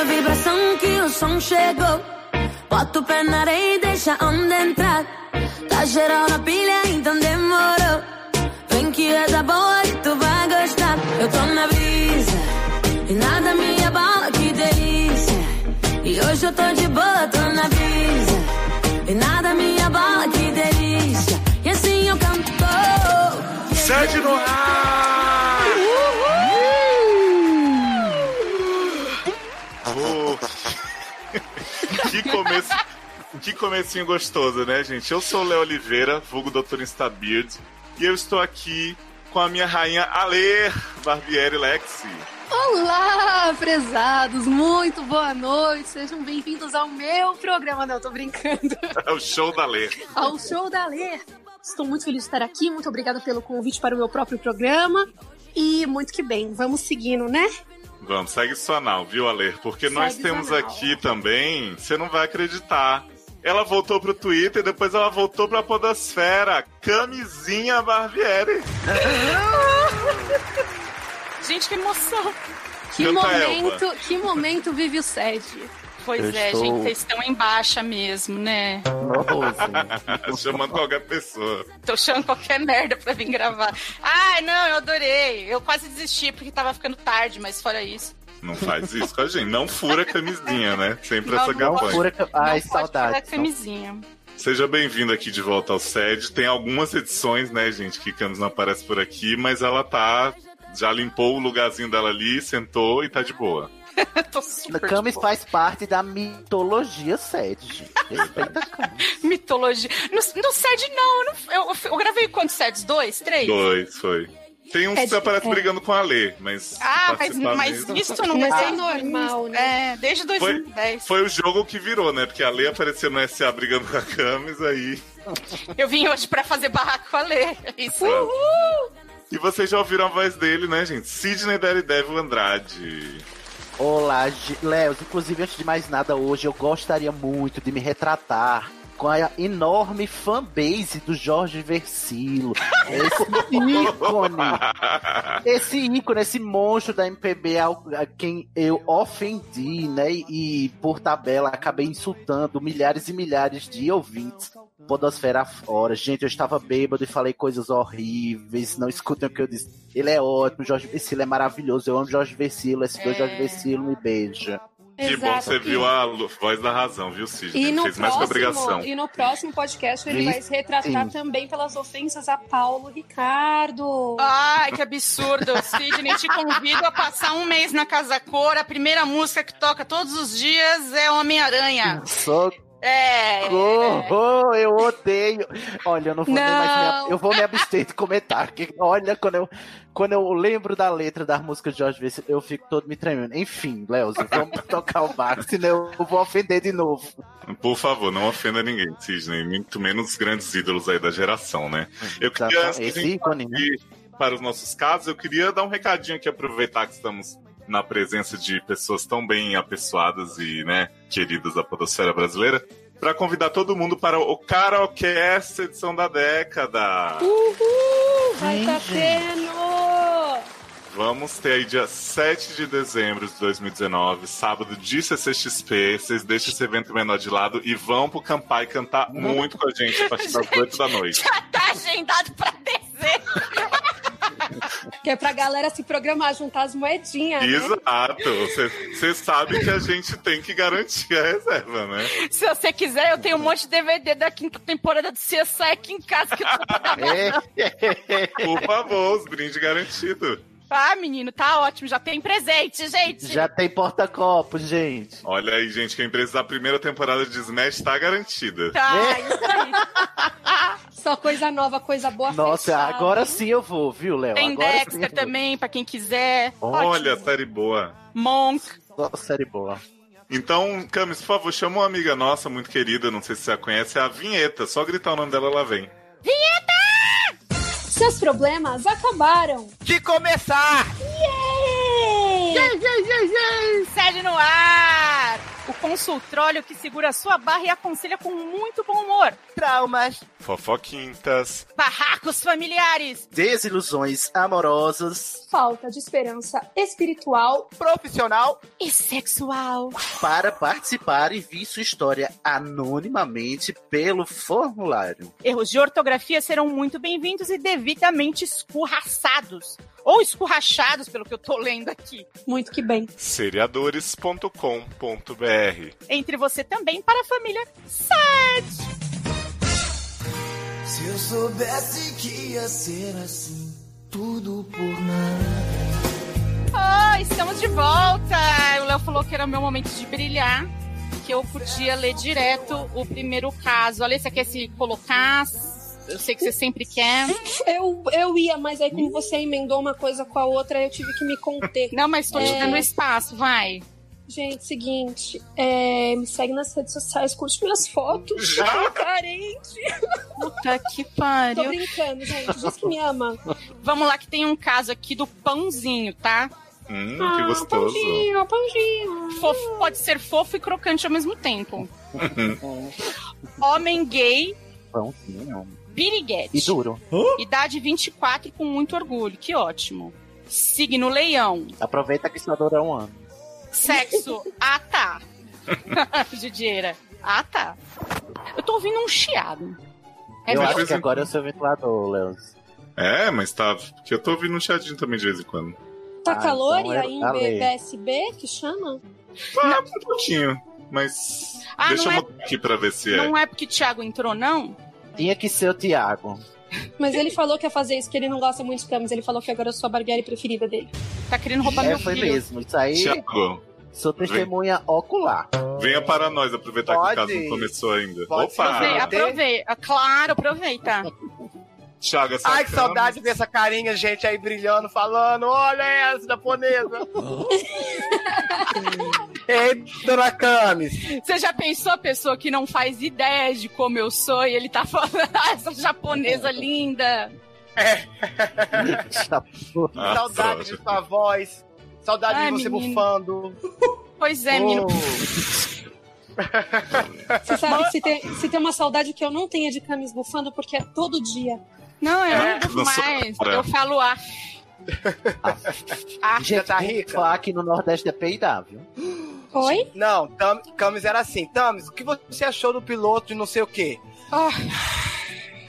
a vibração que o som chegou. Bota o pé na areia e deixa a onda entrar. Tá geral na pilha, então demorou. Vem que é da boa e tu vai gostar. Eu tô na brisa e nada me abala, que delícia. E hoje eu tô de boa, tô na brisa e nada me abala, que delícia. E assim eu canto. Sede no ar! Que começo. Que comecinho gostoso, né, gente? Eu sou o Léo Oliveira, vulgo Dr. Instabeard, e eu estou aqui com a minha rainha Ale Barbieri Lexi. Olá, prezados! Muito boa noite! Sejam bem-vindos ao meu programa. Não, tô brincando. É o show da Lê. Ao show da Lê. Estou muito feliz de estar aqui. Muito obrigada pelo convite para o meu próprio programa. E muito que bem. Vamos seguindo, né? Vamos, segue sua anal, viu, Ale? Porque Segue nós temos aqui também, você não vai acreditar. Ela voltou pro Twitter, depois ela voltou pra Podosfera. Camisinha Barbieri. Gente, que emoção. Que Canta, momento, que momento vive o Sede. Pois Eu é, estou- gente, vocês estão em baixa mesmo, né? Chamando qualquer pessoa. Tô achando qualquer merda pra vir gravar. Ai, não, eu adorei. Eu quase desisti porque tava ficando tarde, mas fora isso. Não faz isso com a gente. Não fura a camisinha, né? Sempre Não, essa não campanha. Fura Ai, não pode tirar a saudade. camisinha. Seja bem-vindo aqui de volta ao SED. Tem algumas edições, né, gente, que Camis não aparece por aqui, mas ela tá. Já limpou o lugarzinho dela ali, sentou e tá de boa. Tô super Camis de boa. faz parte da mitologia sede, gente. Respeita a Camis. Mitologia. No, no SED, não. Eu, não- eu, eu gravei quantos SEDs? Dois? Três? Dois, foi. Tem uns É que aparece é. brigando com a Lê, mas. Ah, mas, mas mesmo- isso não Mas é normal, né? É, desde 2010. Foi o jogo que virou, né? Porque a Lê apareceu no SA brigando com a Camis, aí. Eu vim hoje pra fazer barraco com a Lê. Isso. E vocês já ouviram a voz dele, né, gente? Sidney Daredevil Andrade. Olá, Léo. Inclusive, antes de mais nada, hoje eu gostaria muito de me retratar com a enorme fanbase do Jorge Versilo. Esse ícone. Esse ícone, esse monstro da MPB a quem eu ofendi, né? E por tabela acabei insultando milhares e milhares de ouvintes. Podosfera fora. Gente, eu estava bêbado e falei coisas horríveis. Não escutem o que eu disse. Ele é ótimo, Jorge Versilo é maravilhoso. Eu amo Jorge Versilo. Esse É. Jorge Versilo me beija. Que bom Exato. você viu a voz da razão, viu, Sidney? E no, Fez mais que obrigação. próximo, e no próximo podcast ele Vi- vai se retratar sim. também pelas ofensas a Paulo Ricardo. Ai, que absurdo. Sidney, te convido a passar um mês na Casa Cor. A primeira música que toca todos os dias é Homem-Aranha. Socorro, É. eu odeio. Olha, eu não vou nem mais me, Não. eu vou me abster de comentar. porque, olha, quando eu, quando eu lembro da letra da música de Jorge Versilo, eu fico todo me tremendo. Enfim, Léo, vamos tocar o barco, senão eu vou ofender de novo. Por favor, não ofenda ninguém, Sidney. Muito menos os grandes ídolos aí da geração, né? Eu queria, que Esse ícone, né? para os nossos casos, eu queria dar um recadinho aqui, aproveitar que estamos na presença de pessoas tão bem apessoadas e, né, queridas da podosfera brasileira, para convidar todo mundo para o Karaokast edição da década. Uhul! Vai tá tendo! Vamos ter aí dia 7 de dezembro de 2019, sábado de CCXP. Vocês deixam esse evento menor de lado e vão pro Campai cantar muito com a gente a partir das 8 da noite. Já tá agendado pra dezembro. Que é pra galera se programar, juntar as moedinhas, né? Exato. Você sabe que a gente tem que garantir a reserva, né? Se você quiser, eu tenho um monte de DVD da quinta temporada do CSI aqui em casa que eu tô É, Por favor, os brindes garantidos. Ah, menino, tá ótimo. Já tem presente, gente. já tem porta-copos, gente. Olha aí, gente, que a empresa da primeira temporada de Smash tá garantida. Tá, É. isso aí. Só coisa nova, coisa boa. Nossa, fechada. agora sim eu vou, viu, Léo? Tem Agora Dexter também, pra quem quiser. Olha, Ótimo. série boa. Monk. Só série boa. Então, Camis, por favor, chama uma amiga nossa muito querida, não sei se você a conhece, é a Vinheta. Só gritar o nome dela, ela vem. Seus problemas acabaram. De começar! Yay! Sede no ar. Consultório que segura sua barra e aconselha com muito bom humor. Traumas, Fofoquintas. Barracos familiares. Desilusões amorosas Falta de esperança espiritual. profissional, E sexual. para participar e vir sua história anonimamente pelo formulário. Erros de ortografia serão muito bem-vindos e devidamente escurraçados. Ou escurrachados, pelo que eu tô lendo aqui. Muito que bem. Seriadores.com.br Entre você também para a família Sad. Se eu soubesse que ia ser assim, tudo por nada. Oh, estamos de volta! O Léo falou que era o meu momento de brilhar, que eu podia ler direto o primeiro caso. Olha, você quer se colocar? Eu sei que você sempre quer. Eu, eu ia, mas aí como você emendou uma coisa com a outra, eu tive que me conter. Não, mas tô te É. dando espaço, vai. Gente, seguinte, é, me segue nas redes sociais, curte minhas fotos. Já? Tô carente. Puta que Tô pariu. brincando, gente. Diz que me ama. Vamos lá, que tem um caso aqui do pãozinho, tá? Hum, Ah, que gostoso. Pãozinho, pãozinho. Fofo, pode ser fofo e crocante ao mesmo tempo. Homem gay, Pãozinho. E piriguete. duro. Idade 24 com muito orgulho. Que ótimo. Signo leão. Aproveita que só dura um ano. Sexo. Ah, tá. Judieira. Ah, tá. Eu tô ouvindo um chiado. É eu meu? acho que agora é o seu ventilador, Leandro. É, mas tá. Porque eu tô ouvindo um chadinho também de vez em quando. Tá Ah, calor então e é- aí em. BSB, que chama? Ah, um pouquinho. Mas. Ah, deixa não eu é- aqui pra ver se é. Não é porque Thiago entrou, não? Tinha que ser o Thiago. Mas ele falou que ia fazer isso, que ele não gosta muito de camas. Ele falou que agora eu sou a Barbieri preferida dele. Tá querendo roubar É, meu foi filho. mesmo. Isso aí, Tiago, sou testemunha ocular. venha para nós aproveitar que Pode. o caso não começou ainda. Pode Opa! Aprovei- Ah, Aproveita. Claro, aproveita. Thiago, essa Ai, que cama- saudade de ver essa carinha, gente, aí brilhando, falando, olha essa japonesa. Ei, dona Camis. Você já pensou a pessoa que não faz ideia de como eu sou e ele tá falando, ah, essa japonesa linda? Ah, saudade droga. de sua voz. Saudade Ai, de você menino. bufando. Pois é, menino. Oh, Você sabe que se tem, se tem uma saudade que eu não tenho é de camis bufando, porque é todo dia. Não, eu É, não bufo não sou mais. pra- Eu falo ah. ah, Gente, tá rica? falar aqui no Nordeste é peidar, viu? Oi? Não, Tam, Camis era assim. Tamis, o que você achou do piloto de não sei o quê? ah,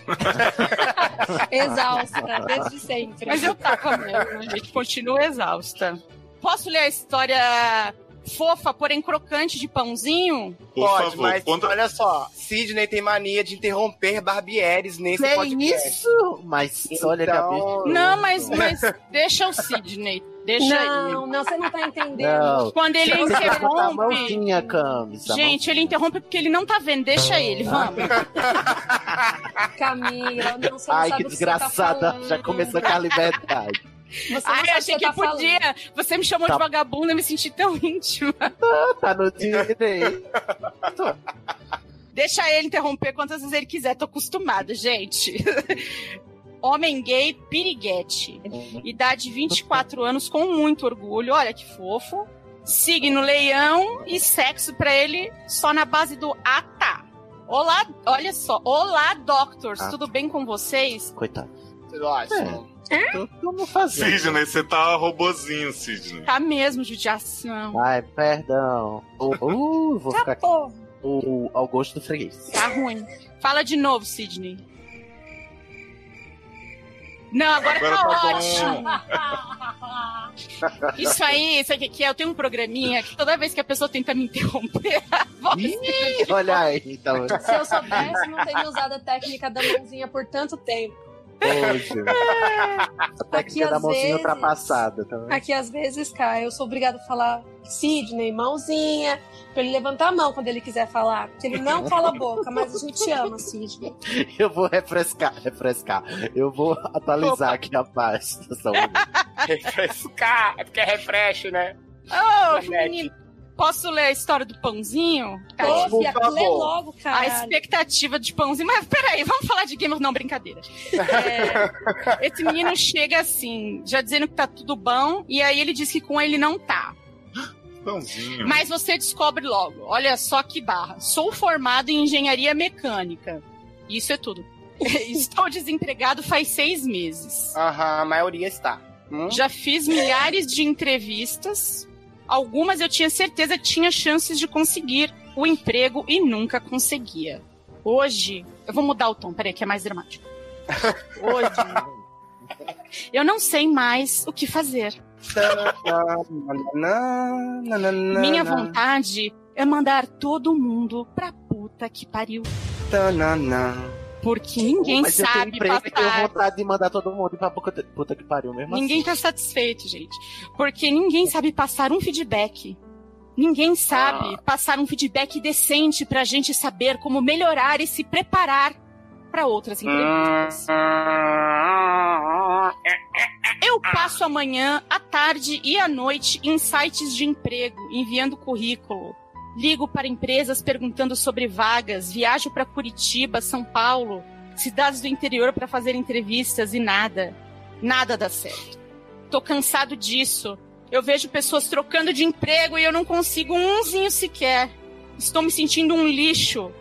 Exausta, desde sempre. mas eu tava mesmo, a gente continua exausta. Posso ler a história fofa, porém crocante de pãozinho? Por Pode, favor, mas conta. olha só. Sidney tem mania de interromper Barbieres nesse Que podcast. isso? Mas olha, Então- Gabi. Não, mas, mas deixa o Sidney. Deixa Não, não, você não tá entendendo. Não. Quando ele Você interrompe. mãozinha, Camis. Gente, ele interrompe porque ele não tá vendo. Deixa ele, vamos. Camila, não, você não Ai, que o que você tá desgraçada. falando. Já começou com a liberdade. Você não Ai, o achei que tá podia. Você me chamou Tá. de vagabunda e me senti tão íntima. tá no direito. Deixa ele interromper quantas vezes ele quiser. Tô acostumada, gente. Homem gay, piriguete. Idade 24 anos, com muito orgulho. Olha que fofo. Signo leão e sexo pra ele só na base do ah tá. Olá, olha só. Olá, doctors. Ah. Tudo bem com vocês? Coitado. Ótimo. Tô- Vamos fazer. Sidney, você tá robozinho, Sidney. Tá mesmo, judiação. Ai, perdão. Uh, uh, vou ficar aqui. Pô, O, ao gosto do freguês. Tá ruim. Fala de novo, Sidney. Não, agora, Agora tá, tá ótimo. Isso aí, sabe o que que é? Eu tenho um programinha que toda vez que a pessoa tenta me interromper, a voz Ih, olha aí, então. se eu soubesse, não teria usado a técnica da mãozinha por tanto tempo. Hoje. A Aqui, técnica da mãozinha vezes- ultrapassada também. Aqui, às vezes, cara, eu sou obrigada a falar Sidney, mãozinha, pra ele levantar a mão quando ele quiser falar. Porque ele não cala a boca, mas a gente ama, Sidney. Eu vou refrescar, refrescar. Eu vou atualizar aqui a página. Refrescar. É porque é refresh, né? Ô, Janete. menino, posso ler a história do pãozinho? Fia, favor. lê logo, A cara. expectativa de pãozinho. Mas peraí, vamos falar de Game of... Não, brincadeira. É, esse menino chega assim, já dizendo que tá tudo bom, e aí ele diz que com ele não tá. Pãozinho. Mas você descobre logo. Olha só que barra. Sou formado em engenharia mecânica. Isso é tudo. Estou desempregado faz seis meses. Aham, a maioria está. Hum? Já fiz milhares de entrevistas. Algumas eu tinha certeza que tinha chances de conseguir o emprego e nunca conseguia. Hoje, eu vou mudar o tom, peraí, que é mais dramático. Hoje, eu não sei mais o que fazer. Minha vontade é mandar todo mundo pra puta que pariu. Porque ninguém Mas eu tenho sabe emprego e tenho passar. vontade de mandar todo mundo pra puta, puta que pariu mesmo Ninguém assim. tá satisfeito, gente. Porque ninguém sabe passar um feedback. Ninguém sabe passar um feedback decente pra gente saber como melhorar e se preparar pra outras entrevistas. Eu passo a manhã, a tarde e a noite em sites de emprego, enviando currículo. Ligo para empresas perguntando sobre vagas, viajo para Curitiba, São Paulo, cidades do interior para fazer entrevistas e nada. Nada dá certo. Tô cansado disso. Eu vejo pessoas trocando de emprego e eu não consigo umzinho sequer. Estou me sentindo um lixo.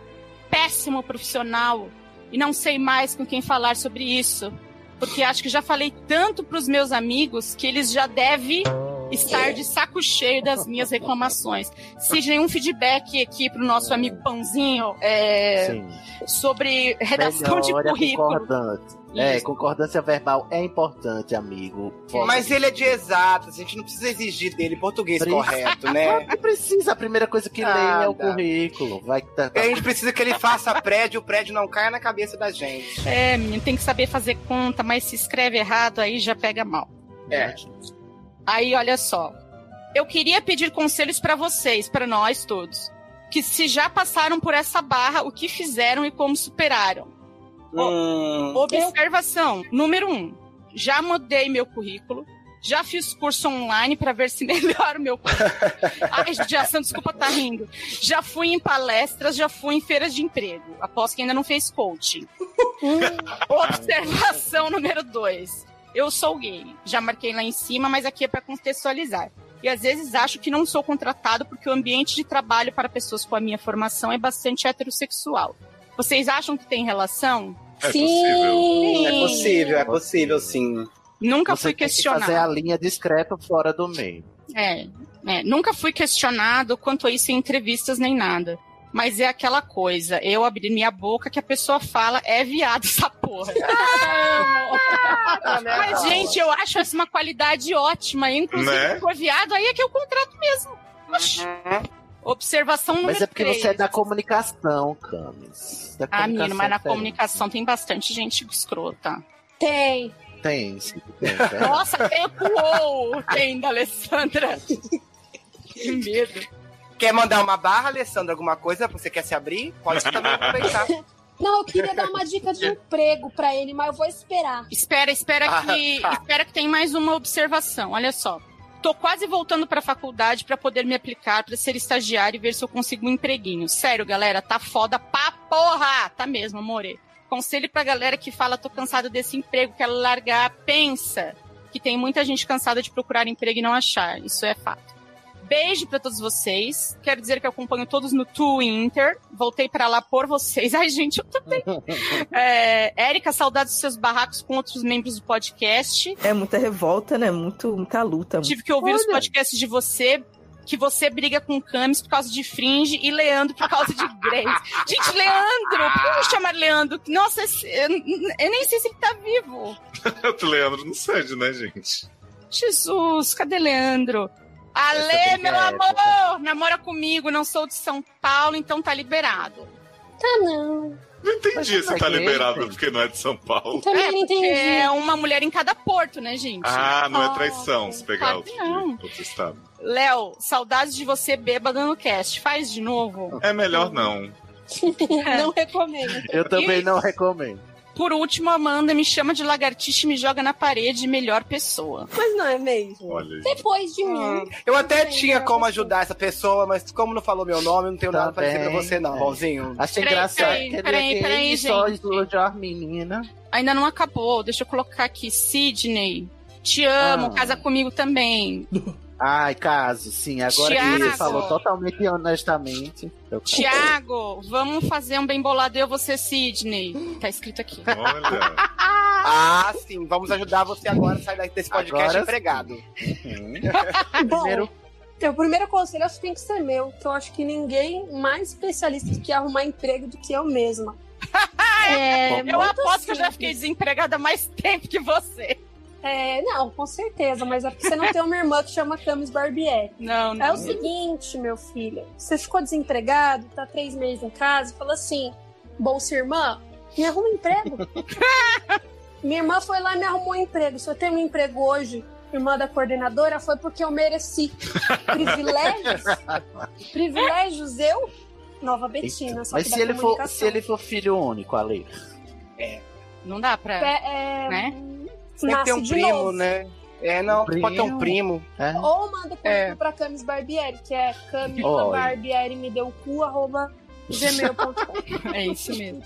Péssimo profissional. E não sei mais com quem falar sobre isso. Porque acho que já falei tanto pros meus amigos que eles já devem estar de saco cheio das minhas reclamações. Se nenhum feedback aqui pro nosso amigo Pãozinho é, sobre redação de currículo. concordância. É, Isso. concordância verbal é importante, amigo. Mas ele é de exatas, a gente não precisa exigir dele português Precisa. correto, né? Não precisa, a primeira coisa que lê é o currículo. Vai tá, E a gente precisa que ele faça prédio, o prédio não caia na cabeça da gente. É, menino, tem que saber fazer conta, mas se escreve errado aí já pega mal. É. Aí, olha só. Eu queria pedir conselhos pra vocês, pra nós todos, que se já passaram por essa barra, o que fizeram e como superaram. Hum, Observação, número um. Já mudei meu currículo. Já fiz curso online pra ver se melhora o meu currículo. Ai, judiação, desculpa tá rindo. Já fui em palestras, já fui em feiras de emprego. Aposto que ainda não fez coaching. Observação número dois. Eu sou gay. Já marquei lá em cima, mas aqui é pra contextualizar. E às vezes acho que não sou contratado porque o ambiente de trabalho para pessoas com a minha formação é bastante heterossexual. Vocês acham que tem relação? É Sim. possível. é possível, é possível sim. Nunca Você fui tem que fazer a questionado. linha discreta fora do meio. É, é, nunca fui questionado quanto a isso em entrevistas nem nada. Mas é aquela coisa, eu abrir minha boca que a pessoa fala, é viado essa porra. Mas, gente, eu acho essa uma qualidade ótima. Inclusive, Né? se for viado, aí é que eu contrato mesmo. Oxi. Observação número Mas é porque três. você é da comunicação, Camis. Da Ah, menino, mas na tem. comunicação tem bastante gente escrota. Tem. Tem, sim, tem. tá? Nossa, ecoou ainda, Alessandra. Que medo. Quer mandar uma barra, Alessandra? Alguma coisa? Você quer se abrir? Pode também aproveitar. Não, eu queria dar uma dica de emprego pra ele, mas eu vou esperar. Espera, espera Ah, que, tá. espera que tem mais uma observação. Olha só. Tô quase voltando pra faculdade pra poder me aplicar pra ser estagiário e ver se eu consigo um empreguinho. Sério, galera, tá foda pra porra! Tá mesmo, amore. Conselho pra galera que fala tô cansada desse emprego, quero largar, pensa que tem muita gente cansada de procurar emprego e não achar. Isso é fato. Beijo pra todos vocês. Quero dizer que eu acompanho todos no Twitter. Voltei pra lá por vocês. Ai, gente, eu também. É, Érica, saudades dos seus barracos com outros membros do podcast. É muita revolta, né? Muito, muita luta. Tive que ouvir os Olha. podcasts de você, que você briga com Camis por causa de Fringe e Leandro por causa de Grace. Gente, Leandro! Por que me chamar Leandro? Nossa, eu, eu nem sei se ele tá vivo. O Leandro não cede, né, gente? Jesus, cadê Leandro? Ale, tem meu época. amor! Namora comigo, não sou de São Paulo, então tá liberado. Tá, não. Não entendi se é tá é, liberado porque não é de São Paulo. Também não porque entendi. é uma mulher em cada porto, né, gente? Ah, não é traição se pegar outro, não. outro estado. Léo, saudades de você bêbada no cast. Faz de novo. É melhor não. Não recomendo. Eu também E- não recomendo. Por último, Amanda me chama de lagartixa e me joga na parede, melhor pessoa. Mas não é mesmo. Olha aí. Depois de mim. Hum, eu até Sim, tinha é como ajudar essa pessoa, mas como não falou meu nome, eu não tenho nada pra dizer pra você, não, é. Raulzinho. Achei Peraí, engraçado peraí, que ele peraí, é peraí, só gente. a menina. Ainda não acabou. Deixa eu colocar aqui. Sidney, te amo, Ah. casa comigo também. Ai, caso, sim. Agora que você Thiago. falou totalmente honestamente. Eu... Tiago, vamos fazer um bem bolado eu, você, Sidney. Tá escrito aqui. Olha. Ah, sim. Vamos ajudar você agora a sair desse podcast Agora empregado. Bom, Primeiro- o primeiro conselho acho que tem que ser meu, que eu acho que ninguém mais especialista do que arrumar emprego do que eu mesma. É, Eu muito aposto que eu já simples. fiquei desempregada há mais tempo que você. É, não, com certeza, mas é porque você não tem uma irmã que chama Camis Barbieri. Não, não. É o seguinte, meu filho. Você ficou desempregado, tá três meses em casa, e fala assim: Bolsa irmã, me arruma um emprego. Minha irmã foi lá e me arrumou um emprego. Se eu tenho um emprego hoje, irmã da coordenadora, foi porque eu mereci. Privilégios? Privilégios eu? Nova Betina. Só Mas que se ele, for, se ele for filho único, Ale. Não dá pra. É, é, Né? Tem que Nasce ter um de primo, novo. né? É, não, Primo. pode ter um primo. É? Ou manda currículo É. pra Camis Barbieri, que é Camis Olha. Barbieri me deu o cu, arroba gmail.com. É isso mesmo.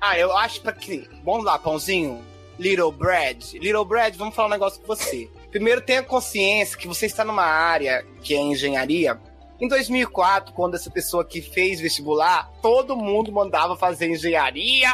Ah, eu acho pra que. Vamos lá, pãozinho. Little Brad. Little Brad, vamos falar um negócio com você. Primeiro, tenha consciência que você está numa área que é engenharia. Em 2004, quando essa pessoa que fez vestibular, todo mundo mandava fazer engenharia.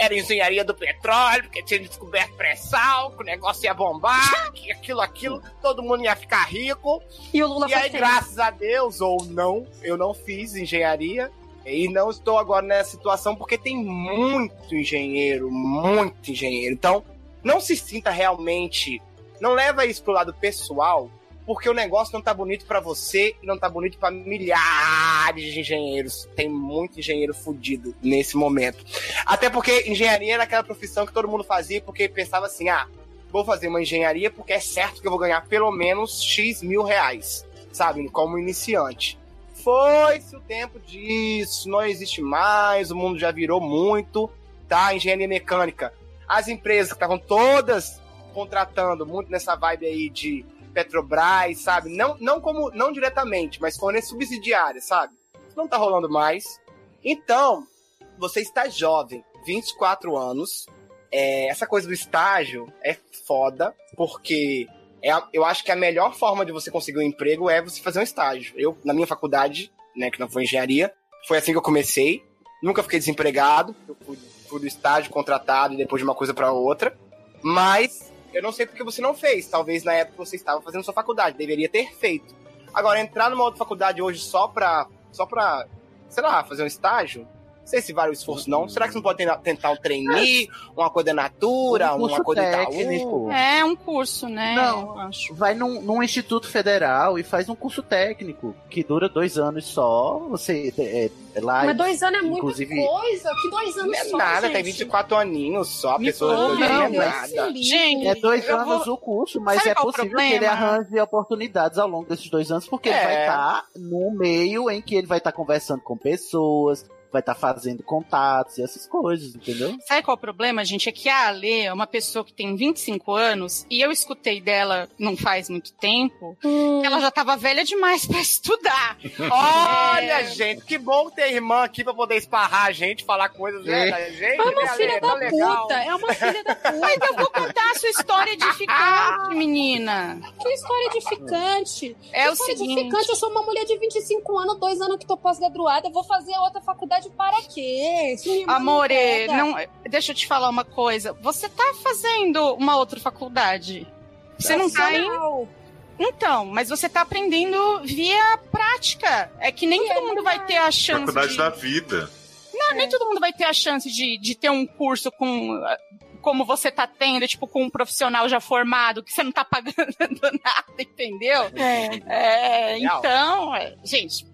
Era engenharia do petróleo, porque tinha descoberto pré-sal, que o negócio ia bombar, que aquilo, aquilo, todo mundo ia ficar rico. E o Lula E aí, graças a Deus, ou não, eu não fiz engenharia. E não estou agora nessa situação porque tem muito engenheiro, muito engenheiro. Então, não se sinta realmente. Não leva isso pro lado pessoal, porque o negócio não tá bonito pra você e não tá bonito pra milhares de engenheiros. Tem muito engenheiro fudido nesse momento. Até porque engenharia era aquela profissão que todo mundo fazia porque pensava assim: ah, vou fazer uma engenharia porque é certo que eu vou ganhar pelo menos X mil reais, sabe? Como iniciante. Foi-se o tempo disso, não existe mais, o mundo já virou muito, tá? Engenharia mecânica. As empresas que estavam todas contratando muito nessa vibe aí de Petrobras, sabe? Não, não como, não diretamente, mas fornecer subsidiárias, sabe? Isso não tá rolando mais. Então, você está jovem, 24 anos, é, essa coisa do estágio é foda, porque é eu acho que a melhor forma de você conseguir um emprego é você fazer um estágio. Eu, na minha faculdade, né, que não foi engenharia, foi assim que eu comecei. Nunca fiquei desempregado, eu fui, fui do estágio contratado e depois de uma coisa para outra. Mas eu não sei porque você não fez. Talvez na época você estava fazendo sua faculdade, deveria ter feito. Agora, entrar numa outra faculdade hoje só pra, só pra sei lá, fazer um estágio, não sei se vale o esforço, não. Será que você não pode tentar- um trainee, uma coordenatura, Um uma coisa técnico. É um curso, né? Não. Eu acho. Vai num, num instituto federal e faz um curso técnico que dura dois anos só. Você é, é lá. Mas dois anos é muita inclusive- coisa. Que dois anos Não é só, nada, gente? tem 24 aninhos só, a Me pessoa poupa, não é não, nada. Gente, É dois anos vou- o curso, mas Sabe é possível que ele arranje oportunidades ao longo desses dois anos, porque ele É. vai estar num meio em que ele vai estar conversando com pessoas, vai estar fazendo contatos e essas coisas, entendeu? Sabe qual é o problema, gente? É que a Ale é uma pessoa que tem 25 anos e eu escutei dela não faz muito tempo. Hum, que Ela já tava velha demais pra estudar. Olha, É. gente, que bom ter irmã aqui pra poder esparrar a gente, falar coisas né, da gente. É uma né, filha Ale? da Tá legal. puta. É uma filha da puta. Mas eu vou contar a sua história edificante, menina. Que história edificante. É que o história seguinte. edificante. Eu sou uma mulher de 25 anos, dois anos que tô pós-graduada. Vou fazer outra faculdade para quê? Amore, não, deixa eu te falar uma coisa. Você tá fazendo uma outra faculdade. Você não tá indo. Então, mas você tá aprendendo via prática. É que nem Que é todo mundo vai ter a chance Faculdade de... da vida. Não, nem todo mundo vai ter a chance de, de ter um curso com como você tá tendo, tipo, com um profissional já formado, que você não tá pagando nada, entendeu? É. É, então, é, gente,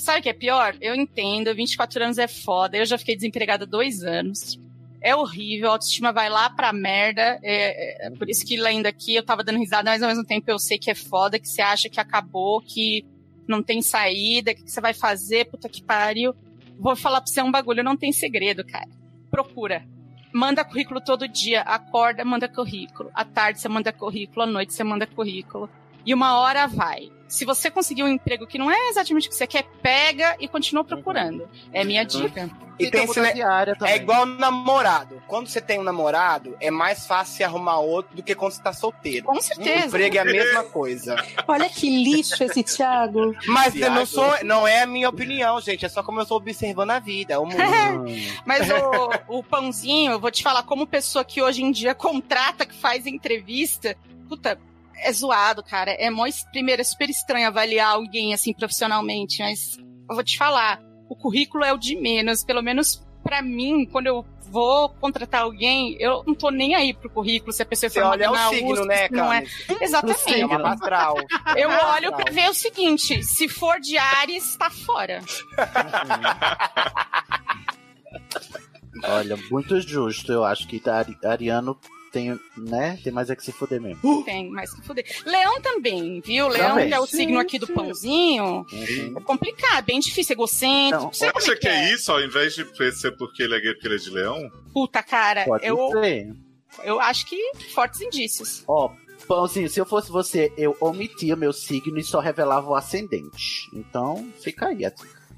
sabe o que é pior? Eu entendo, 24 anos é foda, eu já fiquei desempregada dois anos. É horrível, a autoestima vai lá pra merda. É, é- é por isso que lendo aqui eu tava dando risada, mas ao mesmo tempo eu sei que é foda, que você acha que acabou, que não tem saída, o que você vai fazer, puta que pariu. Vou falar pra você um bagulho, não tem segredo, cara. Procura. Manda currículo todo dia. Acorda, manda currículo. À tarde você manda currículo, à noite você manda currículo. E uma hora vai. Se você conseguir um emprego que não é exatamente o que você quer, pega e continua procurando. É minha dica. E tem esse, mudar ne- de área também. é igual namorado. quando você tem um namorado, é mais fácil arrumar outro do que quando você tá solteiro. Com certeza. Um emprego é a mesma coisa. Olha que lixo esse Thiago. Mas eu não, Thiago. sou, não é a minha opinião, gente. É só como eu estou observando a vida. O mundo. Mas o, o pãozinho, eu vou te falar, como pessoa que hoje em dia contrata, que faz entrevista, puta, é zoado, cara. É mó, primeiro, é super estranho avaliar alguém assim profissionalmente, mas eu vou te falar, o currículo é o de menos, pelo menos pra mim, quando eu vou contratar alguém, eu não tô nem aí pro currículo, se a pessoa é formada olha na o signo, USP, né, não é. Exatamente. É uma. Eu Astral. olho pra ver o seguinte, se for de Ares, tá fora. Olha, muito justo. Eu acho que Ari- Ariano tem, né? Tem mais é que se fuder mesmo. Tem, mais que fuder. Leão também, viu? Leão, Também. que é o signo aqui do pãozinho. Uhum. É complicado, bem difícil, egocêntrico. Não, Você como acha que é isso, ao invés de ser porque ele é gay, porque ele é de leão? Puta, cara, Pode eu, ser. eu acho que fortes indícios. Ó, Pãozinho, se eu fosse você, eu omitia meu signo e só revelava o ascendente. Então, fica aí.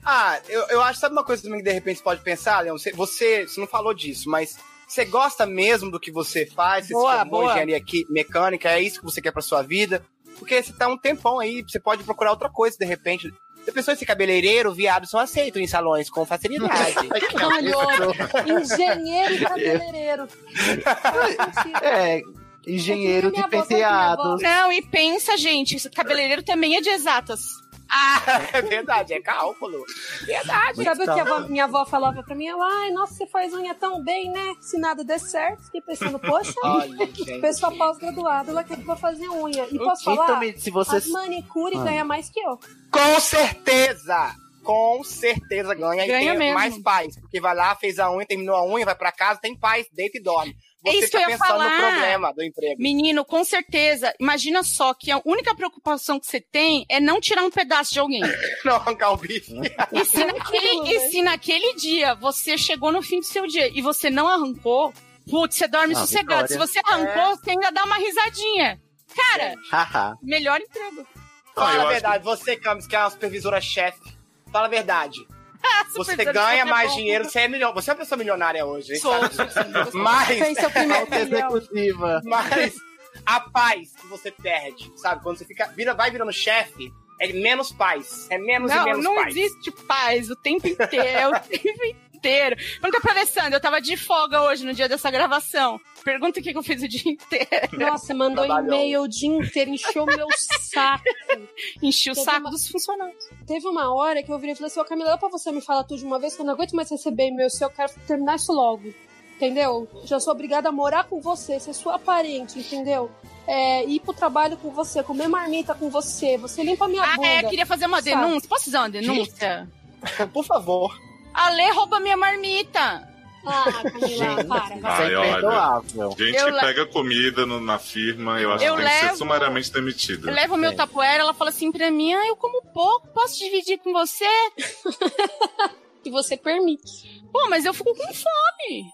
Ah, eu, eu acho, sabe uma coisa também que de repente você pode pensar, Leon? Você, você, você não falou disso, mas você gosta mesmo do que você faz? Você Boa, se formou em boa. engenharia aqui, mecânica, é isso que você quer pra sua vida? Porque você tá um tempão aí, você pode procurar outra coisa de repente. Se a pessoa ser cabeleireiro, viados são aceitos em salões com facilidade. Olha, engenheiro e cabeleireiro. É, engenheiro de penteados. Não, e pensa, gente, esse cabeleireiro também é de exatas. Ah, é verdade, é cálculo. Verdade. Sabe o que a avó- minha avó falava pra mim? Ela, ai, nossa, você faz unha tão bem, né? Se nada der certo, fiquei pensando, poxa, Olha, gente. pessoa pós-graduada, ela quer que eu vou fazer unha. E posso falar? também, se você. As manicure Ah. ganha mais que eu. Com certeza! Com certeza ganha, Ganha e tem mesmo. mais paz. Porque vai lá, fez a unha, terminou a unha, vai pra casa, tem paz, deita e dorme. É Você isso que tá eu ia pensando no falar. problema do emprego. Menino, com certeza, imagina só que a única preocupação que você tem é não tirar um pedaço de alguém. Não arrancar o bife. E se, naquele, e se naquele dia você chegou no fim do seu dia e você não arrancou, putz, você dorme Ah, sossegado. vitória. Se você arrancou, você ainda dá uma risadinha. Cara, Haha. melhor emprego. Ah, Fala a acho verdade, você, Camis, que é uma supervisora-chefe. Fala a verdade. Você Supervisora ganha é mais bom. dinheiro, você é milhão. Você é uma pessoa milionária hoje, hein? Sou, sabe? sou. Mas, seu primeiro. Executiva. mas a paz que você perde, sabe? Quando você fica, vira, vai virando chefe, é menos paz. É menos e Não, menos não paz. existe paz o tempo inteiro, é o tempo inteiro. Pergunta pra Alessandra, eu tava de folga hoje no dia dessa gravação. Pergunta o que, que eu fiz o dia inteiro. Nossa, mandou Trabalhou. e-mail o dia inteiro, encheu meu saco. Enchi o Teve saco uma- dos funcionários. Teve uma hora que eu virei e falei assim, ô Camila, dá pra você me falar tudo de uma vez, que eu não aguento mais receber e-mail seu, eu quero terminar isso logo. Entendeu? Já sou obrigada a morar com você, ser sua parente, entendeu? É, ir pro trabalho com você, comer marmita com você, você limpa minha Ah, bunda. é, queria fazer uma Sabe? denúncia. Posso fazer uma denúncia? Por favor. A Lê rouba minha marmita. Ah, Camila, para. Ai, é olha. Gente Eu que le- pega comida no- na firma, eu acho Eu que tem que ser sumariamente demitido. Eu levo o meu tapoeira, ela fala assim pra mim, ah, eu como pouco, posso dividir com você? Que você permite. Pô, mas eu fico com fome.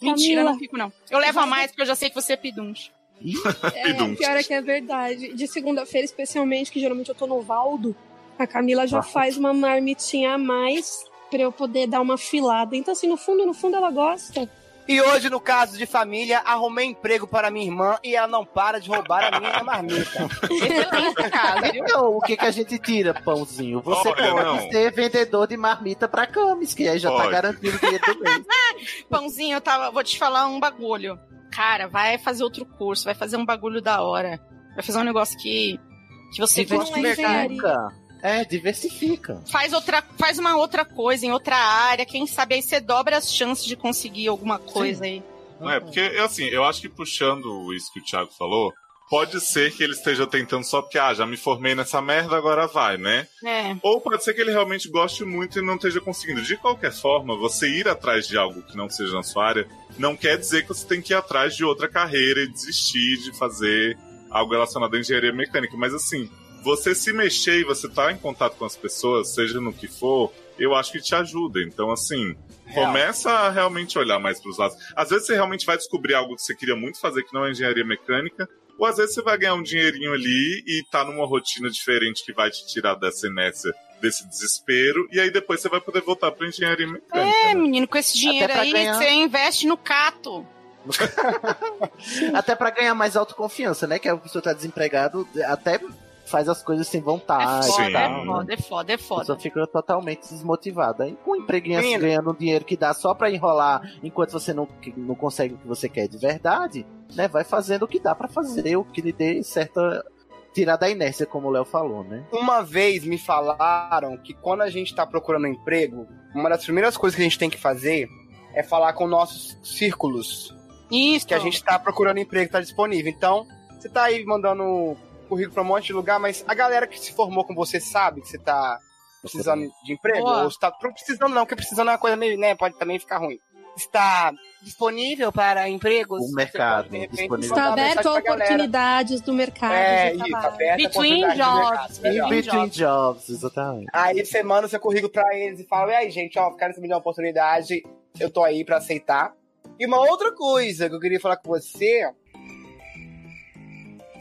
Mentira, Camila. não fico não. Eu levo a mais porque eu já sei que você é pedunche. É, pior é que é verdade. De segunda-feira, especialmente, que geralmente eu tô no Valdo, a Camila já Ah. faz uma marmitinha a mais pra eu poder dar uma filada. Então, assim, no fundo, no fundo, ela gosta. E hoje, no caso de família, arrumei emprego para minha irmã e ela não para de roubar a minha marmita. Excelente caso, viu? Então, o que, que a gente tira, pãozinho? Você Olha, pode não. ser vendedor de marmita pra Camis, que aí já tá Pode. garantido o dinheiro do mês. Pãozinho, eu tava, vou te falar um bagulho. Cara, vai fazer outro curso, vai fazer um bagulho da hora. Vai fazer um negócio que, que você gosta de Não é. Diversifica. É. Faz, outra, faz uma outra coisa em outra área, quem sabe aí você dobra as chances de conseguir alguma coisa aí. Não é, porque, assim, eu acho que puxando isso que o Thiago falou, pode ser que ele esteja tentando só porque, ah, já me formei nessa merda, agora vai, né? É. Ou pode ser que ele realmente goste muito e não esteja conseguindo. De qualquer forma, você ir atrás de algo que não seja na sua área, não quer dizer que você tem que ir atrás de outra carreira e desistir de fazer algo relacionado à engenharia mecânica. Mas assim, você se mexer e você estar em contato com as pessoas, seja no que for, eu acho que te ajuda. Então, assim, Real. começa a realmente olhar mais para os lados. Às vezes você realmente vai descobrir algo que você queria muito fazer, que não é engenharia mecânica, ou às vezes você vai ganhar um dinheirinho ali e tá numa rotina diferente que vai te tirar dessa inércia desse desespero, e aí depois você vai poder voltar pra engenharia mecânica. É, né? menino, com esse dinheiro aí, ganhar. você investe no cato. Até pra ganhar mais autoconfiança, né? Que a pessoa tá desempregado, até faz as coisas sem vontade É e foda, é né? foda, é foda, é A pessoa foda. fica totalmente desmotivada. Aí, com um empreguinho assim, Menina. ganhando um dinheiro que dá só pra enrolar enquanto você não, não consegue o que você quer de verdade, né? Vai fazendo o que dá pra fazer, o que lhe dê certa. tirar da inércia, como o Léo falou, né? Uma vez me falaram que quando a gente tá procurando emprego, uma das primeiras coisas que a gente tem que fazer é falar com nossos círculos. Isso. Que a gente tá procurando emprego, tá disponível. Então, você tá aí mandando currículo pra um monte de lugar, mas a galera que se formou com você sabe que você tá precisando de emprego? Boa. Ou está precisando não, porque precisando é uma coisa meio, né, pode também ficar ruim. Está disponível para empregos? O mercado, pode, de repente, disponível. Está aberto a oportunidades do mercado É, de isso, aberto a Between de mercado. jobs. In between between jobs, exatamente. Aí você manda o seu currículo pra eles e fala: e aí, gente, ó, quero me dar uma oportunidade, eu tô aí pra aceitar. E uma outra coisa que eu queria falar com você.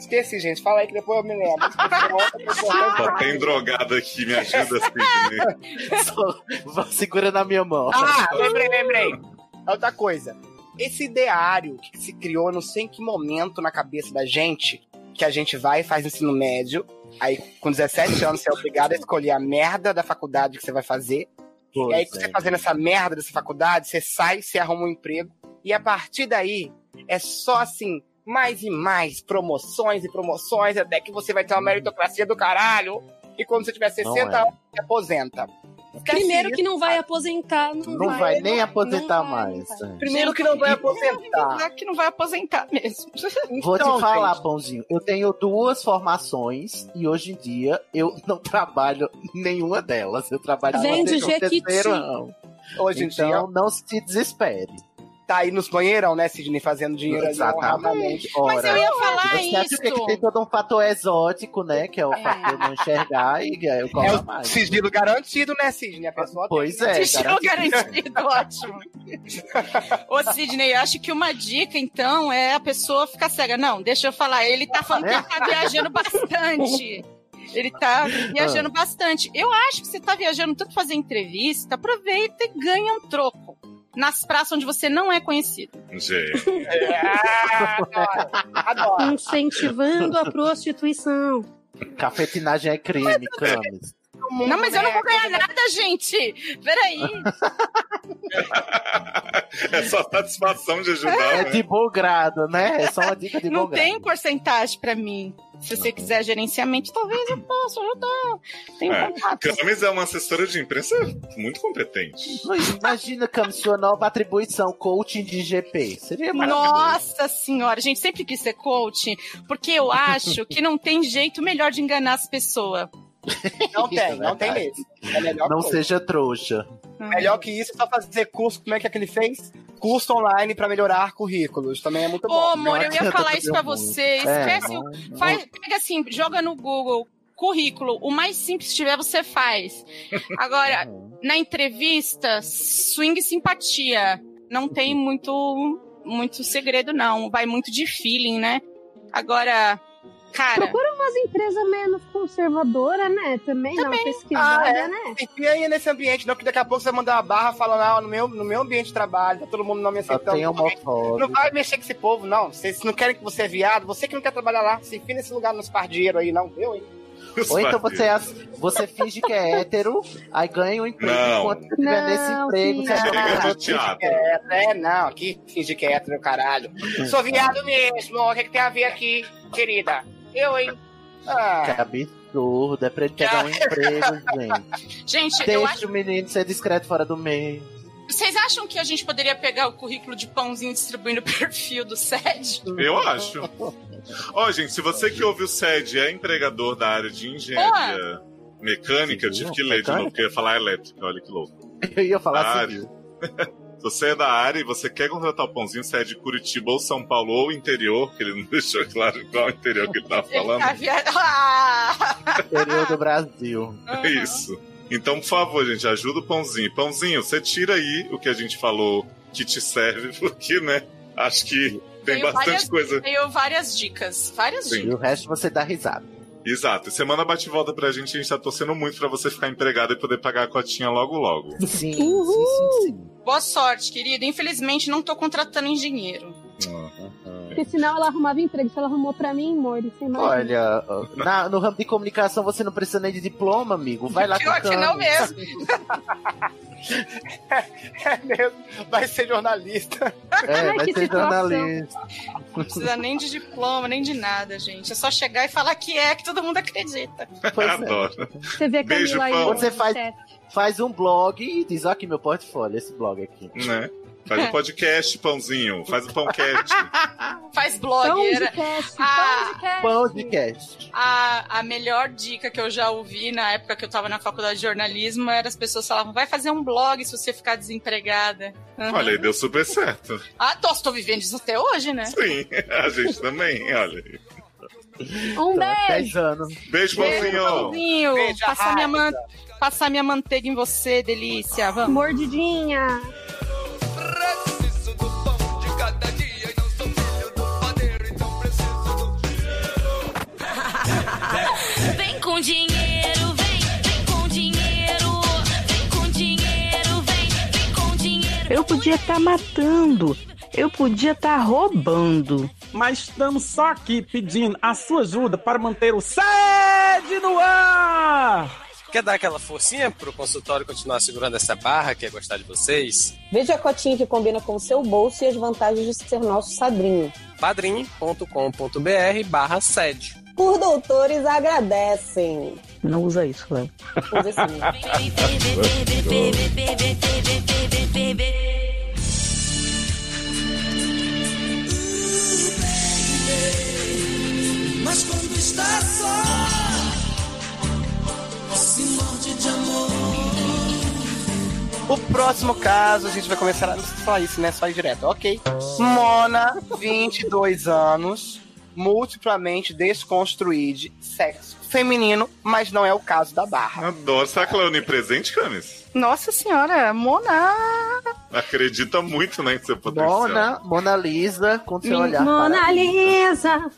Esqueci, gente, fala aí que depois eu me lembro. Só tem drogado aqui, me ajuda, Sidney. Só- segura na minha mão. Ah, lembrei, lembrei. Outra coisa. Esse ideário que se criou, não sei em que momento na cabeça da gente, que a gente vai e faz ensino médio. Aí, com 17 anos, você é obrigado a escolher a merda da faculdade que você vai fazer. Pois e aí, é. você fazendo essa merda dessa faculdade, você sai, você arruma um emprego. E a partir daí, é só assim, mais e mais promoções e promoções, até que você vai ter uma meritocracia do caralho. E quando você tiver 60 é. anos, você aposenta. Esquece Primeiro isso, que não vai aposentar, não, Não vai nem aposentar não vai, mais. é. Primeiro que não vai aposentar. Que não vai aposentar mesmo. Vou Então, te falar, gente, Pãozinho. Eu tenho duas formações e hoje em dia eu não trabalho nenhuma delas. Eu trabalho Vende no Jequiti. terceiro ramo. Hoje em Então dia, não se desespere. Tá aí nos banheirão, né, Sidney, fazendo dinheiro. Exatamente. Mas eu ia Ora, falar você acha isso. que tem todo um fator exótico, né? Que é o fator de não enxergar e aí eu É cobro o mais. sigilo garantido, né, Sidney? A pessoa Pois tem. é, Estilo garantido. garantido, ótimo. Ô, Sidney, eu acho que uma dica, então, é a pessoa ficar cega. Não, deixa eu falar. Ele tá falando que ele tá viajando bastante. Ele tá viajando bastante. Eu acho que você tá viajando tanto pra fazer entrevista, aproveita e ganha um troco. Nas praças onde você não é conhecido. Gente, Ah, adoro. Adoro. Incentivando a prostituição. Cafetinagem é crime, Camis. Não, mas eu não vou ganhar nada, gente. Peraí. é só satisfação de ajudar, É né? de bom grado, né? É só uma dica de Não bom tem grado. porcentagem pra mim. Se você quiser gerenciamento, talvez eu possa ajudar. Tenho É. contatos. Camis é uma assessora de imprensa muito competente. Imagina, Camis, sua nova atribuição, coaching de GP. Seria maravilhoso. Nossa senhora, gente, sempre quis ser coach, porque eu acho que não tem jeito melhor de enganar as pessoas. Não é tem, não tem mesmo. É melhor, Não coisa. seja trouxa. melhor que isso é só fazer curso. Como é que é que ele fez? Curso online pra melhorar currículos. Também é muito Ô, bom. amor, eu ia falar isso pra muito. você. É, Esquece o. Faz, pega assim, joga no Google. Currículo, o mais simples que tiver, você faz. Agora, na entrevista, swing simpatia. Não tem muito, muito segredo, não. Vai muito de feeling, né? Agora, cara. Procura umas empresas menos conservadoras, né? Também, dá uma pesquisada, Ah, é. né? Enfia aí nesse ambiente, não, que daqui a pouco você vai mandar uma barra falando, ah, no meu, no meu ambiente de trabalho, tá todo mundo não me aceitando. tem Não homofóbico. vai mexer com esse povo, não. Vocês não querem que você é viado, você que não quer trabalhar lá, se enfia nesse lugar nos pardeiros aí, não, viu, hein? Ou então você, é você finge que é hétero, aí ganha um emprego Não. enquanto Não, nesse emprego. sim. Você Chega joga de teatro. É, é, não, aqui finge que é hétero, caralho. Sou viado mesmo, o que, que tem a ver aqui, querida? Eu, hein? Que Ah, absurdo, é pra ele pegar um emprego, gente. Gente, Deixa acho. o menino ser discreto fora do meio. Vocês acham que a gente poderia pegar o currículo de pãozinho e distribuir no perfil do SED? Eu acho. Ó, gente, se você que ouve o SED é empregador da área de engenharia mecânica, eu tive que ler de novo, porque eu ia falar elétrica, olha que louco. Eu ia falar Ah, assim. Se você é da área e você quer contratar o pãozinho, você é de Curitiba ou São Paulo ou interior, que ele não deixou claro qual interior que ele tava Ele falando. tá viado. Ah! Interior do Brasil. É isso. Então, por favor, gente, ajuda o pãozinho. Pãozinho, você tira aí o que a gente falou que te serve, porque, né? Acho que tem Tenho bastante várias- coisa. Tenho várias dicas. Várias Sim. dicas. E o resto você dá risada. Exato. E semana bate e volta pra gente, a gente tá torcendo muito pra você ficar empregado e poder pagar a cotinha logo logo. Sim, sim, sim, sim. Boa sorte, querido. Infelizmente, não tô contratando engenheiro. Porque senão ela arrumava emprego. Se ela arrumou pra mim, Mori, você imagina. Olha, na- no ramo de comunicação você não precisa nem de diploma, amigo. Vai lá Pior com que não mesmo. É mesmo, vai ser jornalista. É, Ai, vai ser situação. jornalista. Não precisa nem de diploma, nem de nada, gente. É só chegar e falar que é, que todo mundo acredita. Pois é. Adoro. Você vê a Beijo, Camila aí. Pão. no Você faz-. Faz um blog e diz, ó aqui meu portfólio, esse blog aqui. Né? Faz um podcast, pãozinho. Faz um pãocat. Faz Pão de blogueira. Ah, pão de cast. Podcast. A, a melhor dica que eu já ouvi na época que eu tava na faculdade de jornalismo era as pessoas falavam, vai fazer um blog se você ficar desempregada. Uhum. Olha aí, deu super certo. Ah, tô vivendo isso até hoje, né? Sim, a gente também, olha. aí. Um Então, beijo. 10 anos. Beijo, pãozinho. Beijo, passar minha, man... Passar minha manteiga em você, delícia. Vamos. Mordidinha. Dinheiro, vem, vem com dinheiro. Vem com dinheiro, vem, vem com dinheiro. Eu podia estar matando. Eu podia estar roubando. mas estamos só aqui pedindo a sua ajuda para manter o sede no ar. Quer dar aquela forcinha pro consultório continuar segurando essa barra, que é gostar de vocês? Veja a cotinha que combina com o seu bolso e as vantagens de ser nosso sadrinho. padrim.com.br barra sede. Por doutores agradecem. Não usa isso, Léo. Usa sim. Mas quando está só, se morde de amor. O próximo caso, a gente vai começar a falar isso, né? Só ir direto. Ok. Mona, 22 anos, multiplamente desconstruída, sexo feminino, mas não é o caso da Barra. Adoro. Será que ela é onipresente, Camis? Nossa senhora, Mona. Acredita muito, né, em seu potencial. Mona, Mona Lisa, com seu olhar. Mona para- Lisa.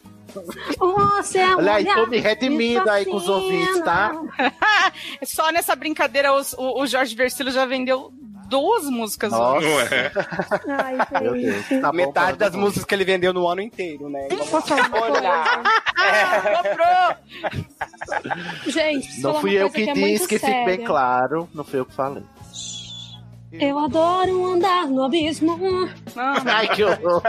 Você é Olha aí, tô me redimindo aí com os ouvintes, tá? Só nessa brincadeira os- o, o Jorge Versilo já vendeu duas músicas. Nossa. Não é? Ai, gente. Deus. Tá bom, Metade tá das bom. músicas que ele vendeu no ano inteiro, né? Posso falar uma. Ah, comprou! Gente, Não fui eu coisa que é disse, que fique bem séria. claro. Não fui eu que falei. Eu adoro andar no abismo. Ai, que horror.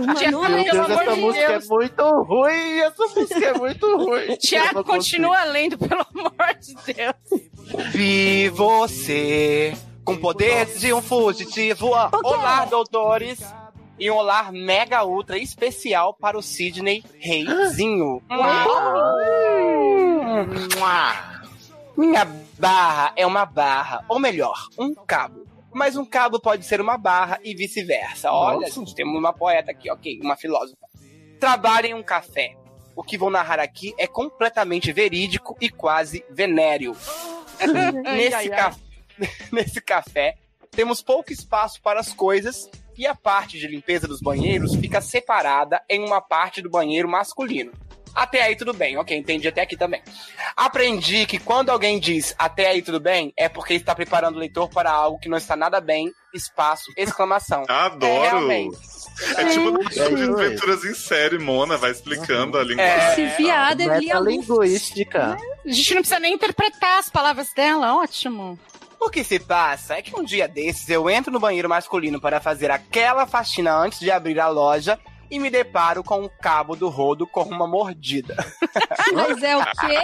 Uma Tia, Meu noite pelo Deus, amor essa de música Deus. é muito ruim. Essa música é muito ruim. Tiago, não continua lendo, pelo amor de Deus. Vi você com poder de um fugitivo. Olá, doutores. E um olá mega ultra especial para o Sidney Reizinho. Minha barra é uma barra, ou melhor, um cabo. Mas um cabo pode ser uma barra e vice-versa. Olha, Nossa. gente, temos uma poeta aqui, ok, uma filósofa. Trabalha em um café. O que vou narrar aqui é completamente verídico e quase venéreo. nesse, ca- nesse café, temos pouco espaço para as coisas e a parte de limpeza dos banheiros fica separada em uma parte do banheiro masculino. Até aí tudo bem, ok, entendi até aqui também. Aprendi que quando alguém diz até aí tudo bem, é porque está preparando o leitor para algo que não está nada bem, espaço, exclamação. Adoro. É, realmente. É tipo É sobre isso aventuras em série, Mona, vai explicando a linguagem. É, Esse viado é lia Metalinguística. A gente não precisa nem interpretar as palavras dela, ótimo. O que se passa é que um dia desses eu entro no banheiro masculino para fazer aquela faxina antes de abrir a loja e me deparo com o cabo do rodo com uma mordida. Mas é o quê?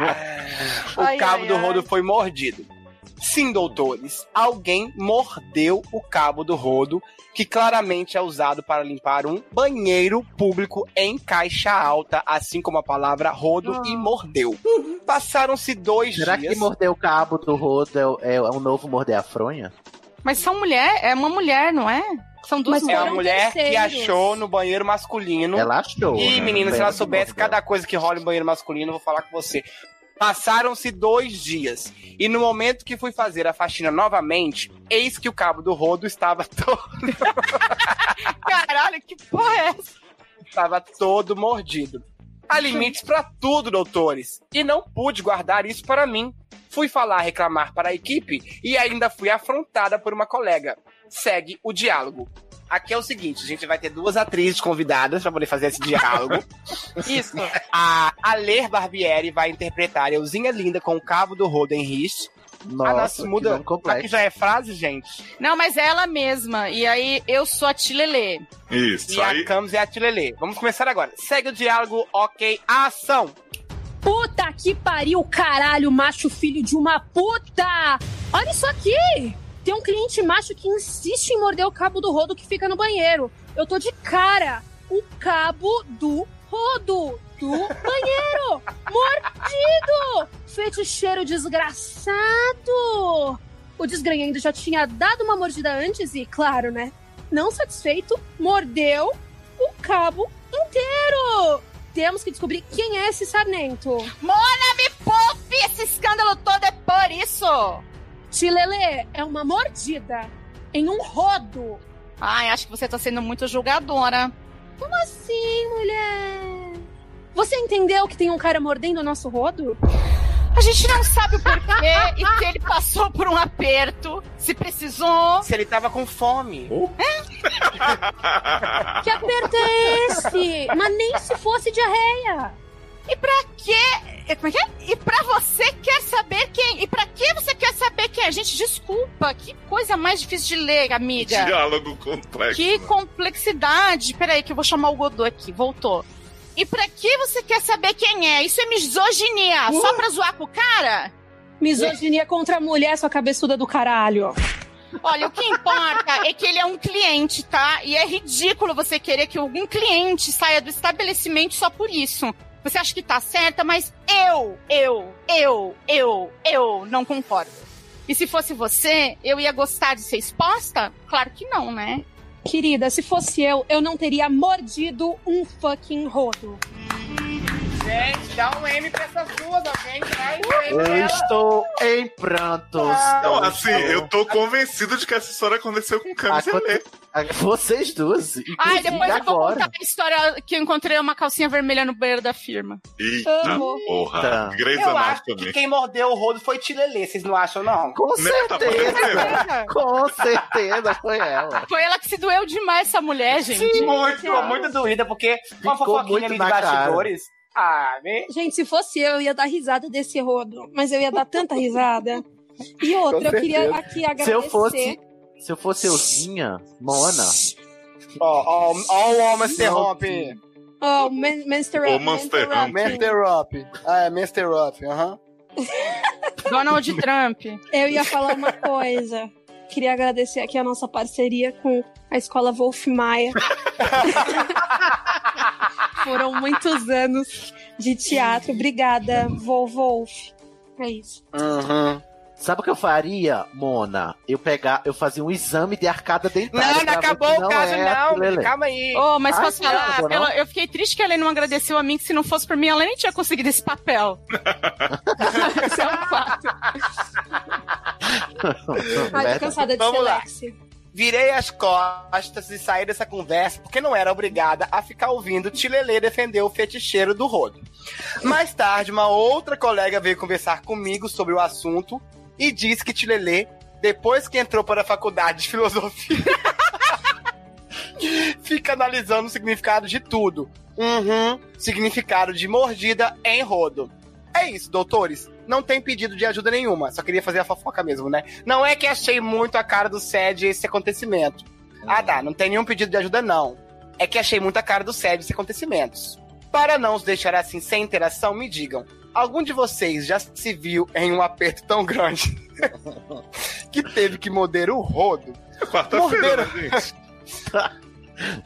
O Ai, cabo ai, do ai. rodo foi mordido. Sim, doutores, alguém mordeu o cabo do rodo, que claramente é usado para limpar um banheiro público em caixa alta, assim como a palavra rodo e mordeu. Passaram-se dois Será dias. que morder o cabo do rodo é, o- é, é um novo morder a fronha? Mas são mulher, é uma mulher, não é? São duas Mas É uma mulher que terceiros. achou no banheiro masculino. Ela achou. E, né? menina, se ela que soubesse cada coisa que rola em banheiro masculino, eu vou falar com você. Passaram-se dois dias. E no momento que fui fazer a faxina novamente, eis que o cabo do rodo estava todo, Caralho, que porra é essa? estava todo mordido. Há limites pra tudo, doutores. E não pude guardar isso para mim. Fui falar, reclamar para a equipe e ainda fui afrontada por uma colega. Segue o diálogo. Aqui é o seguinte, a gente vai ter duas atrizes convidadas para poder fazer esse diálogo. Isso. A Aler Barbieri vai interpretar Euzinha Linda com o cabo do Roden Rich. Nossa, a nossa que muda. complexo. Aqui já é frase, gente. Não, mas é ela mesma. E aí, eu sou a Tilelê. Isso, E aí. a Camus é a Tilelê. Vamos começar agora. Segue o diálogo, ok, ação. Puta que pariu, caralho, macho filho de uma puta! Olha isso aqui! Tem um cliente macho que insiste em morder o cabo do rodo que fica no banheiro. Eu tô de cara. O cabo do rodo do banheiro! Mordido! Feticheiro desgraçado! O desgranhando já tinha dado uma mordida antes e, claro, né? Não satisfeito, mordeu o cabo inteiro! Temos que descobrir quem é esse sarnento. Mona, me poupe! Esse escândalo todo é por isso! Tilelê é uma mordida em um rodo. Ai, acho que você tá sendo muito julgadora. Como assim, mulher? Você entendeu que tem um cara mordendo o nosso rodo? A gente não sabe o porquê e se ele passou por um aperto, se precisou. Se ele tava com fome. Que aperto é esse? Mas nem se fosse diarreia. E pra quê? Como é que é? E pra você quer saber quem? E pra que você quer saber quem é? Gente, desculpa. Que coisa mais difícil de ler, amiga. Diálogo complexo. Que né? complexidade. Peraí, que eu vou chamar o Godot aqui. Voltou. E pra que você quer saber quem é? Isso é misoginia. Só pra zoar com o cara? Misoginia contra a mulher, sua cabeçuda do caralho. Olha, o que importa é que ele é um cliente, tá? E é ridículo você querer que algum cliente saia do estabelecimento só por isso. Você acha que tá certa, mas eu, eu, eu, eu, eu não concordo. E se fosse você, eu ia gostar de ser exposta? Claro que não, né? Querida, se fosse eu, eu não teria mordido um fucking rodo. Gente, dá um M pra essas duas, alguém traz um M Eu estou em prantos. Não, Eu assim, estou- eu tô convencido de que essa história aconteceu com Camus e Aconte- Lê. Vocês duas. Ai, depois eu vou agora. contar a história que eu encontrei uma calcinha vermelha no banheiro da firma. Eita porra. Eita. Grey's Eu acho que Anatomy. quem mordeu o rodo foi Tilelê, vocês não acham, não? Com Né, tá certeza. Com certeza foi ela. Foi ela que se doeu demais, essa mulher, gente. Sim, muito, muito doída, porque uma Ficou fofoquinha muito ali de na cara. Ah, né? Gente, se fosse eu, eu ia dar risada desse rodo. Mas eu ia dar tanta risada. E outra, eu queria aqui agradecer. Se eu fosse. Se eu fosse euzinha, Mona. Ó, ó, ó o homem interrompe. Oh, Man- Monster Ô, Up, Monster Up. Ah, é Master Up, aham. Donald Trump. Eu ia falar uma coisa. Queria agradecer aqui a nossa parceria com a escola Wolf Maia. Foram muitos anos de teatro. Obrigada, Vol Wolf. É isso. Uhum. Sabe o que eu faria, Mona? Eu pegar, eu fazia um exame de arcada dentária. Não, não acabou o caso, é não. Calma aí. Oh, mas Ai, posso falar? não. Ela- eu fiquei triste que ela não agradeceu a mim, que se não fosse por mim, ela nem tinha conseguido esse papel. Isso é um fato. Ai, tô cansada de Vamos ser lá. Lexi. Virei as costas e saí dessa conversa porque não era obrigada a ficar ouvindo Tilelê defender o feticheiro do rodo. Mais tarde, uma outra colega veio conversar comigo sobre o assunto e disse que Tilelê, depois que entrou para a faculdade de filosofia, fica analisando o significado de tudo. Uhum, significado de mordida em rodo. É isso, doutores. Não tem pedido de ajuda nenhuma. Só queria fazer a fofoca mesmo, né? Não é que achei muito a cara do SED esse acontecimento. Ah, tá. Não tem nenhum pedido de ajuda, não. É que achei muito a cara do SED esse acontecimentos. Para não os deixar assim sem interação, me digam. Algum de vocês já se viu em um aperto tão grande que teve que morder o rodo? Quarta-feira, né, gente?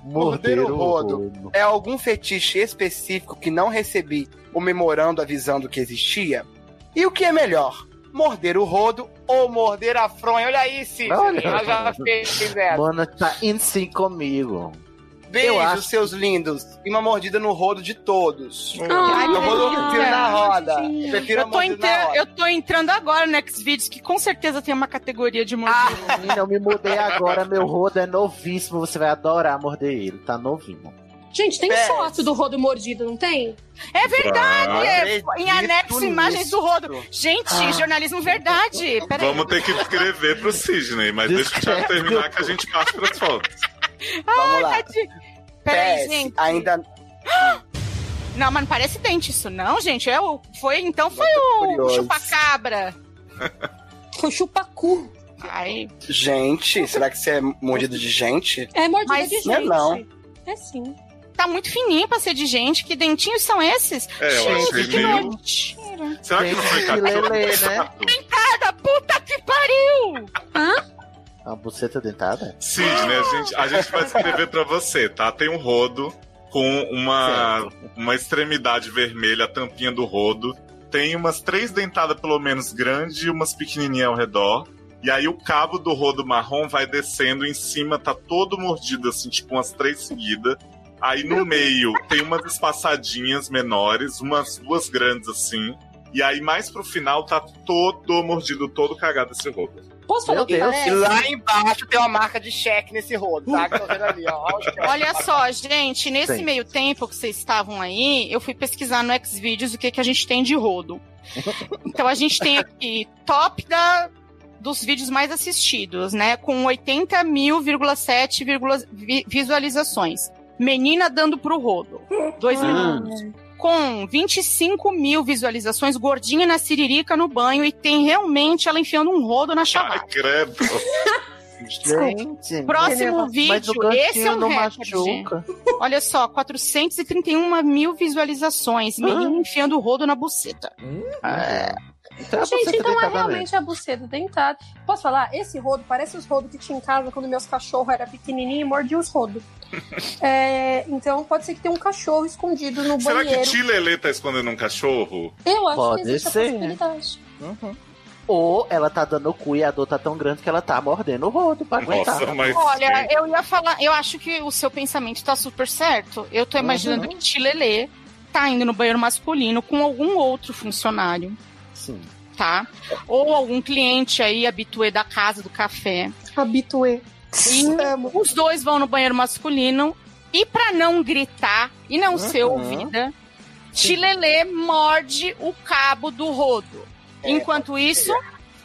Morder o rodo. É algum fetiche específico que não recebi o memorando avisando que existia? E o que é melhor? Morder o rodo ou morder a fronha? Olha aí, Cid. Olha. Ela já fez essa. Mona tá em si comigo. Beijos, eu acho- seus lindos. E uma mordida no rodo de todos. Ai, eu vou prefiro na roda. Eu prefiro Eu tô, eu tô entrando agora no Xvideos, que com certeza tem uma categoria de mordida. Menina, eu me mudei agora, meu rodo é novíssimo, você vai adorar morder ele, tá novinho. Gente, tem Pés. foto do rodo mordido, não tem? É verdade! Ah, é, em anexo, imagens do rodo. nisso. Gente, Ah. jornalismo verdade. Peraí. Vamos ter que descrever pro Sidney, mas deixa o Thiago terminar que a gente passa pras fotos. Vamos lá. Tadinho. Peraí, gente. ainda Não, mas não parece dente isso, não, gente. É o... Foi, então foi o chupacabra. Foi chupacu. Ai, Gente, será que você é mordido de gente? É mordida Mas de gente. não é não. É sim. Tá muito fininho pra ser de gente. Que dentinhos são esses? É, eu gente, que meio- mentira. Será que não foi cachorro? lelê, né? dentada? Puta que pariu! Uma buceta dentada? Sidney, a gente, a gente vai escrever pra você, tá? Tem um rodo com uma, uma extremidade vermelha, a tampinha do rodo. Tem umas três dentadas, pelo menos, grandes e umas pequenininhas ao redor. E aí o cabo do rodo marrom vai descendo, em cima tá todo mordido, assim, tipo umas três seguidas. Aí no meio tem umas espaçadinhas menores, umas duas grandes assim. E aí mais pro final tá todo mordido, todo cagado esse rodo. Posso falar Meu o que Deus. E parece? lá embaixo tem uma marca de cheque nesse rodo, tá? Que eu tô vendo ali, ó. Olha só, gente, nesse Sim. meio tempo que vocês estavam aí, eu fui pesquisar no Xvideos o que, que a gente tem de rodo. Então a gente tem aqui top da, dos vídeos mais assistidos, né? Com 80 mil,7 vírgula- vi- visualizações. Menina dando pro rodo. Dois Hum. minutos. Com 25 mil visualizações, gordinha na siririca no banho e tem realmente ela enfiando um rodo na Ai, chavata. credo. Gente, Próximo vídeo, esse é um recorde. machuca. Olha só, 431 mil visualizações. Menino enfiando o rodo na buceta. É. Então a Gente, então é dentada mesmo. realmente a buceta dentada. Posso falar? Esse rodo parece os rodos que tinha em casa quando meus cachorros eram pequenininhos e mordiam os rodos. É, então pode ser que tenha um cachorro escondido no Será banheiro. que Tilelê tá escondendo um cachorro? Eu acho Pode que existe ser. a possibilidade. Ou ela tá dando o cu e a dor tá tão grande que ela tá mordendo o rodo pra aguentar. Nossa, mas. Olha, eu ia falar, eu acho que o seu pensamento tá super certo. Eu tô imaginando que Tilelê tá indo no banheiro masculino com algum outro funcionário, Sim. tá? Ou algum cliente aí, habituê da casa do café. Habituê. E os dois vão no banheiro masculino e pra não gritar e não ser Uhum. ouvida, Tilelê morde o cabo do rodo. Enquanto isso,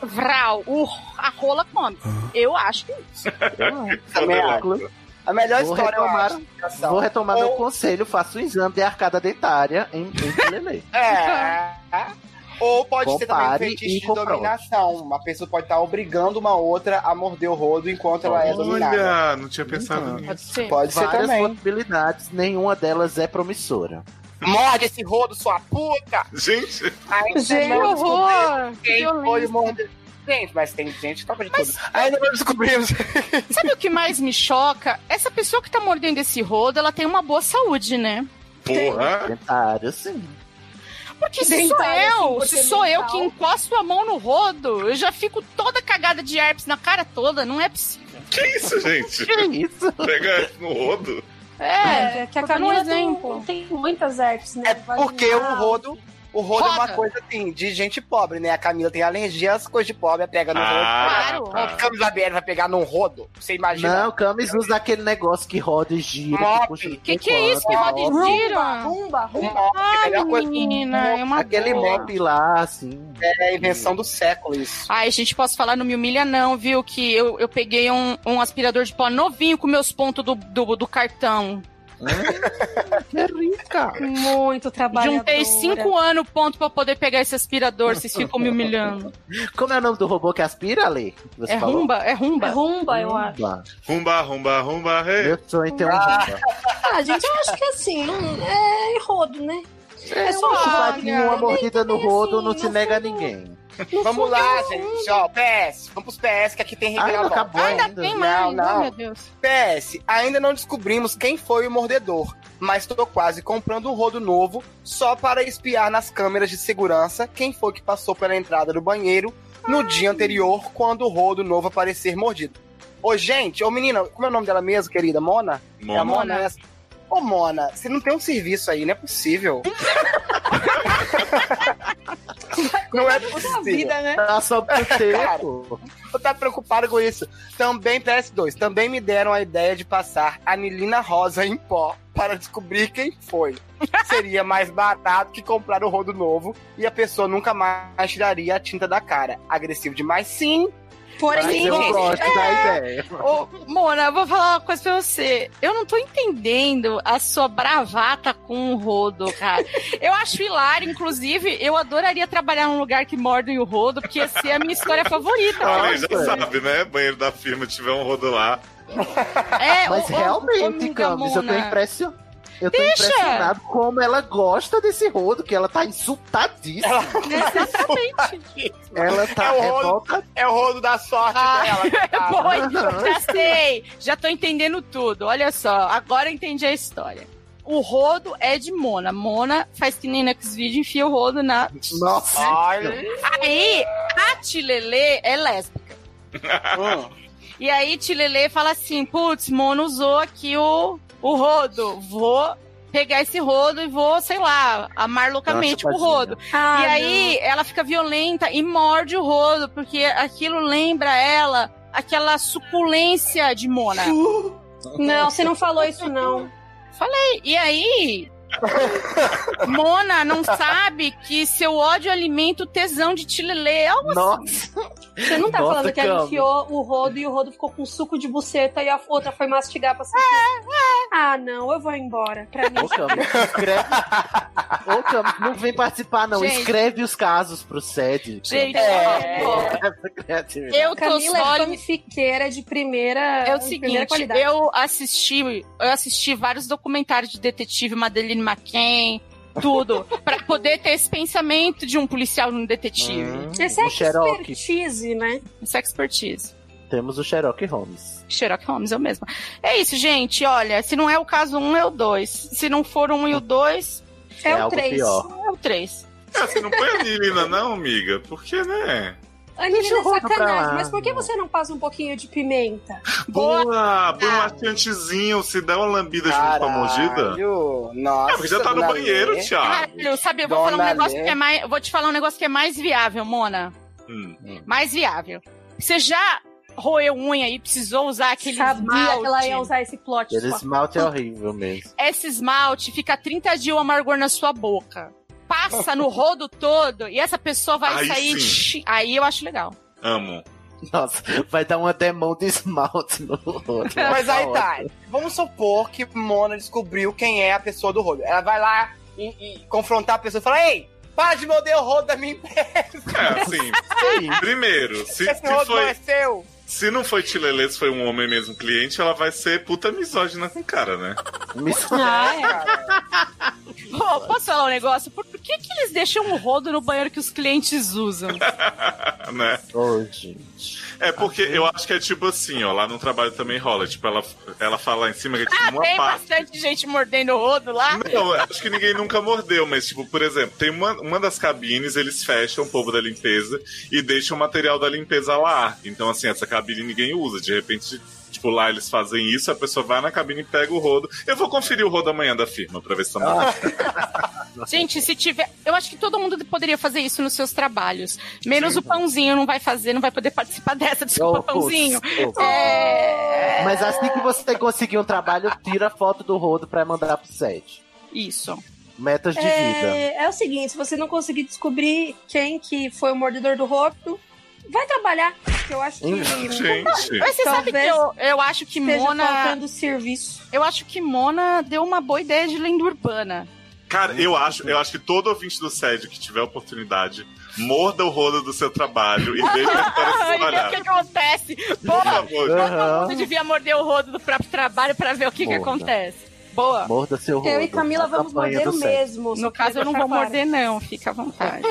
vral, o, a rola come. Eu acho que é isso. Também acho. A melhor Vou história eu retomar- explicação. Vou retomar meu Ou- conselho, faça um exame de arcada dentária em, em Lelê. É. Ou pode ser também um Compare fetiche de dominação. Uma pessoa pode estar obrigando uma outra a morder o rodo enquanto ela é dominada. Olha, não tinha pensado Então. nisso. Pode ser. Pode ser também. possibilidades, nenhuma delas é promissora. Morde esse rodo, sua puta! Gente, Ainda Gente, horror! Quem foi o mordedor. Gente, mas tem gente que topa de tudo. Ainda não descobrimos. Sabe o que mais me choca? Essa pessoa que tá mordendo esse rodo, ela tem uma boa saúde, né? porra. Dentário, sim. Porque se sou assim, eu, ser sou eu que encosto a mão no rodo, eu já fico toda cagada de herpes na cara toda, não é possível. Que isso, gente? Que isso? Pega no rodo. É, É, que a dando um Camila tem, tem muitas herpes, né? É porque o rodo. O rodo é uma Roda. coisa assim, de gente pobre, né? A Camila tem alergia às coisas de pobre, pega no Ah, rodo. Claro. tá. Camila Aberta vai pegar num rodo? Você imagina? Não, Camis usa aquele negócio que roda e gira. Mop. Que, puxa Que que é isso que roda e gira? Rumba, rumba, Um rumba. Ai, melhor coisa. menina, é uma Aquele mop lá, assim. É a invenção do século, isso. Ai, gente, posso falar, não me humilha não, viu? Que eu, eu peguei um, um aspirador de pó novinho com meus pontos do, do, do cartão. Que rica. Muito trabalho. Juntei cinco anos ponto pra poder pegar esse aspirador, vocês ficam me humilhando. Como é o nome do robô que aspira, Ale? Que É rumba? É rumba? É rumba, eu acho. Rumba. Rumba, rumba, rumba, rei. Meu sonho tem um rumba. Ah, gente, eu acho que assim, não- é rodo, né? É só vai rodo. vir uma mordida no rodo, assim, não se nega a ninguém. No Vamos lá, gente. Ó, PS. Vamos pros PS, que aqui tem Ah, não reviravolta. acabou Ainda ainda. tem Não, mais, não. oh, meu Deus. PS, ainda não descobrimos quem foi o mordedor, mas tô quase comprando um rodo novo só para espiar nas câmeras de segurança quem foi que passou pela entrada do banheiro no dia anterior, quando o rodo novo aparecer mordido. Ô, gente, ô menina, como é o nome dela mesmo, querida? Mona? É a Mona. Mona? né? Ô, Mona, você não tem um serviço aí, não é possível. Não é Da possível. vida, né? Tá só pro tempo. Eu tava preocupado com isso. Também, PS2, também me deram a ideia de passar anilina rosa em pó para descobrir quem foi. Seria mais barato que comprar o rodo novo e a pessoa nunca mais tiraria a tinta da cara. Agressivo demais, sim. Porém, Mas eu gente, gosto da ideia. Ô, Mona, eu vou falar uma coisa pra você. Eu não tô entendendo a sua bravata com o rodo, cara. Eu acho hilário, inclusive, eu adoraria trabalhar num lugar que mordem o rodo, porque ia ser a minha história favorita. Olha, já sabe, né? Banheiro da firma tiver um rodo lá. É, Mas ô, realmente, amiga Camis, eu tô impressionado. Eu tô Deixa. impressionado como ela gosta desse rodo, que ela tá insultadíssima. Exatamente. Ela tá É o rodo. revolta. É o rodo da sorte Ah, dela. Foi, já sei. Já tô entendendo tudo. Olha só, agora eu entendi a história. O rodo é de Mona. Mona faz que nem no X-Video, enfia o rodo na. Nossa. Aí, a Tilelê é lésbica. Hum. E aí, Tilelê fala assim: putz, Mona usou aqui o, o rodo. Vou pegar esse rodo e vou, sei lá, amar loucamente Nossa, o rodo. Ah, e aí ela fica violenta e morde o rodo, porque aquilo lembra ela aquela suculência de Mona. não. Não, você não falou isso, não. E aí. Mona não sabe que seu ódio alimenta o tesão de Tilelê. Algo assim. Nossa. Você não tá Nossa, falando que ela enfiou o rodo e o rodo ficou com suco de buceta e a outra foi mastigar pra sentir. Ah, não, eu vou embora. Pra mim. Ô, escreve. Ô, não vem participar, não. Gente. Escreve os casos pro SED. Gente, É. eu tô Camila só. é fanfiqueira de primeira, É o seguinte, eu assisti, eu assisti vários documentários de detetive, Madeline McCain, tudo, pra poder ter esse pensamento de um policial num detetive. Hum, Esse é o Sherlock. expertise, né? Essa expertise. Temos o Sherlock Holmes. Sherlock Holmes, eu mesma. É isso, gente. Olha, se não é o caso 1, é o 2. Se não for o 1 e o 2, É, É o algo 3. pior. é o 3. Ah, você não põe a Nilina, não, amiga? Por que, né? Pra sacanagem, mas por que você não passa um pouquinho de pimenta? Boa! Põe um laxantezinho, se der uma lambida junto com a mordida. Caralho, Nossa. É, porque já tá no banheiro, Lê. Thiago. Caralho, sabe, eu vou falar um negócio Lê. que é mais. Vou te falar um negócio que é mais viável, Mona. Hum. Mais viável. Você já roeu unha e precisou usar aquele Sabia esmalte? que ela ia usar esse plot. Aquele sua esmalte é horrível mesmo. Esse esmalte fica 30 dias o amargor na sua boca. Passa no rodo todo e essa pessoa vai Aí sair. sim. Aí eu acho legal. Amo. Nossa, vai dar uma demão de esmalte no rodo. Mas aí tá. Vamos supor que Mona descobriu quem é a pessoa do rodo. Ela vai lá e, e confrontar a pessoa e falar: Ei, para de morder o rodo da minha empresa. É, assim, primeiro, se, Esse se rodo não é foi, seu. Se não foi Tilelê, se foi um homem mesmo cliente, ela vai ser puta misógina com o cara, né? Me- Ah, é. Ô, posso falar um negócio? Por, que, que eles deixam o rodo no banheiro que os clientes usam? né? Ô, gente. É porque eu acho que é tipo assim, ó, lá no trabalho também rola. Tipo, ela, ela fala lá em cima que é tipo Ah, uma tem parte. bastante gente mordendo o rodo lá. Não, acho que ninguém nunca mordeu, mas, tipo, por exemplo, tem uma, uma das cabines, eles fecham o povo da limpeza e deixam o material da limpeza lá. Então, assim, essa cabine ninguém usa. De repente, tipo, lá eles fazem isso, a pessoa vai na cabine e pega o rodo. Eu vou conferir o rodo amanhã da firma pra ver se tá bom. Gente, se tiver. Eu acho que todo mundo poderia fazer isso nos seus trabalhos. Menos o pãozinho não vai fazer, não vai poder participar dessa. Desculpa, Ô, pãozinho. ô. É. Mas assim que você conseguir um trabalho, tira a foto do rodo pra mandar pro set. Isso. Metas de vida. É, é o seguinte, se você não conseguir descobrir quem que foi o mordedor do rodo, vai trabalhar. que Eu acho que Gente. Mas você sabe que eu, eu acho que Mona. faltando serviço. Eu acho que Mona deu uma boa ideia de lenda urbana. Cara, eu acho, eu acho que todo ouvinte do SED que tiver oportunidade, morda o rodo do seu trabalho e veja a história se ver o que acontece. Por Boa! favor. Todo mundo devia morder o rodo do próprio trabalho pra ver o que, que acontece. Boa. Morda seu rodo. Eu e Camila vamos morder o mesmo. No caso, eu não vou morder, não. Fica à vontade.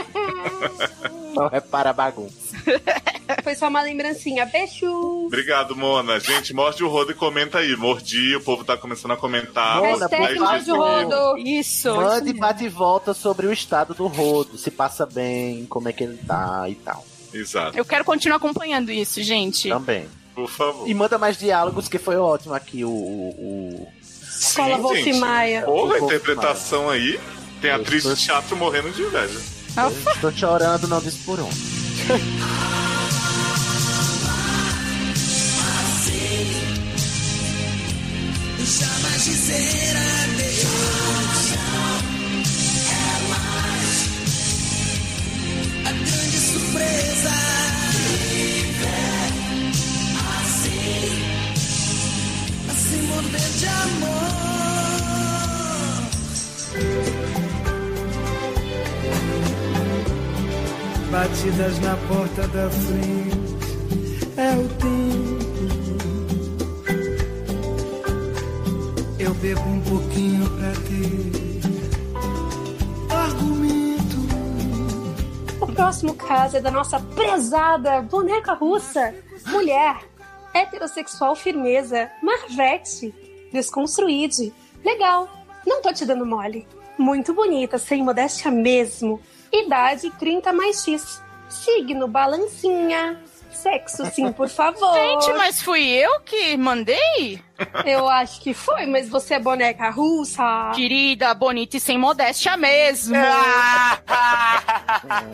Não é para bagunça. Foi só uma lembrancinha. Beijo! Obrigado, Mona. Gente, morde o rodo e comenta aí. Mordi, o povo tá começando a comentar. Mona, morde o rodo. Isso. Mande isso bate e volta sobre o estado do rodo, se passa bem, como é que ele tá e tal. Exato. Eu quero continuar acompanhando isso, gente. Também. Por favor. E manda mais diálogos, que foi ótimo aqui o, o- Escola Sim, Wolf gente. Maia. Porra, a interpretação aí. Tem Eu atriz tô- de teatro morrendo de inveja. Eu Estou chorando, não disse por um. Jamais dizer adeus. É mais a grande surpresa. Batidas na porta da frente, é o tempo. Eu bebo um pouquinho pra ter argumento. O próximo caso é da nossa prezada boneca russa, mulher, heterossexual firmeza, Marvete, desconstruíde. Legal, não tô te dando mole. Muito bonita, sem modéstia mesmo. Idade 30 mais X. Signo balancinha. Sexo sim, por favor. Gente, mas fui eu que mandei? Eu acho que foi, mas você é boneca russa. Querida, bonita e sem modéstia mesmo.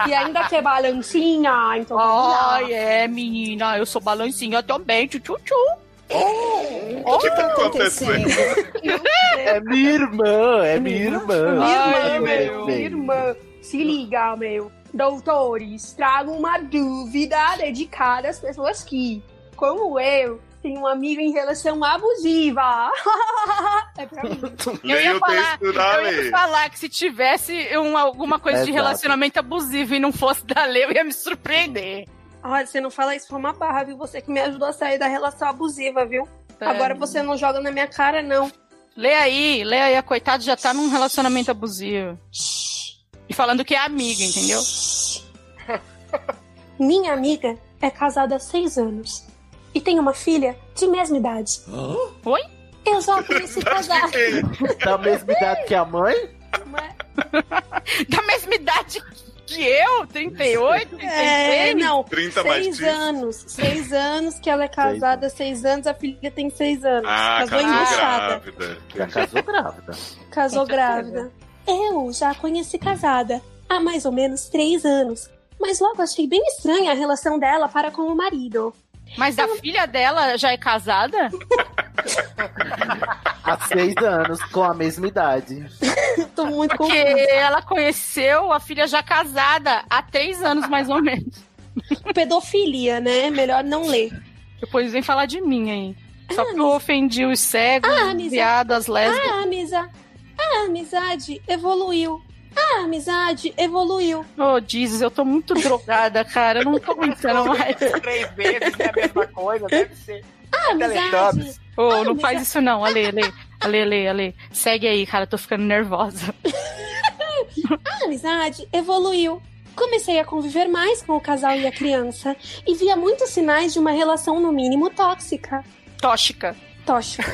E ainda que é balancinha, então. Ai, é, menina, eu sou balancinha também, tchu tchu tchu. O que tá acontecendo? É minha irmã, é minha irmã. Minha Ai, irmã, meu. meu. Minha irmã. Se liga, meu. Doutores, trago uma dúvida dedicada às pessoas que, como eu, têm um amigo em relação abusiva. é pra mim. Eu ia, falar, eu ia falar que se tivesse um- alguma coisa de Exato. relacionamento abusivo e não fosse da lei, eu ia me surpreender. Olha, você não fala isso foi uma barra, viu? Você que me ajudou a sair da relação abusiva, viu? Agora você não joga na minha cara, não. Lê aí, lê aí, a coitada já tá num relacionamento abusivo. E falando que é amiga, entendeu? Minha amiga é casada há seis anos e tem uma filha de mesma idade. Oi? Eu já conheci casar. Da mesma idade que a mãe? Da mesma idade que eu, 38, 36? É, não. 30 mais seis anos. Seis anos que ela é casada, seis anos, a filha tem seis anos. Ah, casou casou embaixada. grávida. Já casou grávida. Casou grávida. Eu já a conheci casada há mais ou menos três anos. Mas logo achei bem estranha a relação dela para com o marido. Mas a filha dela já é casada? Há seis anos, com a mesma idade. Tô muito Porque confusa. ela conheceu a filha já casada há três anos, mais ou menos. Pedofilia, né? Melhor não ler. Depois vem falar de mim aí. Só que eu ofendi os cegos, Ah, os viados, as lésbicas. Ah, amizade. Ah, amizade evoluiu. Ah, amizade evoluiu. Ô, Jesus, eu tô muito drogada, cara. Eu não tô aguentando mais. Três vezes é a mesma coisa, deve ser. Ah, amizade. Ô, Ah, não mas faz é- isso não, Ale, Ale. Ale, Ale, Ale. Segue aí, cara. eu Tô ficando nervosa. A amizade evoluiu. Comecei a conviver mais com o casal e a criança e via muitos sinais de uma relação, no mínimo, tóxica. Tóxica. Tóxica.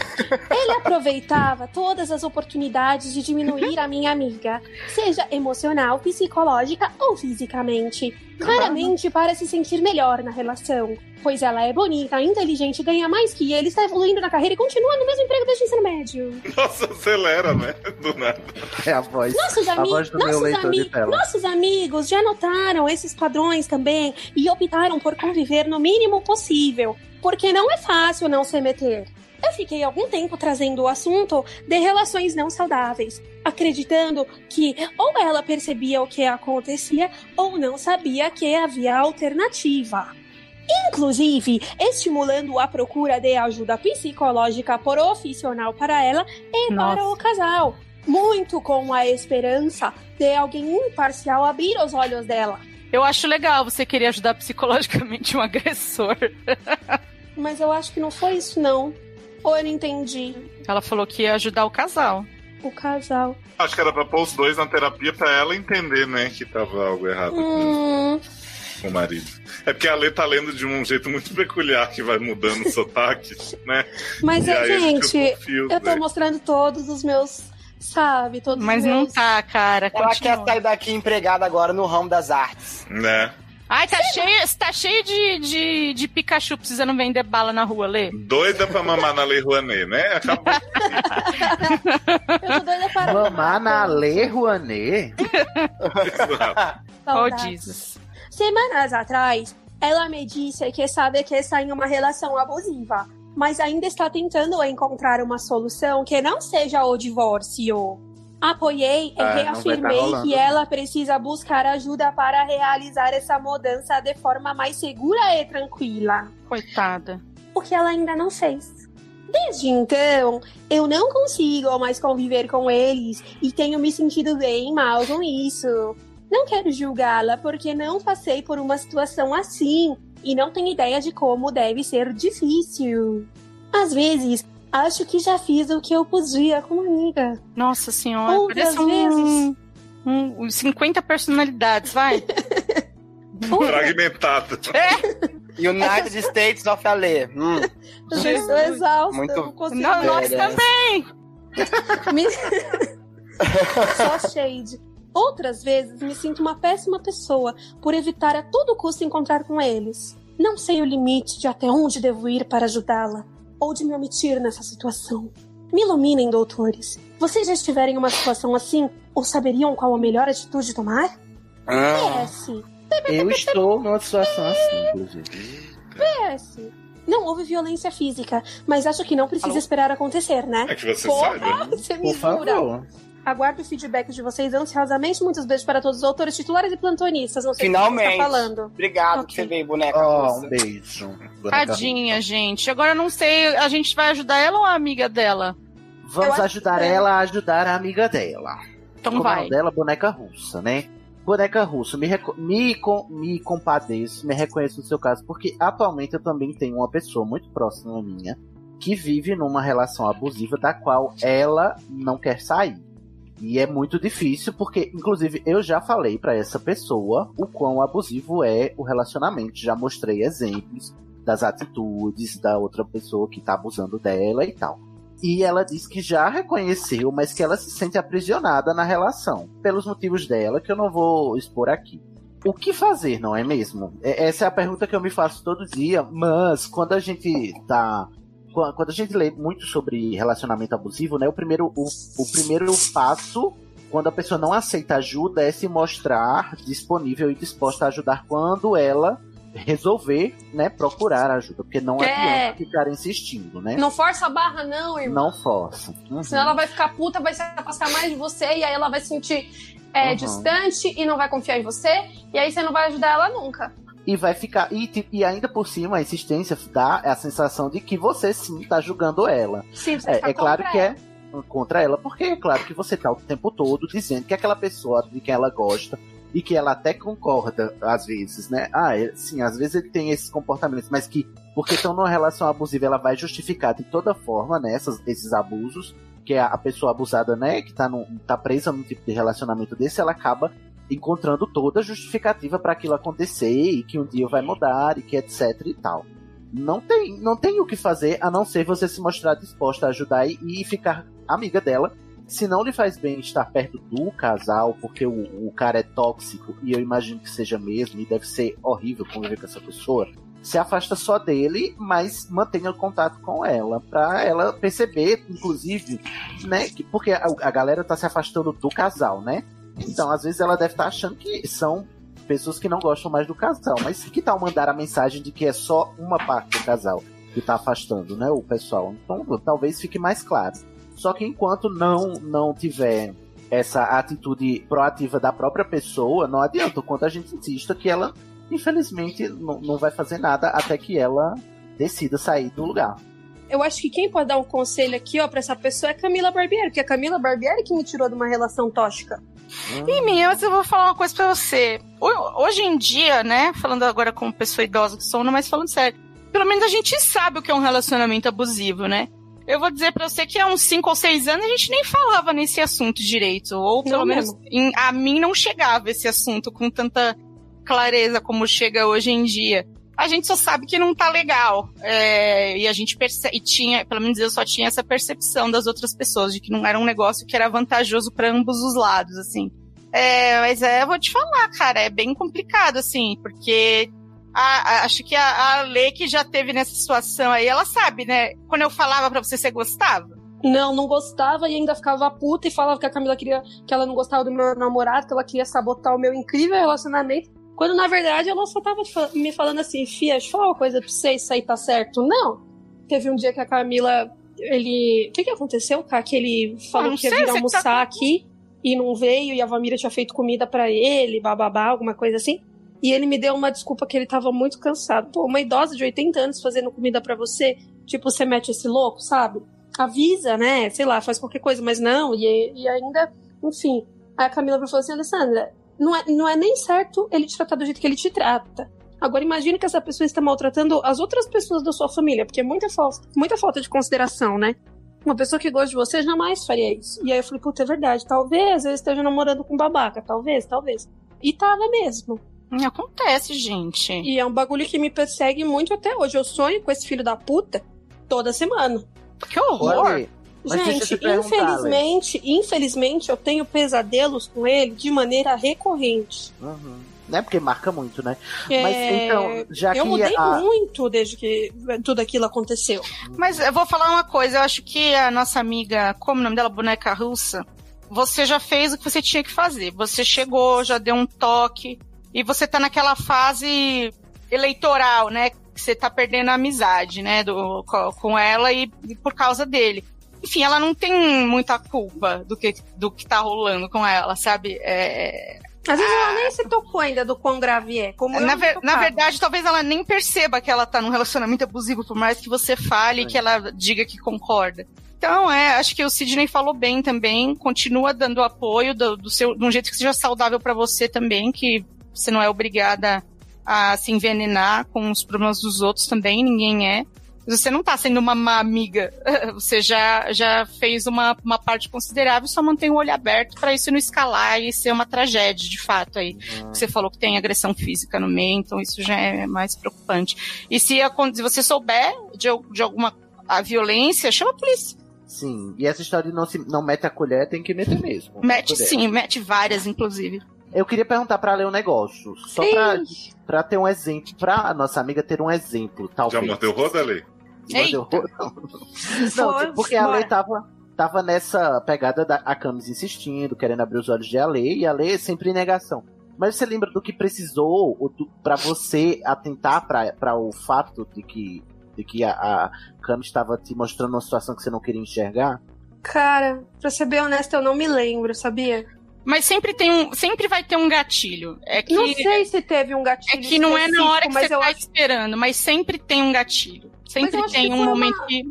Ele aproveitava todas as oportunidades de diminuir a minha amiga, seja emocional, psicológica ou fisicamente. Claramente para se sentir melhor na relação, pois ela é bonita, inteligente, ganha mais que ele, está evoluindo na carreira e continua no mesmo emprego desde o ensino médio. Nossa, acelera, né? Do nada. É a voz. Nossos, a ami voz do meu nossos, leitor ami- de tela. nossos amigos já notaram esses padrões também e optaram por conviver no mínimo possível, porque não é fácil não se meter. Eu fiquei algum tempo trazendo o assunto de relações não saudáveis, acreditando que ou ela percebia o que acontecia ou não sabia que havia alternativa. Inclusive, estimulando a procura de ajuda psicológica profissional para ela e para Nossa. o casal. Muito com a esperança de alguém imparcial abrir os olhos dela. Eu acho legal você querer ajudar psicologicamente um agressor. Mas eu acho que não foi isso, não. Ou eu não entendi. Ela falou que ia ajudar o casal. O casal. Acho que era pra pôr os dois na terapia pra ela entender, né, que tava algo errado com Hum, com o marido. É porque a Lê tá lendo de um jeito muito peculiar que vai mudando o sotaque, né? mas, E é, gente, confuso, eu tô né? mostrando todos os meus. Sabe? Todos Mas os não meus... tá, cara. Ela Continua. quer sair daqui empregada agora no ramo das artes. Né? Ai, tá cheio, tá cheio de, de, de Pikachu precisando vender bala na rua, Lê. Doida pra mamar na Lei Rouanet, né? Acabou. Eu tô doida para. Mamar na Lei Rouanet? Saudades. Jesus. Semanas atrás, ela me disse que sabe que está em uma relação abusiva, mas ainda está tentando encontrar uma solução que não seja o divórcio. Apoiei e tá reafirmei rolando. que ela precisa buscar ajuda para realizar essa mudança de forma mais segura e tranquila. Coitada. O que ela ainda não fez. Desde então, eu não consigo mais conviver com eles e tenho me sentido bem mal com isso. Não quero julgá-la porque não passei por uma situação assim e não tenho ideia de como deve ser difícil. Às vezes, acho que já fiz o que eu podia como amiga. Nossa senhora, Outras parece um, vezes. um, um 50 personalidades, vai. Fragmentado. United States of Ale. Hum. Eu estou exausta, Muito não consigo. Não, nós Badass. também. Me- Só shade. Outras vezes me sinto uma péssima pessoa por evitar a todo custo encontrar com eles. Não sei o limite de até onde devo ir para ajudá-la, ou de me omitir nessa situação. Me iluminem, doutores. Vocês já estiverem em uma situação assim, ou saberiam qual a melhor atitude tomar? Ah. PS. Eu estou numa situação assim, inclusive. PS. Não houve violência física, mas acho que não precisa esperar acontecer, né? É que você Porra, sabe. Você me Por jura. Aguardo o feedback de vocês ansiosamente. Muitos beijos para todos os autores titulares e plantonistas. Não sei que Finalmente. você tá falando. Obrigado que você veio, boneca. Russa. um beijo. boneca Tadinha, gente. Agora eu não sei, a gente vai ajudar ela ou a amiga dela? Vamos Eu ajudar que é. ela a ajudar a amiga dela. Então Como é vai. dela? Boneca russa, né? Boneca russa, me, reco- me, com- me compadeço, me reconheço no seu caso, porque atualmente eu também tenho uma pessoa muito próxima minha que vive numa relação abusiva da qual ela não quer sair. E é muito difícil, porque, inclusive, eu já falei pra essa pessoa o quão abusivo é o relacionamento. Já mostrei exemplos das atitudes da outra pessoa que tá abusando dela e tal. E ela diz que já reconheceu, mas que ela se sente aprisionada na relação. Pelos motivos dela, que eu não vou expor aqui. O que fazer, não é mesmo? É- Essa é a pergunta que eu me faço todo dia, mas quando a gente tá. Quan- Quando a gente lê muito sobre relacionamento abusivo, né? O primeiro, o, o primeiro passo, quando a pessoa não aceita ajuda, é se mostrar disponível e disposta a ajudar quando ela resolver, né, procurar ajuda. Porque não É. adianta ficar insistindo, né? Não força a barra, não, irmão. Não força. Uhum. Senão ela vai ficar puta, vai se afastar mais de você, e aí ela vai se sentir é, Uhum. distante e não vai confiar em você, e aí você não vai ajudar ela nunca. E vai ficar. E, e ainda por cima, a insistência dá a sensação de que você sim tá julgando ela. Sim, você É, está é claro contra que ela. é contra ela, porque é claro que você tá o tempo todo dizendo que aquela pessoa de quem ela gosta e que ela até concorda às vezes, né? Ah, é- sim, às vezes ele tem esses comportamentos, mas que porque estão numa relação abusiva, ela vai justificar de toda forma, né, essas- esses abusos, que a, a pessoa abusada, né, que tá, num, tá presa num tipo de relacionamento desse, ela acaba encontrando toda a justificativa para aquilo acontecer e que um dia vai mudar e que etc e tal. Não tem, não tem o que fazer a não ser você se mostrar disposta a ajudar e, e ficar amiga dela. Se não lhe faz bem estar perto do casal, porque o, o cara é tóxico, e eu imagino que seja mesmo, e deve ser horrível conviver com essa pessoa, se afasta só dele, mas mantenha contato com ela, pra ela perceber, inclusive, né, que, porque a, a galera tá se afastando do casal, né? Então, às vezes ela deve estar achando que são pessoas que não gostam mais do casal, mas que tal mandar a mensagem de que é só uma parte do casal que tá afastando, né, o pessoal? Então, talvez fique mais claro. Só que enquanto não não tiver essa atitude proativa da própria pessoa, não adianta quanto a gente insista que ela, infelizmente, não vai fazer nada até que ela decida sair do lugar. Eu acho que quem pode dar um conselho aqui, ó, pra essa pessoa é Camila Barbieri, porque a Camila Barbieri que me tirou de uma relação tóxica. E minha, mas eu vou falar uma coisa pra você. Ho- Hoje em dia, né, falando agora como pessoa idosa que sou, não, mas falando sério, pelo menos a gente sabe o que é um relacionamento abusivo, né? Eu vou dizer pra você que há uns 5 ou 6 anos a gente nem falava nesse assunto direito. Ou pelo Não menos em- a mim não chegava esse assunto com tanta clareza como chega hoje em dia. A gente só sabe que não tá legal. É, e a gente percebe, e tinha, pelo menos eu só tinha essa percepção das outras pessoas, de que não era um negócio que era vantajoso pra ambos os lados, assim. É, mas é, eu vou te falar, cara, é bem complicado, assim, porque a- a- acho que a, a Lê que já teve nessa situação aí, ela sabe, né? Quando eu falava pra você, você gostava? Não, não gostava e ainda ficava puta e falava que a Camila queria que ela não gostava do meu namorado, que ela queria sabotar o meu incrível relacionamento. Quando na verdade ela só tava me falando assim, Fia, deixa eu falar uma coisa pra você, isso aí tá certo. Não. Teve um dia que a Camila, ele. O que que aconteceu, cara? Que ele falou não que ia vir que almoçar tá- aqui e não veio, e a Valmira tinha feito comida pra ele, bababá, alguma coisa assim. E ele me deu uma desculpa que ele tava muito cansado. Pô, uma idosa de 80 anos fazendo comida pra você, tipo, você mete esse louco, sabe? Avisa, né? Sei lá, faz qualquer coisa, mas não. E, e ainda, enfim. Aí a Camila falou assim: Alessandra, não é, não é nem certo ele te tratar do jeito que ele te trata. Agora imagine que essa pessoa está maltratando as outras pessoas da sua família, porque é muita falta, muita falta de consideração, né? Uma pessoa que gosta de você jamais faria isso. E aí eu falei, puta, é verdade. Talvez eu esteja namorando com um babaca. Talvez, talvez. E tava mesmo. Acontece, gente. E é um bagulho que me persegue muito até hoje. Eu sonho com esse filho da puta toda semana. Que horror! Olha, mas eu Gente, te perguntar, infelizmente, infelizmente eu tenho pesadelos com ele de maneira recorrente. Uhum. Né? Porque marca muito, né? É, Mas então, já eu que mudei a- muito desde que tudo aquilo aconteceu. Mas eu vou falar uma coisa, eu acho que a nossa amiga, como o nome dela, boneca russa, você já fez o que você tinha que fazer. Você chegou, já deu um toque, e você tá naquela fase eleitoral, né? Que você tá perdendo a amizade, né? Do, co- com ela e, e por causa dele. Enfim, ela não tem muita culpa do que, do que tá rolando com ela, sabe? É, Às vezes ela nem se tocou ainda do quão grave é. Como na, ver- na verdade, talvez ela nem perceba que ela tá num relacionamento abusivo, por mais que você fale, que ela diga que concorda. Então, é, acho que o Sidney falou bem também. Continua dando apoio do, do seu, de um jeito que seja saudável pra você também, que você não é obrigada a se envenenar com os problemas dos outros também, ninguém é. Você não tá sendo uma má amiga. Você já, já fez uma, uma parte considerável, só mantém o olho aberto pra isso não escalar e ser uma tragédia, de fato, aí. Você falou que tem agressão física no meio, então isso já é mais preocupante. E se, se você souber de, de alguma a violência, chama a polícia. Sim, e essa história de não, se, não mete a colher, tem que meter mesmo. Mete sim, mete várias, inclusive. Eu queria perguntar pra ler um negócio, só pra, pra ter um exemplo, pra nossa amiga ter um exemplo, talvez. Já mordeu o rodo, Rodo? Não, porque a Lei tava, tava nessa pegada da a Camis insistindo, querendo abrir os olhos de Ale, e a Lei sempre em negação. Mas você lembra do que precisou pra você atentar pra o fato de que, de que a, a Camis estava te mostrando uma situação que você não queria enxergar? Cara, pra ser bem honesta, eu não me lembro, sabia? Mas sempre tem um, sempre vai ter um gatilho. É que Não sei se teve um gatilho. é que não é na hora que você tá acho esperando, mas sempre tem um gatilho. Sempre tem um momento uma- que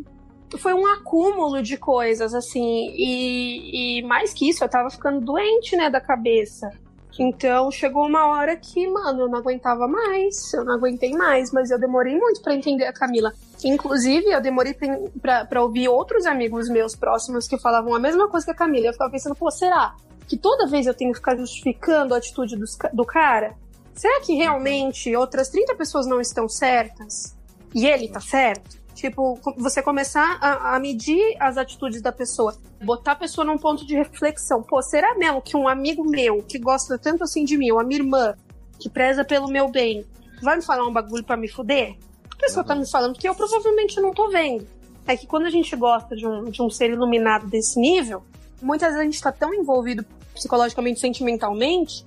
foi um acúmulo de coisas, assim, e, e mais que isso, eu tava ficando doente, né, da cabeça. Então chegou uma hora que, mano, eu não aguentava mais, eu não aguentei mais, mas eu demorei muito pra entender a Camila. Inclusive, eu demorei pra ouvir outros amigos meus próximos que falavam a mesma coisa que a Camila. Eu ficava pensando, pô, será que toda vez eu tenho que ficar justificando a atitude ca- do cara? Será que realmente outras 30 pessoas não estão certas? E ele tá certo? Tipo, você começar a, a medir as atitudes da pessoa, botar a pessoa num ponto de reflexão. Pô, será mesmo que um amigo meu que gosta tanto assim de mim, ou a minha irmã, que preza pelo meu bem, vai me falar um bagulho pra me fuder? A pessoa tá me falando que eu provavelmente não tô vendo. É que quando a gente gosta de um, de um ser iluminado desse nível, muitas vezes a gente tá tão envolvido psicologicamente, sentimentalmente,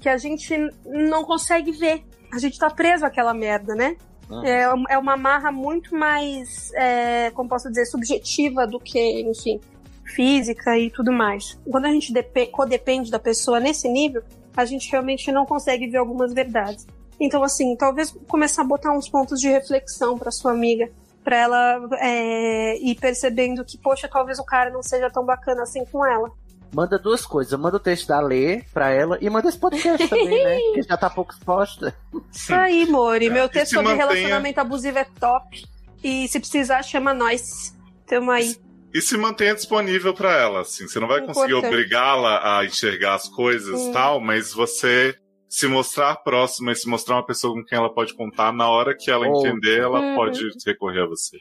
que a gente não consegue ver. A gente tá preso àquela merda, né? É, um- é uma marra muito mais, é, como posso dizer, subjetiva do que, enfim, física e tudo mais. Quando a gente depe- codepende da pessoa nesse nível, a gente realmente não consegue ver algumas verdades. Então, assim, talvez começar a botar uns pontos de reflexão pra sua amiga, pra ela é, ir percebendo que, poxa, talvez o cara não seja tão bacana assim com ela. Manda duas coisas, manda o texto da Lê pra ela e manda esse podcast também, né? Que já tá pouco exposta. Isso aí, Mori. Meu E texto se sobre mantenha- relacionamento abusivo é top. E se precisar, chama nós. Tamo aí. E se mantenha disponível pra ela, assim. Você não vai conseguir Importante. obrigá-la a enxergar as coisas e Hum. tal, mas você se mostrar próxima e se mostrar uma pessoa com quem ela pode contar, na hora que ela entender, ela Uhum. pode recorrer a você.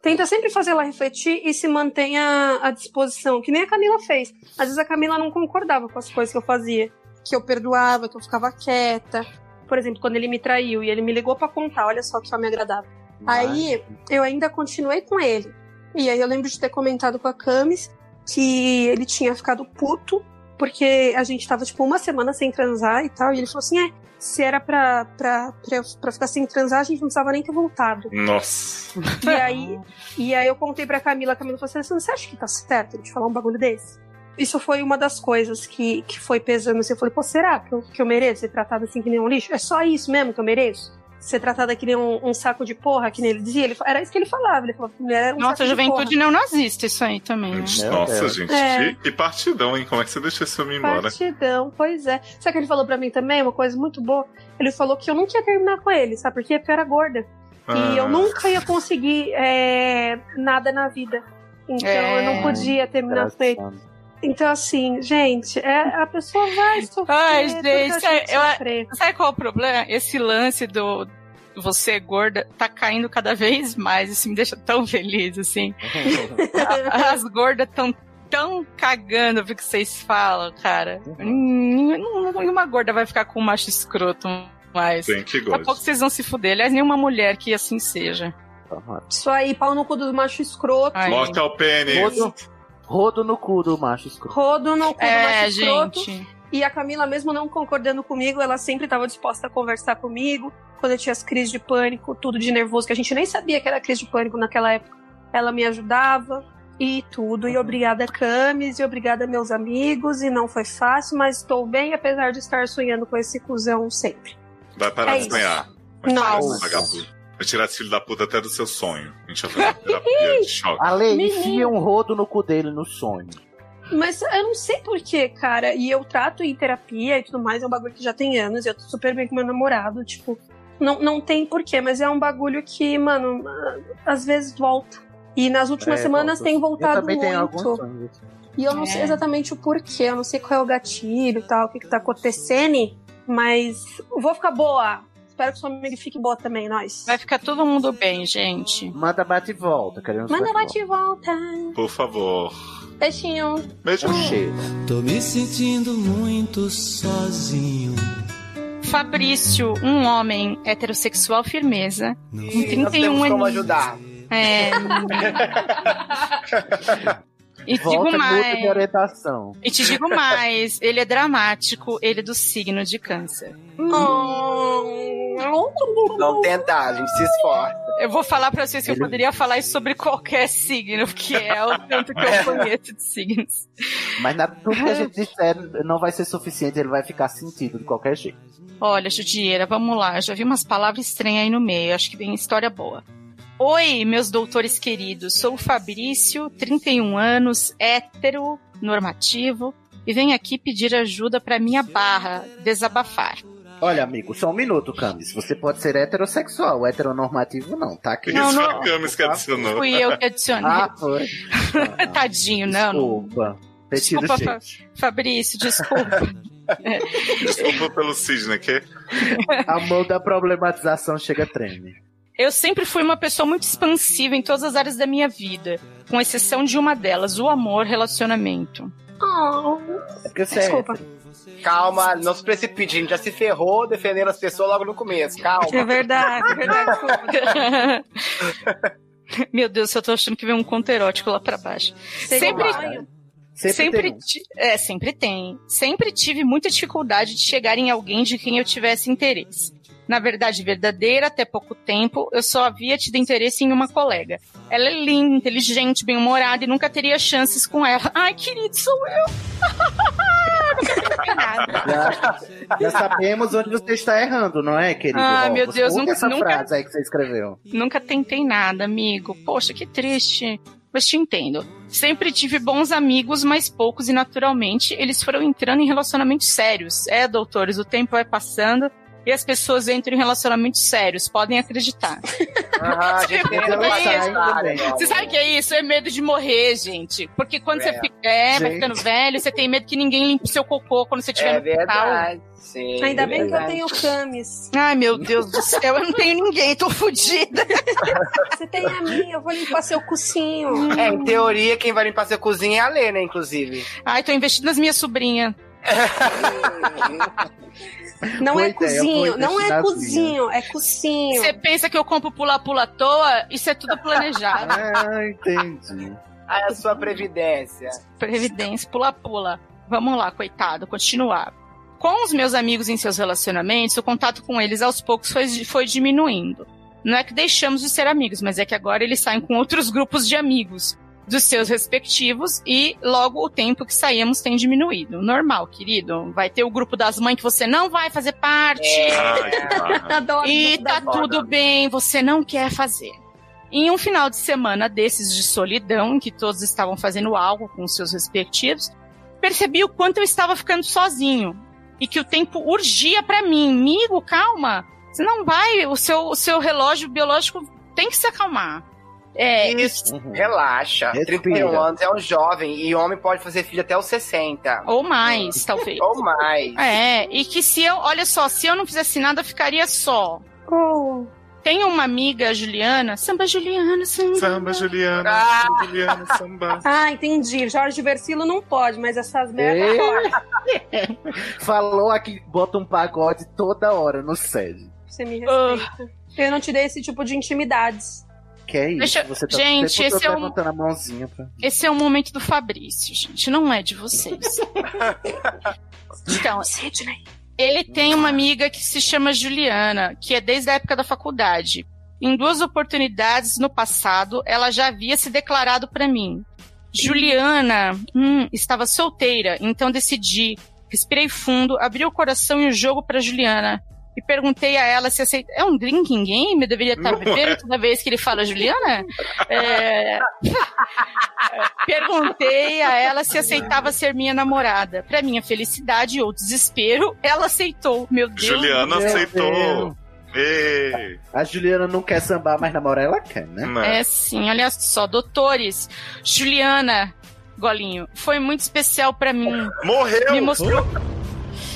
Tenta sempre fazer ela refletir e se mantenha à disposição, que nem a Camila fez. Às vezes a Camila não concordava com as coisas que eu fazia. Que eu perdoava, que eu ficava quieta. Por exemplo, quando ele me traiu e ele me ligou pra contar, olha só que homem agradável. Aí eu ainda continuei com ele. E aí eu lembro de ter comentado com a Camis que ele tinha ficado puto porque a gente tava, tipo, uma semana sem transar e tal. E ele falou assim: é, se era pra, pra, pra, pra ficar sem transar, a gente não precisava nem ter voltado. Nossa. E aí, e aí eu contei pra Camila, a Camila falou assim: você acha que tá certo te falar um bagulho desse? Isso foi uma das coisas que, que foi pesando. Assim, eu falei, pô, será que eu, que eu mereço ser tratado assim que nem um lixo? É só isso mesmo que eu mereço? Ser tratada que nem um, um saco de porra, que nem ele dizia? Ele, era isso que ele falava. Ele falava que mulher era um Nossa, saco de juventude porra. neonazista, isso aí também. né? Nossa, gente, É. que, que partidão, hein? Como é que você deixou esse homem embora? Partidão, pois é. Sabe o que ele falou pra mim também? Uma coisa muito boa. Ele falou que eu nunca ia terminar com ele, sabe por quê? Porque eu era gorda. Ah. E eu nunca ia conseguir é, nada na vida. Então É. eu não podia terminar com ele. Então, assim, gente, é, a pessoa vai sofrer. Ai, tudo que gente, sabe, eu- sabe qual é o problema? Esse lance do você gorda tá caindo cada vez mais. Isso me deixa tão feliz, assim. As gordas tão tão cagando pro que vocês falam, cara. Nenhuma, nenhuma gorda vai ficar com um macho escroto mais. Tem que Daqui a pouco vocês vão se fuder. Aliás, nenhuma mulher que assim seja. Isso aí, pau no cu do macho escroto. Ai. Mostra o pênis. Rodo, rodo no cu do macho escroto. Rodo no cu do É, macho escroto. gente. E a Camila, mesmo não concordando comigo, ela sempre estava disposta a conversar comigo. Quando eu tinha as crises de pânico, tudo de nervoso, que a gente nem sabia que era crise de pânico naquela época. Ela me ajudava e tudo. E obrigada, Camis, e obrigada, meus amigos. E não foi fácil, mas estou bem, apesar de estar sonhando com esse cuzão sempre. Vai parar É de sonhar. De Nossa. Vai tirar esse filho da puta até do seu sonho. A gente vai fazer uma terapia de choque. Ale, enfia um rodo no cu dele no sonho. Mas eu não sei porquê, cara. E eu trato em terapia e tudo mais, é um bagulho que já tem anos. E eu tô super bem com meu namorado. Tipo, não, não tem porquê, mas é um bagulho que, mano, às vezes volta. E nas últimas É, semanas volta. tem Eu voltado muito. assim. E eu não É. sei exatamente o porquê, eu não sei qual é o gatilho e tal, o que, que tá acontecendo, mas vou ficar boa. Espero que sua amiga fique boa também, nós. Vai ficar todo mundo bem, gente. Manda bate e volta, queremos Manda bate bate e volta. Por favor. Beijinho. Beijo. Um cheiro. Tô me sentindo muito sozinho. Fabrício, um homem heterossexual firmeza, com Nós 31 temos como anos. ajudar. É. E Volta digo muda de mais. orientação. E te digo mais, ele é dramático, ele é do signo de câncer. Não tentar, a gente se esforça. Eu vou falar pra vocês que eu poderia falar isso sobre qualquer signo, porque é o tanto que eu conheço de signos. Mas nada, tudo que a gente disser não vai ser suficiente, ele vai ficar sentido de qualquer jeito. Olha, Judieira, vamos lá. Eu já vi umas palavras estranhas aí no meio. Acho que vem história boa. Oi, meus doutores queridos. Sou o Fabrício, 31 anos, hétero, normativo, e venho aqui pedir ajuda pra minha barra desabafar. Olha, amigo, só um minuto, Camis. Você pode ser heterossexual, heteronormativo não, tá aqui. Não, Isso não. foi a Camis que adicionou. Fui eu que adicionei. Ah, foi. Tadinho, não. Desculpa. Retiro Desculpa, Fa-. Fabrício, desculpa. Desculpa pelo Sidney, que A mão da problematização chega treme. Eu sempre fui uma pessoa muito expansiva em todas as áreas da minha vida, com exceção de uma delas, o amor, relacionamento. Oh, É é desculpa. Calma, não se precipite, a gente já se ferrou defendendo as pessoas logo no começo. É Calma. verdade, é verdade, desculpa. Meu Deus, eu tô achando que vem um conto erótico lá pra baixo. Sempre? Sempre, sempre, é, sempre tem. Sempre tive muita dificuldade de chegar em alguém de quem eu tivesse interesse. Na verdade, verdadeira, até pouco tempo, eu só havia tido interesse em uma colega. Ela é linda, inteligente, bem-humorada e nunca teria chances com ela. Ai, querido, sou eu! nunca tentei nada. Já, já sabemos onde você está errando, não é, querido? Ai, Ó, meu Deus, nunca- essa nunca- frase aí que você escreveu. Nunca tentei nada, amigo. Poxa, que triste. Mas te entendo. Sempre tive bons amigos, mas poucos, e naturalmente eles foram entrando em relacionamentos sérios. É, doutores, o tempo vai passando e as pessoas entram em relacionamentos sérios, podem acreditar. Ah, gente Você uma sabe história, meu Você sabe o que é isso? É medo de morrer, gente. Porque quando você É. fica, é, vai Gente. ficando velho, você tem medo que ninguém limpe o seu cocô quando você estiver É no hospital. verdade. Sim, Ainda é bem que eu verdade. tenho camis. Ai, meu Deus do céu, eu não tenho ninguém, tô fodida. Você tem a minha, eu vou limpar seu cocinho. É, em teoria, quem vai limpar sua cozinha é a Lê, né, inclusive. Ai, tô investindo nas minhas sobrinhas. Não Boa é ideia, cozinho, não é cozinho, é cozinho. Você pensa que eu compro pula-pula à toa? Isso é tudo planejado. Ah, entendi. Aí a sua previdência. Previdência, pula-pula. Vamos lá, coitado, continuar. Com os meus amigos em seus relacionamentos, o contato com eles aos poucos foi, foi diminuindo. Não é que deixamos de ser amigos, mas é que agora eles saem com outros grupos de amigos dos seus respectivos e logo o tempo que saímos tem diminuído. Normal, querido. Vai ter o grupo das mães que você não vai fazer parte. Barra. Adoro E tá tudo bem, você não quer fazer. Em um final de semana desses de solidão, em que todos estavam fazendo algo com seus respectivos, percebi o quanto eu estava ficando sozinho e que o tempo urgia pra mim. Amigo, calma. Você não vai, o seu, o seu relógio biológico tem que se acalmar. É, Isso, Uhum. relaxa. Respira. 31 anos é um jovem e homem pode fazer filho até os 60. ou mais, talvez. Ou mais. É, e que se eu, olha só, se eu não fizesse nada, eu ficaria só. Oh. Tem uma amiga, Juliana, samba Juliana, samba. Samba, Juliana. Ah. Juliana, samba. Ah, entendi. Jorge Versilo não pode, mas essas merdas. Falou aqui, bota um pagode toda hora no sede. Você me respeita. Eu não te dei esse tipo de intimidades. Que é isso? Deixa- Você tá Gente, esse é um- a mãozinha pra... Esse é o momento do Fabrício, gente, não é de vocês. Então, Sidney. ele tem uma amiga que se chama Juliana, que é desde a época da faculdade. Em duas oportunidades no passado, ela já havia se declarado pra mim. Juliana hum, estava solteira, então decidi. Respirei fundo, abri o coração e o jogo pra Juliana. E perguntei a ela se aceita. É um drinking game? Eu deveria estar Não bebendo é. toda vez que ele fala Juliana? É, Perguntei a ela se aceitava ser minha namorada. Pra minha felicidade ou desespero, ela aceitou. Meu Deus. Juliana Meu aceitou. Deus. Ei, A Juliana não quer sambar, mas namorar ela quer, né? né? É sim, olha só, doutores. Juliana, Golinho, foi muito especial pra mim. Morreu! Me mostrou,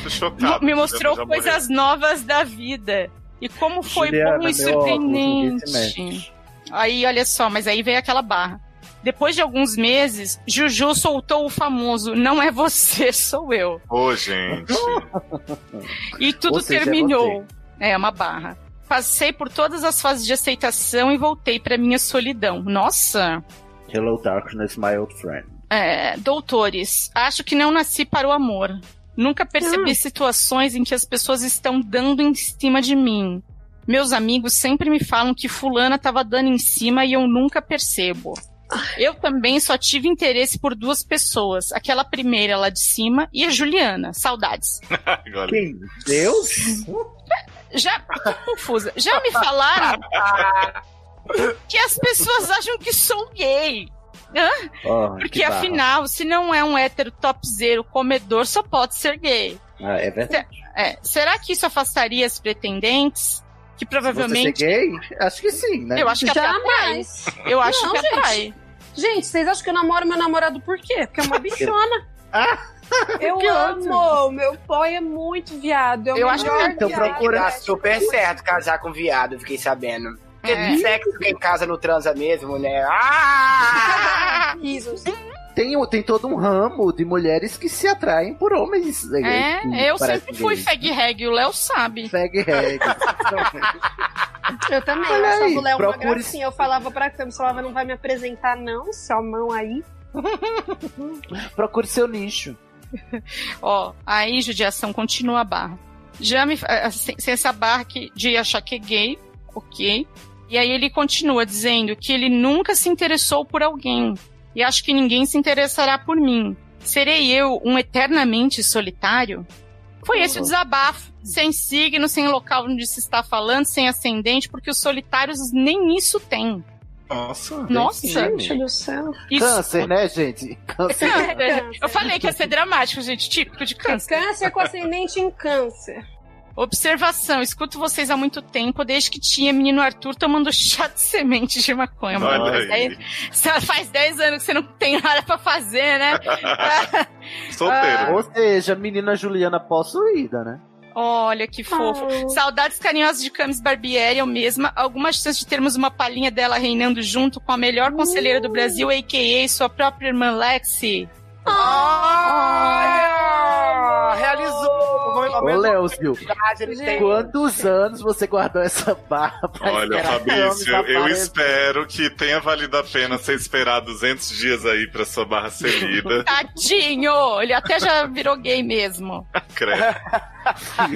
Tô chocado. me mostrou coisas novas da vida. E como foi Juliana, bom e surpreendente. Aí, olha só, mas aí veio aquela barra. Depois de alguns meses, Juju soltou o famoso Não é você, sou eu. Ô, gente. E tudo seja, é terminou. É, uma barra. Passei por todas as fases de aceitação e voltei pra minha solidão. Nossa! Hello, darkness, my old friend. É, doutores, acho que não nasci para o amor. Nunca percebi Ah. situações em que as pessoas estão dando em cima de mim. Meus amigos sempre me falam que fulana estava dando em cima e eu nunca percebo. Eu também só tive interesse por duas pessoas. Aquela primeira lá de cima e a Juliana. Saudades. Quem? Deus? Já tô confusa. Já me falaram que as pessoas acham que sou gay. Hã? Oh, Porque afinal, se não é um hétero topzero comedor, só pode ser gay. Ah, é verdade. É, será que isso afastaria as pretendentes? Que Você provavelmente. ser gay? Acho que sim, né? Eu acho que. Jamais. Eu acho Não, que gente. atrai. Gente, vocês acham que eu namoro meu namorado por quê? Porque é uma bichona. Ah, eu que amo. Meu pai é muito viado. É o Eu acho que- então viado. procura- Dá super certo casar com viado, fiquei sabendo. Porque É. sexo quem casa não transa mesmo, né? Ah! Tem, tem todo um ramo de mulheres que se atraem por homens. que É, eu sempre fui fag reg, o Léo sabe. Fag reg. Eu também. Olha eu achava aí, o Léo uma procure- gracinha. Eu falava pra câmera, falava, não vai me apresentar não, sua mão aí. Procure seu nicho. Ó, aí judiação continua a barra. Já me. ah, Sem essa barra que, de achar que é gay, ok. E aí ele continua dizendo que ele nunca se interessou por alguém. E acho que ninguém se interessará por mim. Serei eu um eternamente solitário? Foi esse o desabafo. Sem signo, sem local onde se está falando, sem ascendente, porque os solitários nem isso têm. Nossa. Nossa, Gente do céu. isso. Câncer, né, gente? Câncer. Câncer. Eu falei que ia ser dramático, gente, típico de câncer. Câncer com ascendente em câncer. Observação, escuto vocês há muito tempo, desde que tinha menino Arthur tomando chá de semente de maconha. mano. Olha Faz dez- Faz 10 anos que você não tem nada pra fazer, né? Solteiro. Ou seja, menina Juliana possuída, né? Olha que fofo. Oh. Saudades carinhosas de Camis Barbieri, eu mesma. Algumas chances de termos uma palhinha dela reinando junto com a melhor conselheira do Brasil, a.k.a. sua própria irmã Lexi. ao Ô, menos Leozio, ele tem. quantos anos você guardou essa barra pra Olha, Fabrício, que eu, espero que tenha valido a pena você esperar 200 dias aí pra sua barra ser lida. Tadinho! Ele até já virou gay mesmo. Credo.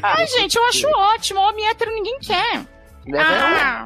Ai, gente, eu acho ótimo. Homem hétero ninguém quer. É Ah,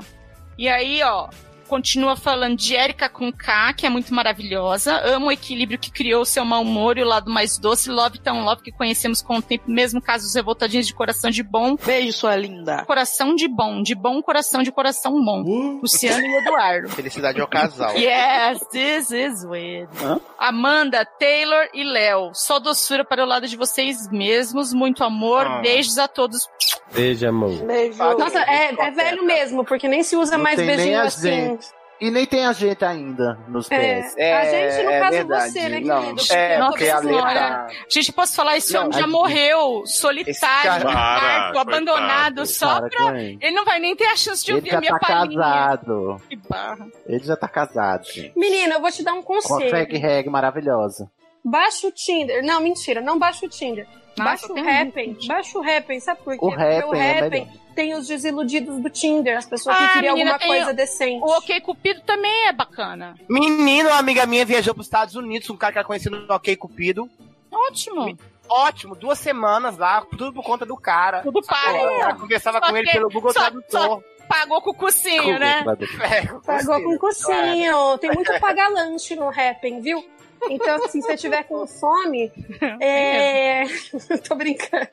e aí, ó, continua falando de Erika com K, que é muito maravilhosa. Amo o equilíbrio que criou o seu mau humor e o lado mais doce. Love tão love que conhecemos com o tempo, mesmo casos revoltadinhos de coração de bom. Beijo, sua linda. Coração de bom, de bom coração de coração bom. Luciano e Eduardo. Felicidade ao casal. Yes, this is weird. Amanda, Taylor e Léo. Só doçura para o lado de vocês mesmos. Muito amor. Ah. Beijos a todos. Beijo, amor. Beijo. Nossa, é, é velho mesmo, porque nem se usa Não mais tem nem beijinho a assim. gente. E nem tem a gente ainda nos É, pés. a gente, no é caso, verdade. você, né, Não, querido? é, Nossa porque a tá- Gente, posso falar? Esse Não, homem já a- morreu, solitário, no Para, abandonado, coitado. só Para pra... ele. Não vai nem ter a chance de Ele ouvir a minha tá palhinha. casado. Que barra. Ele já tá casado, gente. Menina, eu vou te dar um conselho. Consegue reg maravilhosa. Baixa o Tinder. Não, mentira, não baixa o Tinder. Nossa, baixa o tem Happn. Baixa o Happn, sabe por quê? O Porque o é Happn melhor. tem os desiludidos do Tinder, as pessoas que Ah, queriam menina, alguma coisa o- decente. O Ok Cupido também é bacana. Menino, uma amiga minha viajou pros Estados Unidos, um cara que ela conhecia no Ok Cupido. Ótimo. Ótimo, duas semanas lá, tudo por conta do cara. Tudo pago. Conversava Só com ele que- pelo Google só- Tradutor. só Pagou com o cursinho, né? É, com Pagou com cursinho, cursinho. Tem muito pagar lanche no Happn, viu? Então, assim, se você tiver com fome, é... Tô brincando.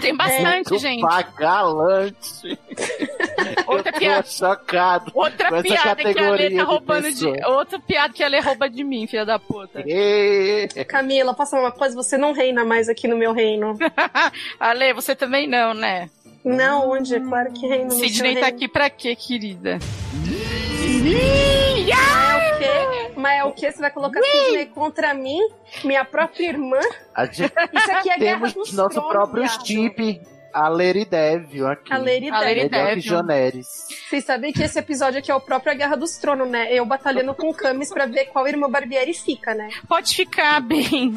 Tem bastante, Muito gente. Pagalante. Outra Eu tô piada. chocado Outra piada que a Lê tá de roubando de. pessoa. Outra piada que a Lê rouba de mim, filha da puta. Camila, posso falar uma coisa? Você não reina mais aqui no meu reino. Ale, você também não, né? Não, onde? Claro que reino Sidney tá reino. aqui pra quê, querida? Mas é o quê? Mas é o quê? Você vai colocar Sidney contra mim? Minha própria irmã? A gente Isso aqui é guerra temos dos nosso tronos, próprio viado. chip, a Lady Devil aqui. A Lady A Lady Melhor que Devil. Joneres. Vocês sabem que esse episódio aqui é o próprio A Guerra dos Tronos, né? Eu batalhando com o Camis pra ver qual irmã Barbieri fica, né? Pode ficar bem.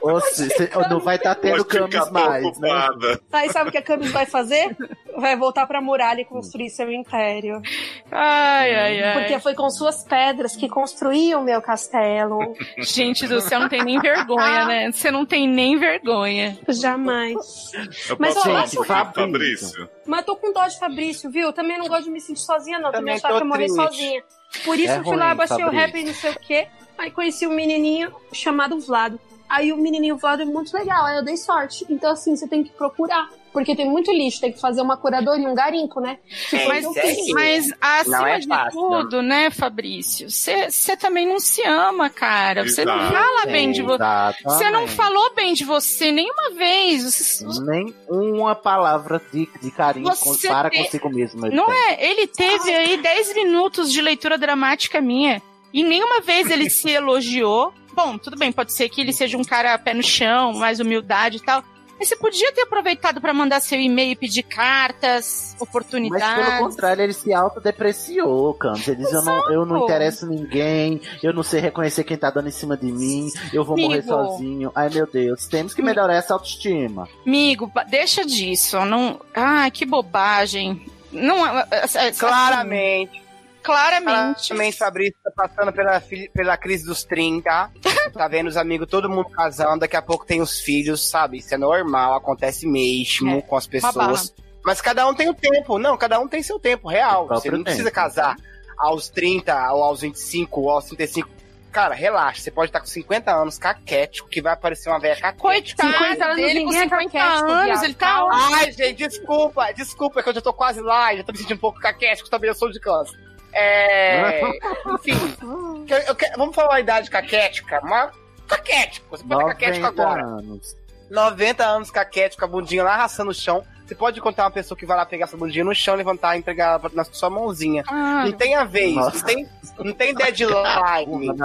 Ou se, se- não vai estar tendo Pode ficar camis mais, né? Aí sabe o que a Camis vai fazer? Vai voltar pra muralha e construir seu império. Ai, ai, ai. Porque foi com suas pedras que construí o meu castelo. Gente do céu, não tem nem vergonha, né? Você não tem nem vergonha. Jamais. Eu Mas, posso isso- pouquinho, Fabrício? Mas eu tô com dó de Fabrício, viu? Também não gosto de me sentir sozinha, não. Também, Também achava tô que eu morrer triste. sozinha. Por isso É eu fui lá, ruim, baixei o Fabrício. rap e não sei o quê. Aí conheci um menininho chamado Vlado. Aí o menininho Vlado é muito legal, aí eu dei sorte. Então, assim, você tem que procurar. Porque tem muito lixo, tem que fazer uma curadoria, um garimpo, né? Mas, fiz. mas acima Não é de fácil, tudo, né, Fabrício? Você também não se ama, cara. Você não fala bem de você. Você não falou bem de você nenhuma vez. Nem uma palavra de, de carinho Você para tem- consigo mesmo. Não tem. é? Ele teve aí 10 minutos de leitura dramática minha. E nenhuma vez ele se elogiou. Bom, tudo bem, pode ser que ele seja um cara pé no chão, mais humildade e tal. Mas você podia ter aproveitado pra mandar seu e-mail e pedir cartas, Mas oportunidades. pelo contrário, ele se autodepreciou, Campos. Ele diz, eu não, eu não interesso ninguém, eu não sei reconhecer quem tá dando em cima de mim, eu vou morrer Amigo. sozinho. Ai, meu Deus, temos que melhorar essa autoestima. Amigo, deixa disso. Não... Ai, que bobagem. Não, é- é- é- Claramente. Claramente. Claramente, Fabrício tá passando pela, pela crise dos 30. Tá vendo os amigos, todo mundo casando. Daqui a pouco tem os filhos, sabe? Isso é normal, acontece mesmo É, com as pessoas. Mas cada um tem o tempo. Não, cada um tem seu tempo real. Você não precisa tempo. casar aos 30, ou aos 25, ou aos 35. Cara, relaxa. Você pode estar com 50 anos, caquético, que vai aparecer uma velha caquética. Coitado 50 anos, dele, com ninguém é 50 caquético, anos, ele tá Ai, gente, desculpa, desculpa, é que eu já tô quase lá, já tô me sentindo um pouco caquético, também eu sou de câncer. É. Enfim, eu- vamos falar a idade caquética, mas caquético, você pode 90 agora. anos. 90 anos caquético, a bundinha lá arrastando o chão. Você pode encontrar uma pessoa que vai lá pegar essa bundinha no chão, levantar e entregar ela na sua mãozinha. Ah. Não tem a vez, Nossa. não tem, não tem deadline,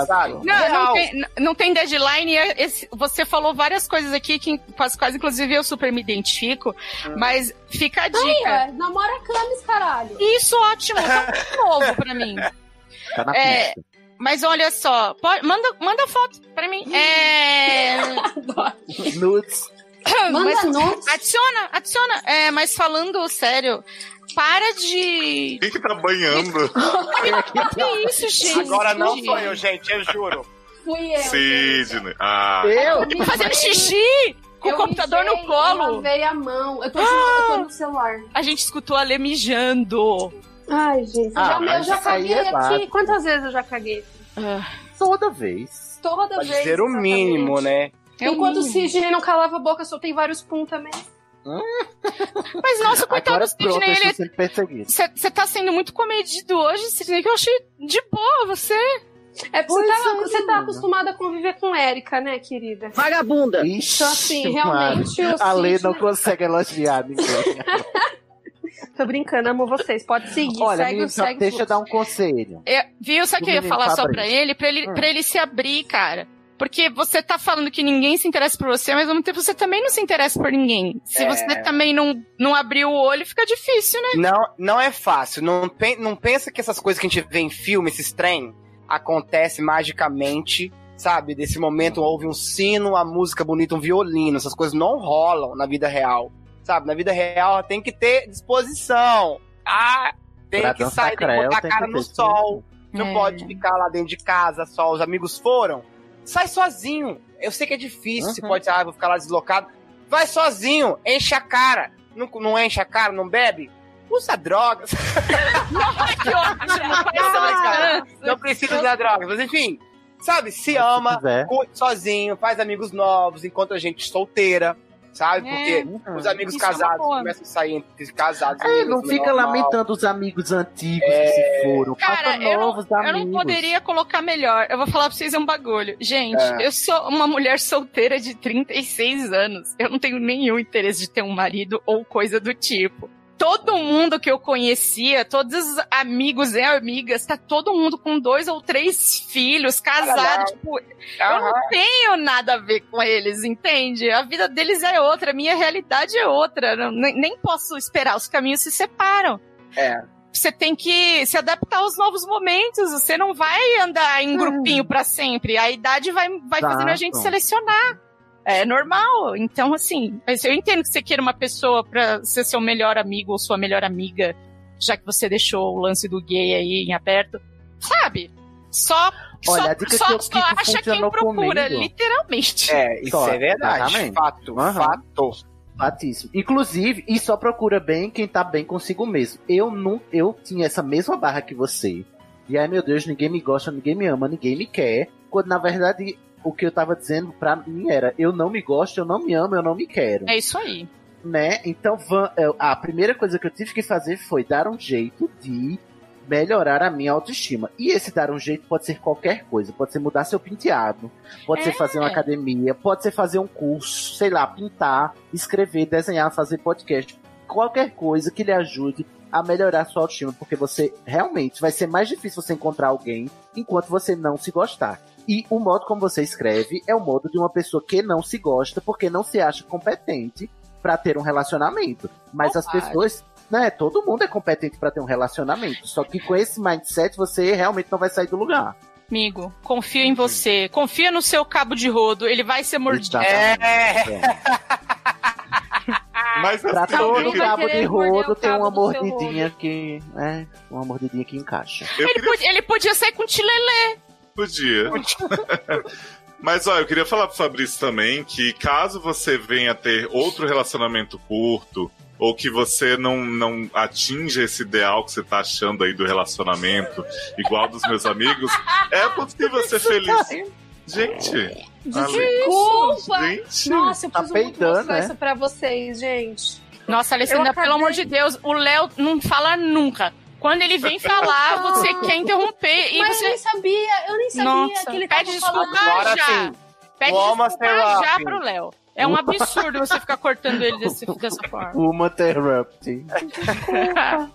sabe? Não, não tem, não tem deadline. é esse- você falou várias coisas aqui que, com as quais, inclusive, eu super me identifico. Mas fica a dica. namora Camis, caralho. Isso, ótimo. Tá muito novo pra mim. Tá na É, pista. mas olha só, pode- manda, manda foto pra mim. É. Nudes. Manda Mas. Adiciona, adiciona. É, mas falando sério, para de. Quem que tá banhando? Que isso, gente? Agora não sou eu, gente, eu juro. Fui eu. Sidney. Ah. Eu? me Fazendo xixi com o eu computador no mijei, colo. Eu lavei a mão. Eu tô, eu tô no celular. A gente escutou a Lê mijando. Ai, gente. Ah, já, eu já caguei é aqui. Quantas vezes eu já caguei? Toda vez. Toda Pode vez. dizer o exatamente. mínimo, né? É Enquanto o. Sidney não calava a boca, soltei vários pum também. Mas nossa, coitado Agora do Sidney, eu ele. Você tá sendo muito comedido hoje, Sidney, que eu achei de boa você. É porque você tá, é, você tá acostumada a conviver com Érica, né, querida? Vagabunda. Ixi, Então, assim, realmente, mano. A Lê não consegue elogiar ninguém. Tô brincando, amo vocês. Pode seguir, Olha, segue, menino, só segue deixa eu dar um conselho. É, viu? Sabe o que eu ia falar só pra ele? Pra ele, Hum. pra ele se abrir, cara. Porque você tá falando que ninguém se interessa por você, mas ao mesmo tempo você também não se interessa por ninguém. Se É. você também não, não abrir o olho, fica difícil, né? Não, não é fácil. Não, não pensa que essas coisas que a gente vê em filme, esses trem, acontece magicamente, sabe? Desse momento houve um sino, a música bonita, um violino. Essas coisas não rolam na vida real. Sabe? Na vida real tem que ter disposição. Ah, tem Pra que sair, tem que botar a cara no sol. Não É. pode ficar lá dentro de casa só. Os amigos foram. Sai sozinho. Eu sei que é difícil. Você Uhum. pode, ah, vou ficar lá deslocado. Vai sozinho. Enche a cara. Não, não enche a cara, não bebe? Usa drogas. que ótimo! Não precisa usar drogas. Mas enfim, sabe? Se Mas se ama, curte sozinho, faz amigos novos, encontra gente solteira. Sabe? É, Porque os amigos isso é casados boa. começam a sair entre casados. É, não amigos, fica normal. lamentando os amigos antigos que se foram. Cara, Faça eu não, novos eu amigos. não poderia colocar melhor. Eu vou falar pra vocês um bagulho. Gente, É. eu sou uma mulher solteira de 36 anos. Eu não tenho nenhum interesse de ter um marido ou coisa do tipo. Todo mundo que eu conhecia, todos os amigos e amigas, tá todo mundo com dois ou três filhos, casados. Tipo, eu não tenho nada a ver com eles, entende? A vida deles é outra, a minha realidade é outra. Nem, posso esperar, os caminhos se separam É. você tem que se adaptar aos novos momentos. Você não vai andar em grupinho pra sempre. A idade vai, vai Exato. fazendo a gente selecionar. É normal. Então, assim, mas eu entendo que você queira uma pessoa pra ser seu melhor amigo ou sua melhor amiga, já que você deixou o lance do gay aí em aberto. Sabe? Só, Olha, só, a dica só, que eu- só que acha quem procura, comigo. literalmente. É, isso Só, é verdade. exatamente. Fato, Aham. fato. Fatíssimo. Inclusive, e só procura bem quem tá bem consigo mesmo. Eu não, eu tinha essa mesma barra que você. E aí, meu Deus, ninguém me gosta, ninguém me ama, ninguém me quer. Quando na verdade o que eu tava dizendo pra mim era: eu não me gosto, eu não me amo, eu não me quero. É isso aí. Né? Então, eu- a primeira coisa que eu tive que fazer foi dar um jeito de melhorar a minha autoestima. E esse dar um jeito pode ser qualquer coisa. Pode ser mudar seu penteado, pode ser fazer uma academia, pode ser fazer um curso, sei lá, pintar, escrever, desenhar, fazer podcast. Qualquer coisa que lhe ajude a melhorar a sua autoestima, porque você realmente vai ser mais difícil você encontrar alguém enquanto você não se gostar. E o modo como você escreve é o modo de uma pessoa que não se gosta porque não se acha competente pra ter um relacionamento. Mas as Otário. pessoas, né, todo mundo é competente pra ter um relacionamento. Só que com esse mindset você realmente não vai sair do lugar. Amigo, confio em você. Confia no seu cabo de rodo. Ele vai ser mordido. Exatamente. É. Mas Pra todo cabo de rodo tem cabo uma mordidinha que. É, uma mordidinha que encaixa. Ele, queria podia, ele podia sair com tilelê. Podia. Mas, ó, eu queria falar pro Fabrício também que caso você venha ter outro relacionamento curto, ou que você não, não atinja esse ideal que você tá achando aí do relacionamento, igual dos meus amigos, é possível ser feliz. Gente, Ale- Desculpa! gente, Nossa, eu Tá preciso muito peidando, mostrar né? isso pra vocês, gente. Nossa, Alessandra, pelo amor de Deus, o Léo não fala nunca. Quando ele vem falar, você quer interromper. E Mas eu você. nem sabia, eu nem sabia Nossa, que ele pede tava desculpa falando. Já. sim. Pede desculpa já pro Léo. É um absurdo você ficar cortando ele desse, dessa forma. Uma interrupt.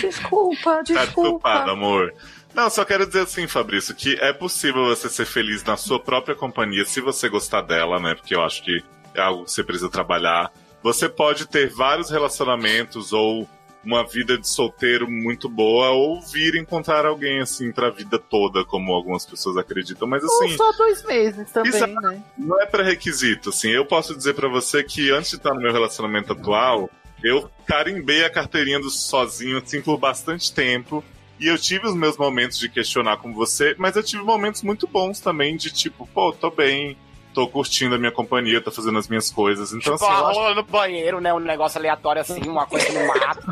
Desculpa, tá desculpa. desculpado, amor. Não, só quero dizer assim, Fabrício, que é possível você ser feliz na sua própria companhia, se você gostar dela, né? Porque eu acho que é algo que você precisa trabalhar. Você pode ter vários relacionamentos ou uma vida de solteiro muito boa ou vir encontrar alguém assim pra vida toda, como algumas pessoas acreditam. Mas Ou assim, só dois meses também, Isso- né? não é pré-requisito, assim. Eu posso dizer pra você que antes de estar no meu relacionamento atual, eu carimbei a carteirinha do sozinho, assim, por bastante tempo. E eu tive os meus momentos de questionar com você, mas eu tive momentos muito bons também de tipo, pô, tô bem, tô curtindo a minha companhia, tô fazendo as minhas coisas. Então, Tipo, assim, acho no banheiro, né? Um negócio aleatório assim, uma coisa no mato.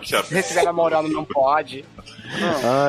Se estiver namorando, não pode.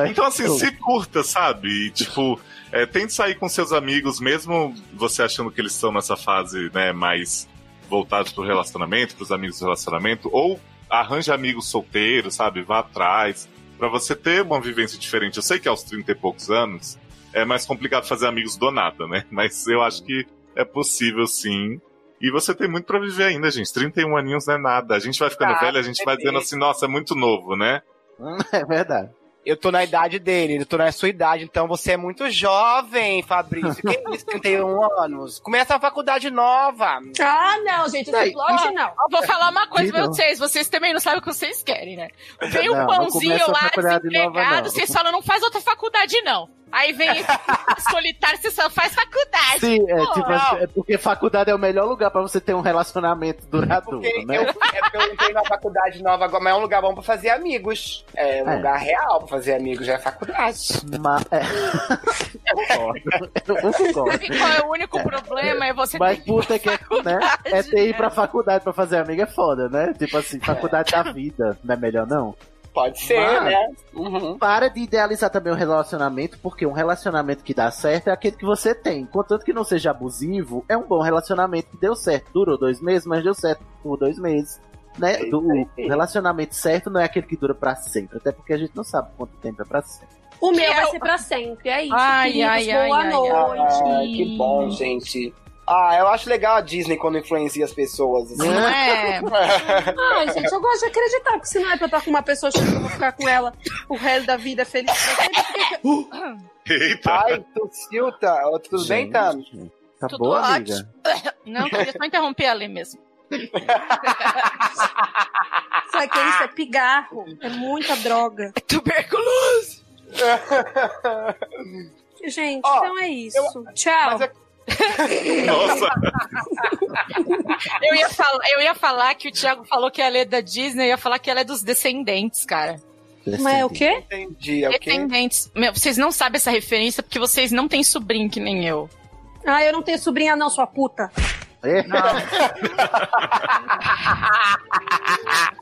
Então, assim, se curta, sabe? E, tipo, é, tente sair com seus amigos, mesmo você achando que eles estão nessa fase, né, mais voltados pro relacionamento, pros amigos do relacionamento, ou arranje amigos solteiros, sabe? Vá atrás, pra você ter uma vivência diferente. Eu sei que aos 30 e poucos anos é mais complicado fazer amigos do nada, né? Mas eu acho que é possível sim. E você tem muito pra viver ainda, gente. 31 aninhos não é nada. A gente vai ficando Ah, velho, a gente vai bebê. dizendo assim, nossa, é muito novo, né? É verdade. Eu tô na idade dele, eu tô na sua idade, então você é muito jovem, Fabrício. Que isso, 31 anos? Começa a faculdade nova. Ah, não, gente, esse plot não. Eu vou falar uma coisa pra Não. vocês, vocês também não sabem o que vocês querem, né? Vem um Não, não pãozinho lá, desempregado, não. vocês falam, não faz outra faculdade, não. Aí vem solitário, você só faz faculdade. Sim, é, tipo, é porque faculdade é o melhor lugar pra você ter um relacionamento duradouro, Porque né? eu, é porque eu entrei na faculdade nova agora, mas é um lugar bom pra fazer amigos. É um É. lugar real pra fazer amigos, já é faculdade. Mas, é. eu concordo. Eu concordo. Sabe qual é o único problema? É você Mas ter puta que é, né? É ter ir pra faculdade pra fazer amigo é foda, né? Tipo assim, faculdade da vida, não é melhor não? Pode ser, Mas- né? Uhum. Para de idealizar também o relacionamento, porque um relacionamento que dá certo é aquele que você tem. Contanto que não seja abusivo, é um bom relacionamento que deu certo. Durou dois meses, mas deu certo por dois meses. Né? Do- o relacionamento certo não é aquele que dura pra sempre. Até porque a gente não sabe quanto tempo é pra sempre. O meu Que vai é o- ser pra sempre, é isso. Ai, queridos, ai, boa ai, ai, noite. Ah, que bom, gente. Ah, eu acho legal a Disney quando influencia as pessoas. assim. Não é? Ai, gente, eu gosto de acreditar, porque se não é pra eu estar com uma pessoa eu vou ficar com ela o resto da vida feliz pra sempre. Eita! Ai, tossiu, tá? Tudo bem, Tami? Tá Tudo boa, ótimo. amiga? Não, queria só interromper a Lê mesmo. Sabe que é isso? É pigarro. É muita droga. Tuberculose! Gente, Ó, então é isso. Tchau. É- Nossa! Eu ia, falar, eu ia falar que o Thiago falou que ela é da Disney, eu ia falar que ela é dos descendentes, cara. Mas é o quê? Entendi, é o quê? Descendentes. Meu, vocês não sabem essa referência porque vocês não têm sobrinho que nem eu. Ah, eu não tenho sobrinha não, sua puta.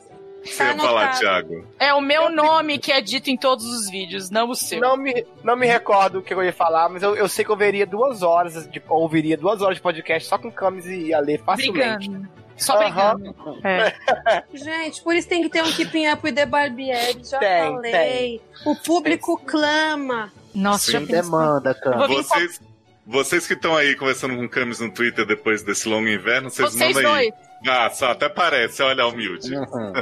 É? Você ia falar, Thiago? É o meu nome que é dito em todos os vídeos, não o seu. Não me, não me recordo o que eu ia falar, mas eu, eu sei que eu veria duas horas, de, ouviria duas horas de podcast só com Camis e a ler facilmente. Brigando. Só brigando. É. Gente, por isso tem que ter um Keeping Up with the Barbieri. Já Tem, falei. O público clama. Nossa, já Sem pensou? demanda, cara. Vocês, vocês que estão aí conversando com Camis no Twitter depois desse longo inverno, vocês, Vocês mandam aí. dois. Ah, só até parece, olha, humilde. Uhum.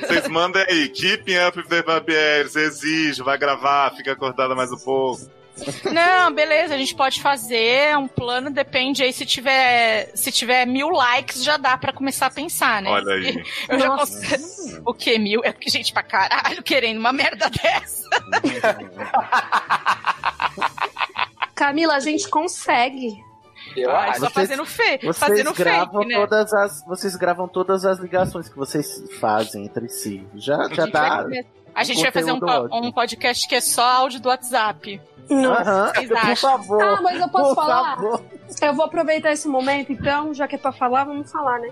Vocês mandem aí, keeping up with the Barbieri, exige, vai gravar, fica acordada mais um pouco. Não, beleza, a gente pode fazer um plano, depende aí se tiver, se tiver mil likes, já dá pra começar a pensar, né? Olha aí. Eu já Nossa. consigo... O que, mil? É porque gente pra caralho querendo uma merda dessa. Camila, a gente consegue. Eu Ah, acho. só fazendo fe... Vocês fazendo gravam fake, né? todas as, vocês gravam todas as ligações que vocês fazem entre si. Já, A já gente vai dá. A gente vai fazer um, um podcast que é só áudio do WhatsApp. Aham, Vocês por acham? favor. Ah, mas eu posso por falar? favor. Eu vou aproveitar esse momento, então, já que é pra falar, vamos falar, né?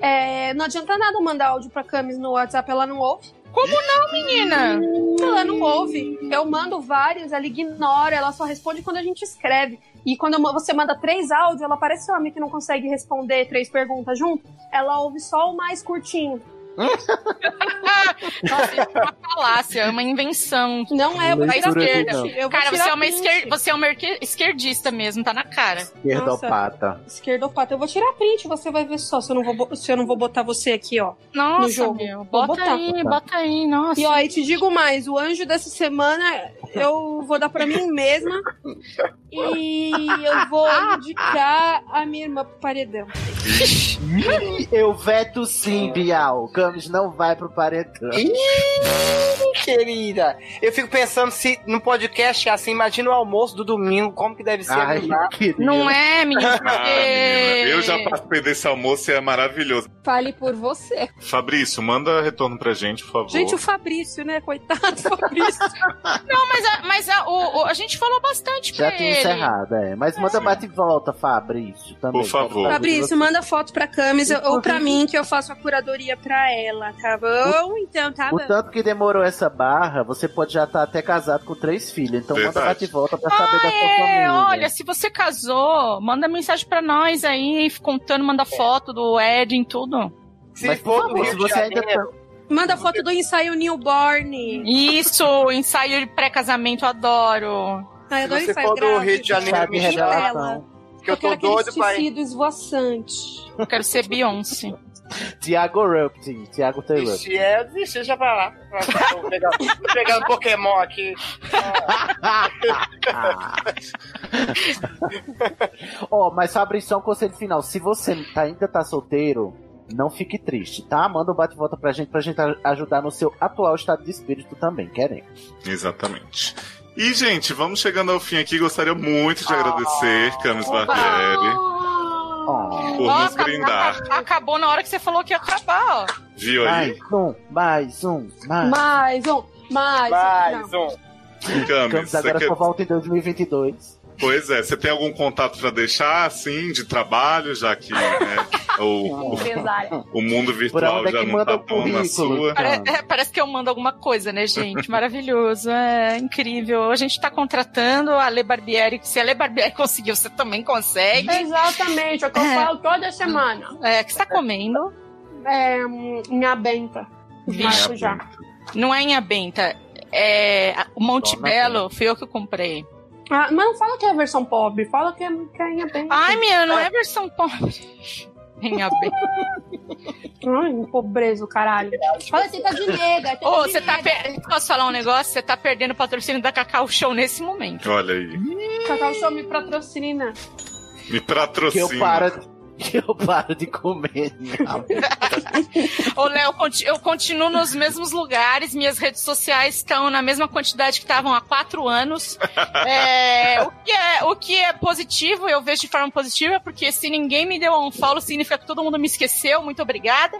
É, não adianta nada mandar áudio pra Camis no WhatsApp, ela não ouve. Como não, menina? Ela não ouve. Eu mando vários, ela ignora, ela só responde quando a gente escreve. E quando você manda três áudios, ela parece homem que não consegue responder três perguntas junto. Ela ouve só o mais curtinho. Nossa, isso é uma falácia, é uma invenção. Não é, eu vou Da tirar Leitura print. de não. Eu vou Cara, tirar você é, uma esquer... você é uma esquerdista mesmo, tá na cara. Esquerdopata. Esquerdopata. Eu vou tirar print, você vai ver só se eu não vou, se eu não vou botar você aqui, ó. Nossa, No jogo. meu, bota botar. aí, bota aí, nossa. E ó, e te digo mais, o anjo dessa semana eu vou dar pra mim mesma e eu vou indicar a minha irmã pro paredão. Eu veto sim, Bial. Camis não vai pro paredão. Ih, querida. Eu fico pensando se no podcast é assim, imagina o almoço do domingo, como que deve ser. Ai. Não é, menino? Ah, menina, eu já participei desse almoço e é maravilhoso. Fale por você. Fabrício, manda retorno pra gente, por favor. Gente, o Fabrício, né? Coitado do Fabrício. Não, mas, a, mas a, o- o- a gente falou bastante Já pra tinha ele. encerrado, é. Mas manda bate e volta, Fabrício. Também. Por favor. Fabrício, manda foto pra Camis ou pra mim que eu faço a curadoria pra ela, tá bom? Então, tá O bom. tanto que demorou essa barra, você pode já estar até casado com três filhos. Então manda Verdade. bate e volta pra saber da sua É, família. olha, se você casou, manda mensagem pra nós aí, contando, manda foto do Ed tudo. Se Mas, for favor, se de você ainda tá... Manda foto do ensaio newborn. Isso, ensaio de pré-casamento, adoro. Ai, eu adoro Se você ensaio for do. Rio de Janeiro, de me revelação. Que eu Eu tô doido pra tecido esvoaçante. Eu quero ser Beyoncé. Tiago Rupting, Tiago Taylor. Desisti, é, deixa pra lá. Tô pegando, tô pegando Pokémon aqui. Ó, mas Fabrício, um conselho final. Se você tá- ainda tá solteiro, não fique triste, tá? Manda um bate e volta pra gente, pra gente ajudar no seu atual estado de espírito também, queremos. Exatamente. E, gente, vamos chegando ao fim aqui. Gostaria muito de agradecer, Camis Barbieri, Por Ó, nos acabou- brindar. Acabou na hora que você falou que ia acabar, ó. Viu aí? mais um, mais um, mais. Mais um, mais, Mais não. um. Camis, Camis agora quer... só volta em 2022. Pois é, você tem algum contato pra deixar, assim, de trabalho, já que né, o, Empresária. o mundo virtual é já não tá o tão na sua? Pare- Ah. é, parece que eu mando alguma coisa, né, gente? Maravilhoso, é incrível. A gente tá contratando a Le Barbieri. Se a Le Barbieri conseguiu, você também consegue. Exatamente, é o que eu falo toda semana. É, o que você tá comendo? É, hum, minha benta. Vixe. já. Não é em Abenta. É o Monte Dona Belo, foi eu que comprei. Ah, mas não fala que é a versão pobre, fala que é, que é benta. Ai, minha, não é versão pobre. Em Abenta. Ai, pobreza, caralho. Fala que tá de nega. teta Ô, você tá per... Posso falar um negócio? Você tá perdendo o patrocínio da Cacau Show nesse momento. Olha aí. Cacau Show me patrocina. Me Que eu patrocina. paro, eu paro de comer. Não. Ô, Léo, eu continuo nos mesmos lugares, minhas redes sociais estão na mesma quantidade que estavam há quatro anos. É, o, que é, o que é positivo, eu vejo de forma positiva, porque se ninguém me deu um follow, significa que todo mundo me esqueceu. Muito obrigada.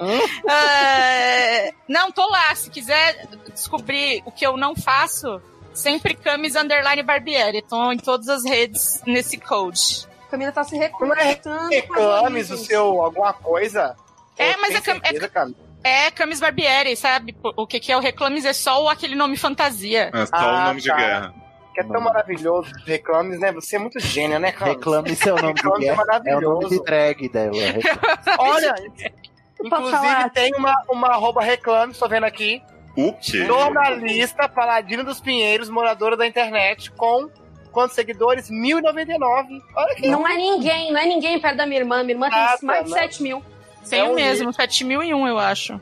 É, não, tô lá. Se quiser descobrir o que eu não faço, sempre Camis Underline Barbieri. Tô em todas as redes nesse code. Camila tá se é reconectando. reclames o seu alguma coisa? É, Pô, mas é cam- é certeza, Camila? É Camis Barbieri, sabe? O que, que é o Reclames é só aquele nome fantasia. É só o Ah, nome de tá. guerra. Que é tão maravilhoso os reclames, né? Você é muito gênio, né, Camis? Reclame seu nome de Reclame é guerra. É o nome maravilhoso. de drag dela. Olha, inclusive tem uma, uma arroba reclame, estou vendo aqui. O quê? Jornalista, paladino dos Pinheiros, moradora da internet, com quantos seguidores? 1099. Olha que Não é ninguém, não é ninguém perto da minha irmã. Minha irmã Nada, tem mais de não. 7 mil. Tem É o um mesmo, 7001, eu acho.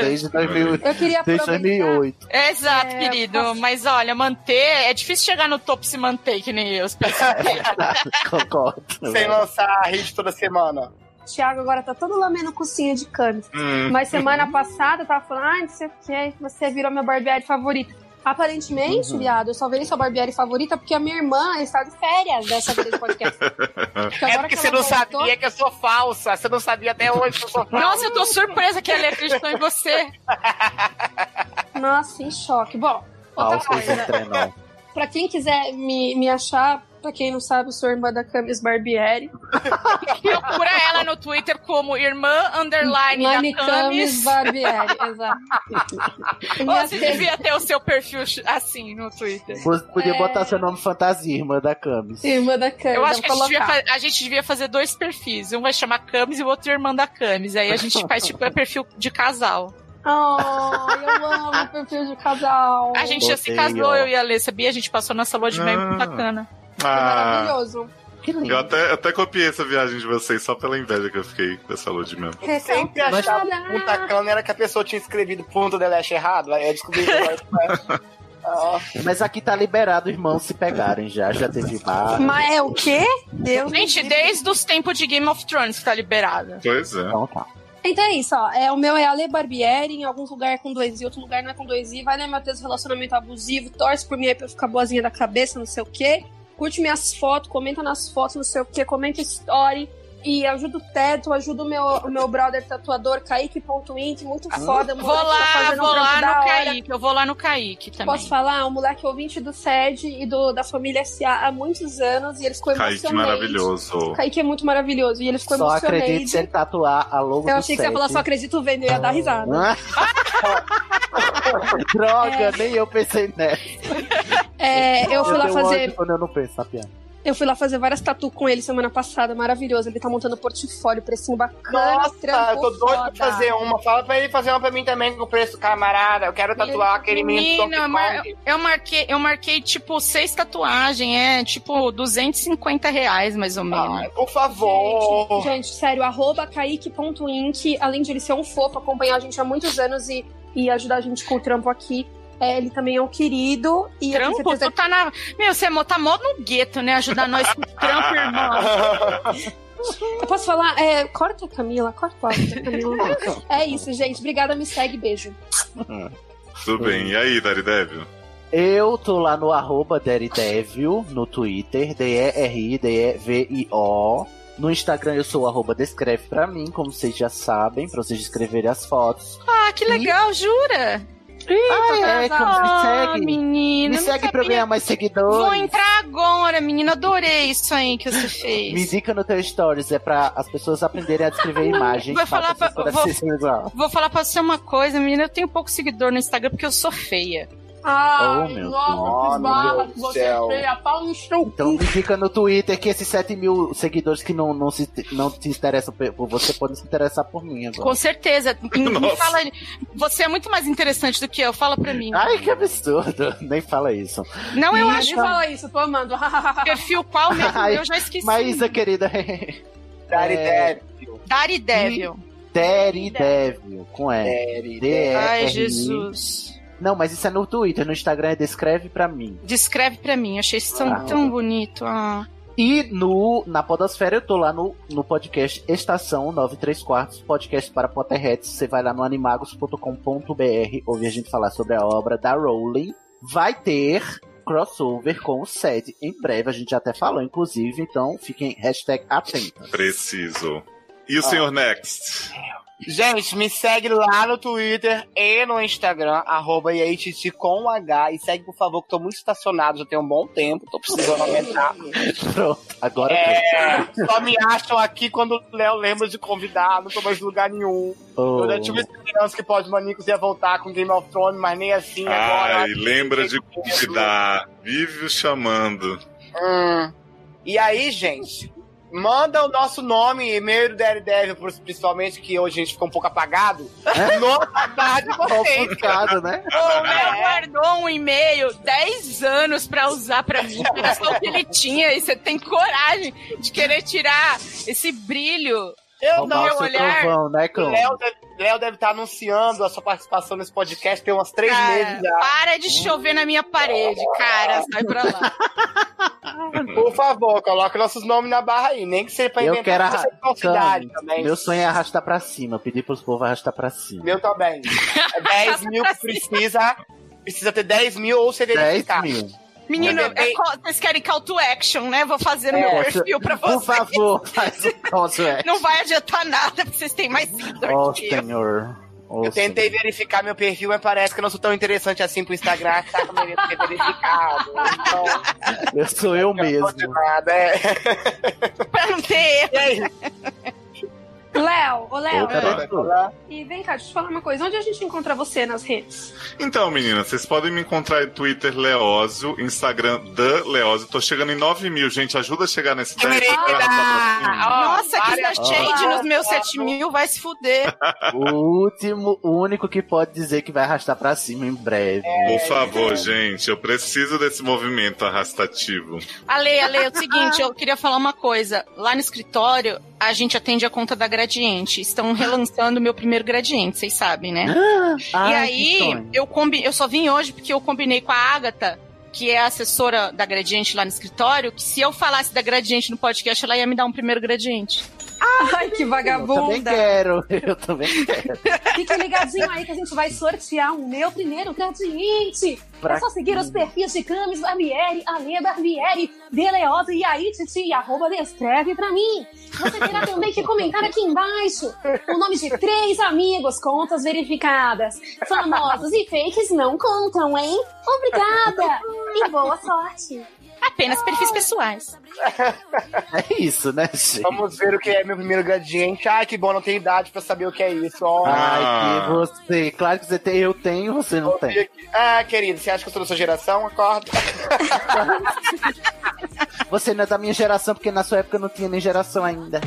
Desde, 2000, Eu queria desde aproveitar. 2008. É, exato, É, querido. posso- Mas olha, manter. É difícil chegar no topo e se manter, que nem eu. Concordo. sem lançar a hit toda semana. Thiago agora tá todo lamendo cocinha de câmbio. Hum. Mas semana passada eu tava falando, ai, não sei o que, você virou minha Barbieri favorita. Aparentemente, Uhum. viado, eu só virei sua Barbieri favorita porque a minha irmã está de férias dessa vez do podcast. Porque É porque que você não voltou- sabia que eu sou falsa. Você não sabia até hoje que eu sou falsa. Nossa, eu tô surpresa que ela acreditou em você. Nossa, em choque. Bom, outra Falsas coisa. Pra quem quiser me, me achar, pra quem não sabe, eu sou irmã da Camis Barbieri. Procura ela no Twitter como irmã underline Nani da Camis Camis. Barbieri, exato. Você rede- devia ter o seu perfil assim no Twitter. Você podia É. botar seu nome fantasia, irmã da Camis. Irmã da Camis. Eu acho que a gente, devia, a gente devia fazer dois perfis. Um vai chamar Camis e o outro irmã da Camis. Aí a gente faz tipo é perfil de casal. Oh, eu amo perfil de casal. A gente já se casou, eu e a Lê, sabia? A gente passou nessa lua de mel Ah. bacana. É Ah, maravilhoso. Que lindo. eu até, até copiei essa viagem de vocês só pela inveja que eu fiquei dessa lua de mel. Sempre achava que Punta Cana era que a pessoa tinha escrevido ponto de leste errado. Aí eu descobri que agora Mas aqui tá liberado irmãos se pegarem já, já teve bar. Mas é o quê? Deus. Gente, desde os tempos de Game of Thrones que tá liberada. Pois é. Então tá. Então é isso, ó. É, o meu é Ale Barbieri, em alguns lugares é com dois i, outro lugar não é com dois i. Vai ler Matheus relacionamento abusivo, torce por mim aí pra eu ficar boazinha da cabeça, não sei o quê. Curte minhas fotos, comenta nas fotos, não sei o quê, comenta story. E ajuda o Teto, ajuda o meu, o meu brother tatuador, Kaique.int, muito foda. Vou tá lá, um vou lá no. Kaique. Eu vou lá no Kaique também. Posso falar? Um moleque ouvinte do SED e do, da família SA há muitos anos e ele ficou Kaique emocionado. maravilhoso. Kaique é muito maravilhoso e ele ficou Só emocionado. acredite se ele tatuar a logo Eu do achei que você ia falar só acredito vendo, eu ia dar risada. Droga, nem eu pensei nessa. É, eu fui lá tenho fazer. quando eu não penso piada. Eu fui lá fazer várias tatu com ele semana passada, maravilhoso. Ele tá montando portfólio, precinho bacana. Nossa, trampo eu tô doido foda. pra fazer uma. Fala pra ele fazer uma pra mim também com preço camarada. Eu quero tatuar aquele menino Menina, eu, mar- eu marquei, eu marquei, tipo, seis tatuagens, é, tipo, 250 reais, mais ou menos. por favor. Gente, gente, sério, arroba kaique.inc, além de ele ser um fofo, acompanhar a gente há muitos anos e, e ajudar a gente com o trampo aqui. É, ele também é um querido. E Trampo? Tu tá na... Meu, você tá mó no gueto, né? Ajudar nós com trampo, irmão. Eu posso falar? É, corta a Camila, corta a Camila. é isso, gente. Obrigada, me segue, beijo. Tudo bem. E aí, Daredevil? Eu tô lá no arroba Daredevil, no Twitter, D-E-R-I-D-E-V-I-O. No Instagram eu sou o arroba Descreve pra mim, como vocês já sabem, pra vocês escreverem as fotos. Ah, que legal, jura? Ah, é, como me segue. menina, me segue pra ganhar mais seguidores. Vou entrar agora, menina. Adorei isso aí que você fez. Me indica no teu stories, é pra as pessoas aprenderem a descrever imagens. Vou falar pra- vou-. Vou falar pra você uma coisa, menina. Eu tenho pouco seguidor no Instagram porque eu sou feia. Ah, Oh, meu nossa, Deus. que barra, Meu você céu. é feia, pau no chão. Então me indica no Twitter que esses 7 mil seguidores que não, não, se, não se interessam por você podem se interessar por mim agora. Com certeza. Me fala, você é muito mais interessante do que eu. Fala pra mim. Ai, que absurdo. Nem fala isso. Não, eu acho. fala isso, tô amando. Perfil qual mesmo? Ai, eu já esqueci. Maísa, querida. Daredevil. Daredevil. Daredevil, com E. Ai, Jesus. Não, mas isso é no Twitter, no Instagram é Descreve pra mim. Descreve pra mim. Achei isso tão, Ah. tão bonito. Ah. E no, na Podosfera eu tô lá no, no podcast Estação 93 Quartos, podcast para Potterheads. Você vai lá no animagos.com.br ouvir a gente falar sobre a obra da Rowling. Vai ter crossover com o SED em breve, a gente já até falou, inclusive, então fiquem hashtag atentos. Preciso. E o senhor Next? Gente, me segue lá no Twitter e no Instagram, arroba IATT com H. E segue, por favor, que tô muito estacionado, já tem um bom tempo, tô precisando aumentar. Pronto, agora É, só me acham aqui quando o Léo lembra de convidar, não tô mais em lugar nenhum. Oh. Eu tive esperança que pode Manicos ia voltar com Game of Thrones, mas nem assim agora. Ai, lembra de convidar. Vive o chamando. Hum. E aí, gente, manda o nosso nome, e-mail do Daredevil, principalmente, que hoje a gente ficou um pouco apagado. Nota tarde vocês. Ofuscado, né? O Léo guardou um e-mail 10 anos pra usar pra mim. Era só o que ele tinha. E você tem coragem de querer tirar esse brilho Eu do não, meu olhar. trovão, né? Léo deve, Léo deve estar anunciando a sua participação nesse podcast tem umas três Cara, meses já. para de chover na minha parede, cara. Sai pra lá. Por favor, coloque nossos nomes na barra aí, nem que seja pra Eu inventar quero arrastar. Meu sonho é arrastar pra cima. Pedir pros povos arrastar pra cima. Meu também. É 10 mil que precisa. Precisa ter 10 mil ou ser 10 verificado. mil. Menino, é vocês querem call to action, né? Vou fazer no meu É, perfil pra Por vocês. favor, faz o call to action. Não vai adiantar nada, porque vocês têm mais seguidor Oh, senhor. Oh, Eu tentei verificar meu perfil, mas parece que eu não sou tão interessante assim pro Instagram, que tá com medo de ser verificado. Então. Eu sou eu mesmo. nada, é. Pra não ter erro. Léo, ô Léo. Garoto. E vem cá, deixa eu te falar uma coisa. Onde a gente encontra você nas redes? Então, meninas, vocês podem me encontrar em Twitter Leózio, Instagram The Leózio. Tô chegando em 9 mil, gente. Ajuda a chegar nesse 10 Querida! Nossa, que várias- shade nos meus 7 mil, vai se fuder. O último, o único que pode dizer que vai arrastar pra cima em breve. Por favor, gente, eu preciso desse movimento arrastativo. Ale, Ale, é o seguinte, eu queria falar uma coisa. Lá no escritório, a gente atende a conta da Gradiente. Estão relançando o meu primeiro Gradiente, vocês sabem, né? e Ah, que aí, eu, combi... eu só vim hoje porque eu combinei com a Agatha, que é a assessora da Gradiente lá no escritório, que se eu falasse da Gradiente no podcast, ela ia me dar um primeiro Gradiente. Ai, que Eu também vagabunda. quero, eu também quero. Fique ligadinho aí que a gente vai sortear o meu primeiro gradiente. Pra é só seguir os perfis de Camis Barbieri, Alê Barbieri, Deleosa e aí, Titi, e arroba descreve pra mim. Você terá também que comentar aqui embaixo o nome de três amigos, contas verificadas. Famosos e fakes não contam, hein? Obrigada e boa sorte. Apenas perfis pessoais. É isso, né, gente? Vamos ver o que é meu primeiro gradiente. Ai, que bom, não tenho idade pra saber o que é isso. Ó. Ai, que você. Claro que você tem, eu tenho, você não tem. Ah, querido, você acha que eu sou da sua geração? Acorda. Você não é da minha geração, porque na sua época não tinha nem geração ainda.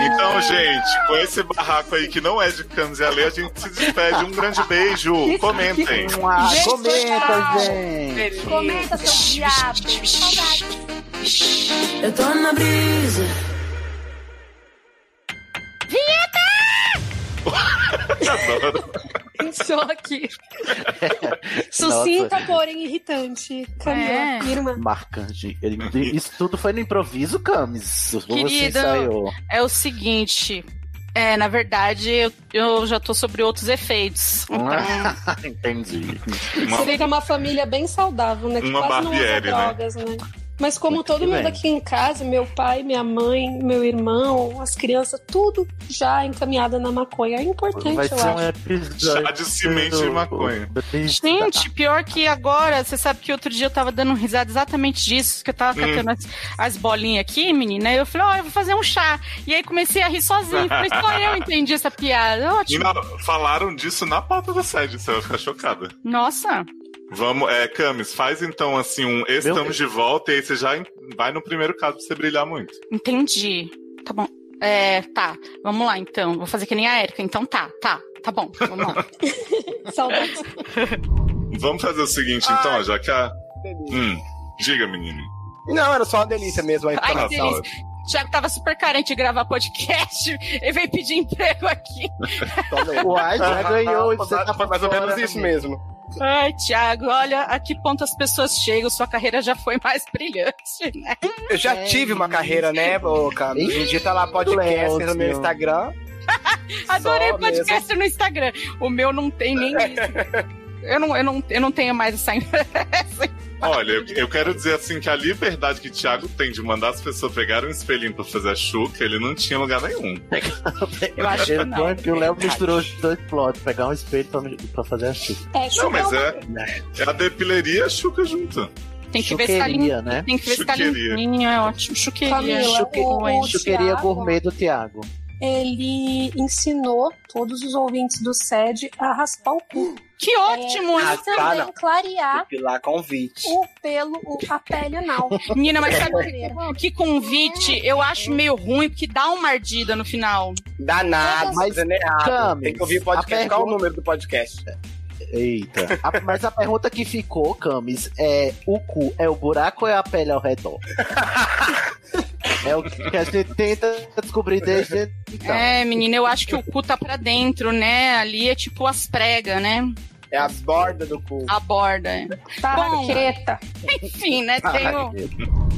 Então, gente, com esse barraco aí que não é de e Ale, a gente se despede. Um grande beijo. Comentem. Ah, Gente, comenta, Comenta, seu viado. Saudade. Eu tô na brisa. Adoro. Em choque. Sucinta, porém irritante. Camila, É. irmã. Marcante. Ele- Isso tudo foi no improviso, Camis? Querido, é o seguinte. É, na verdade, eu, eu já tô sobre outros efeitos. Então, Entendi. Uma- fica uma família bem saudável, né? Que Uma quase não usa né? drogas, né? Mas como Muito todo mundo bem. aqui em casa, meu pai, minha mãe, meu irmão, as crianças, tudo já encaminhado na maconha. É importante, Vai eu ser um acho. episódio. Chá de semente de maconha. Gente, pior que agora, você sabe que outro dia eu tava dando risada exatamente disso, que eu tava Hum. catando as, as bolinhas aqui, menina, eu falei, ó, eu vou fazer um chá. E aí comecei a rir sozinho, falei, só eu entendi essa piada, E ótimo. na- falaram disso na pauta da sede, você vai ficar chocada. Nossa, Vamos, é, Camis, faz então assim um estamos de volta e aí você já vai no primeiro caso pra você brilhar muito. entendi. Tá bom. É, tá, vamos lá então, vou fazer que nem a Erika, então tá, tá, tá bom, vamos lá. Vamos fazer o seguinte então, ó, já que a. Hum, diga, menino. Não, era só uma delícia mesmo a Ai, que informação. delícia. Thiago tava super carente de gravar podcast e veio pedir emprego aqui. Uai, já ganhou. e Você tá Foi mais ou menos isso mesmo. Ai, Thiago, olha a que ponto as pessoas chegam, sua carreira já foi mais brilhante, né? Eu já É tive uma carreira, né? Ih, Digita lá podcast no meu Instagram. Adorei Só o podcast no Instagram. O meu não tem nem isso. Eu não, eu não, eu não tenho mais essa impressão. Olha, eu, eu quero dizer assim que a liberdade que o Thiago tem de mandar as pessoas pegarem um espelhinho pra fazer a chuca, ele não tinha lugar nenhum. Eu acho que não. que o Léo misturou os dois plots, pegar um espelho pra, pra fazer a chuva. É, Não, chupa mas é, é a depileria e a chuca junto. Tem que ver se tá Chuqueria, limpinho. né? Tem que ver se tá Chuqueria. limpinho, é ótimo. Chuqueria. Camila, Chuque- o- o Chuqueria Thiago, gourmet do Thiago. Ele ensinou todos os ouvintes do SED a raspar o cu. Que ótimo! É, Ah, e tá, também não. clarear Pilar convite. o pelo, o, a pele anal. Menina, mas sabe que convite eu acho meio ruim, porque dá uma ardida no final. Danado, Mas, fazendo errado. Camis, Tem que ouvir o podcast. Qual o pergunta- número do podcast? Eita. A- mas a pergunta que ficou, Camis, é: o cu é o buraco ou é a pele ao redor? é o que a gente tenta descobrir desde então. É, menina, eu acho que o cu tá pra dentro, né? Ali é tipo as pregas, né? É as bordas do cu. A borda. é. Tarraqueta. Enfim, né? Tenho...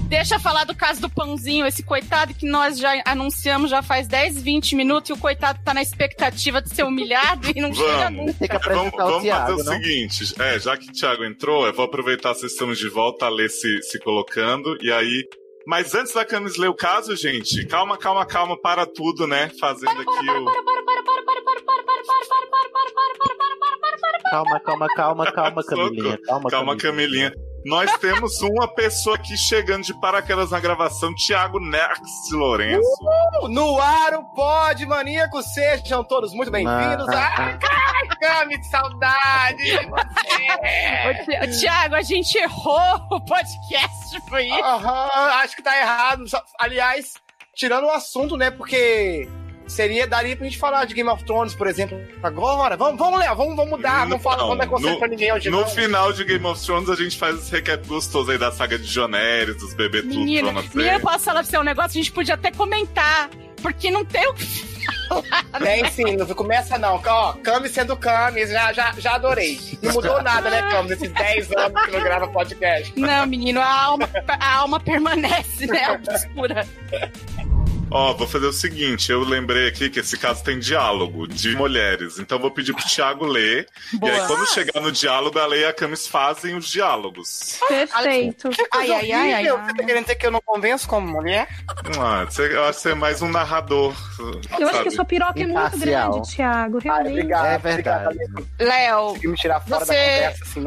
Deixa eu falar do caso do pãozinho, esse coitado que nós já anunciamos já faz 10, 20 minutos e o coitado tá na expectativa de ser humilhado e não chega Vamos. nunca. Tem que Vamos, apresentar o vamos Thiago, fazer o não? seguinte: é, já que o Thiago entrou, eu vou aproveitar se estamos de volta a ler se, se colocando, e aí. Mas antes da Camis ler o caso, gente, calma, calma, calma, para tudo, né? Fazendo aqui o. Calma, calma, calma, calma, Camilinha. Calma, Calma, Camilinha. Nós temos uma pessoa aqui chegando de paraquedas na gravação, Thiago Nex Lourenço. No ar o Pod Maníaco, sejam todos muito bem-vindos. Ah, Ai, ai, Cami, que saudade! de você. Tiago, a gente errou o podcast, foi isso? Aham, acho que tá errado. Aliás, tirando o assunto, né? Porque seria, daria pra gente falar de Game of Thrones, por exemplo, agora. Vamos, vamos, Léo, vamos, vamos mudar. Não fala, não dá conselho pra ninguém hoje, no não. final de Game of Thrones a gente faz esse recap gostoso aí da saga de Joneres, dos bebês tudo Menina, menina, eu posso falar pra você um negócio? A gente podia até comentar, porque não tem o que Nem sim, não começa não. Ó, Cami sendo Cami, já, já, já adorei. Não mudou nada, né, Cami, nesses 10 anos que não grava podcast. Não, menino, a alma, a alma permanece, né? Obscura. Ó, vou fazer o seguinte, eu lembrei aqui que esse caso tem diálogo de mulheres, então vou pedir pro Thiago ler, Boa. e aí quando chegar no diálogo, a Lei e a Camis fazem os diálogos. Perfeito. Ai, ai, ai, ai. Você tá querendo dizer que eu não convenço como mulher? Ah, você, eu acho que você é mais um narrador, Eu acho sabe? que sua piroca é muito Imparcial. grande, Thiago. Realmente. obrigado, É verdade. Léo, Consegui me tirar fora você- da conversa, assim.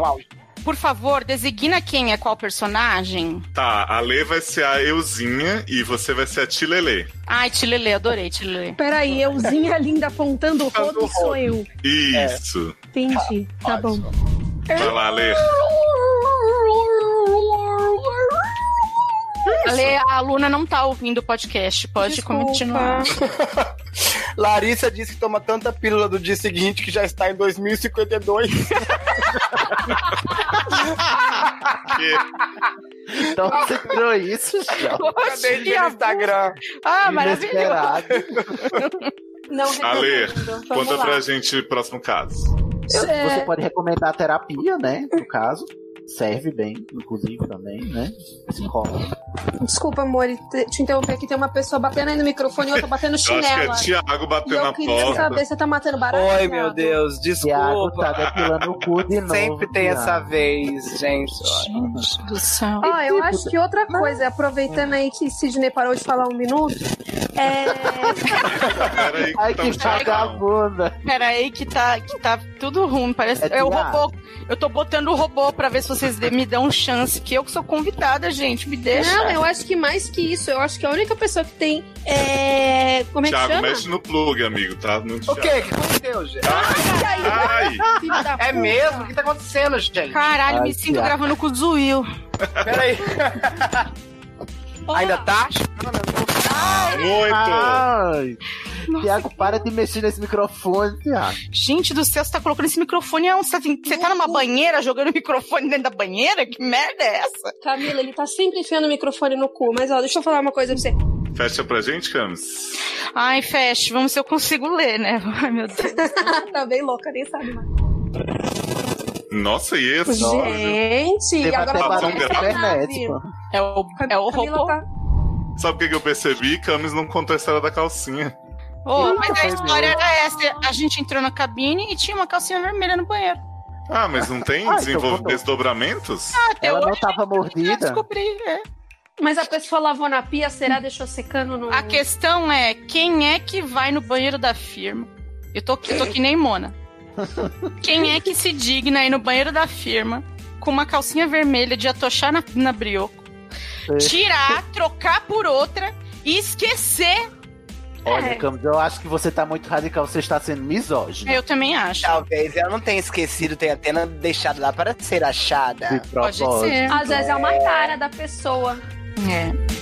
Por favor, designa quem é qual personagem. Tá, a Lê vai ser a Euzinha e você vai ser a Tilelê. Ai, Tilelê, adorei, Tilelê. Peraí, euzinha linda apontando o rodo sou eu. Isso. Entendi. Tá bom. Vai lá, Lê. Ale, a Luna não tá ouvindo o podcast, pode continuar. Larissa disse que toma tanta pílula do dia seguinte que já está em 2052. Então você criou isso, já. Acabei de ver no Instagram. Ah, Inesperado. Não Ale, conta lá. pra gente o próximo caso. Eu- É. Você pode recomendar a terapia, né? No caso. Serve bem, inclusive, também, né? Psicólogo. Desculpa, amor, te, te interromper aqui. Tem uma pessoa batendo aí no microfone e outra batendo Eu acho que chinela. é Thiago batendo eu na queria porta. saber, você tá matando barato? Oi, Thiago? meu Deus, Thiago desculpa. tá depilando o cu de novo. Sempre tem Thiago. essa vez, gente. Gente do céu. Ó, eu acho que outra coisa, aproveitando aí que Sidney parou de falar um minuto, é. Peraí, Ai, que estamos vagabunda. Pera aí que tá, que tá tudo ruim. Parece É é o Thiago. robô. Eu tô botando o robô pra ver se vocês me dão chance. Que eu que sou convidada, gente. Me deixa. Não, eu acho que mais que isso, eu acho que a única pessoa que tem. É... Como é que Thiago, chama? mexe no plug, amigo, tá? No O que? O que aconteceu, gente? Ai, Filho da É mesmo? O que tá acontecendo, gente? Caralho, Ai, me sinto gravando com o Zuil. Peraí. Ainda tá? muito! Ai. Thiago, para de mexer nesse microfone, Thiago. Gente do céu, você tá colocando esse microfone aonde? Você tá, você tá numa banheira jogando o microfone dentro da banheira? Que merda é essa? Camila, ele tá sempre enfiando o microfone no cu. Mas ó, deixa eu falar uma coisa pra você. Fecha pra gente, Camis. Ai, feche, vamos ver se eu consigo ler, né? Ai, meu Deus. tá bem louca, nem sabe mais. Nossa, e esse? Gente, Teve agora até nave. É o, é o robô. tá- Sabe o que, que eu percebi? Camis não contou a história da calcinha. Ô, mas a história era essa. A gente entrou na cabine e tinha uma calcinha vermelha no banheiro. Ah, mas não tem Ah, então desdobramentos? Ah, até Ela hoje não tava eu mordida? descobri. é. Mas a pessoa lavou na pia, será? Deixou secando no. A questão é, quem é que vai no banheiro da firma? Eu tô, eu tô que nem Mona. Quem é que se digna aí no banheiro da firma com uma calcinha vermelha de atochar na, na brioco, tirar, trocar por outra e esquecer? Olha, É. Camus, eu acho que você tá muito radical, você está sendo misógino. Eu também acho. Talvez ela não tenha esquecido, tenha apenas deixado lá para ser achada. De Pode ser. Às vezes é uma cara da pessoa. É.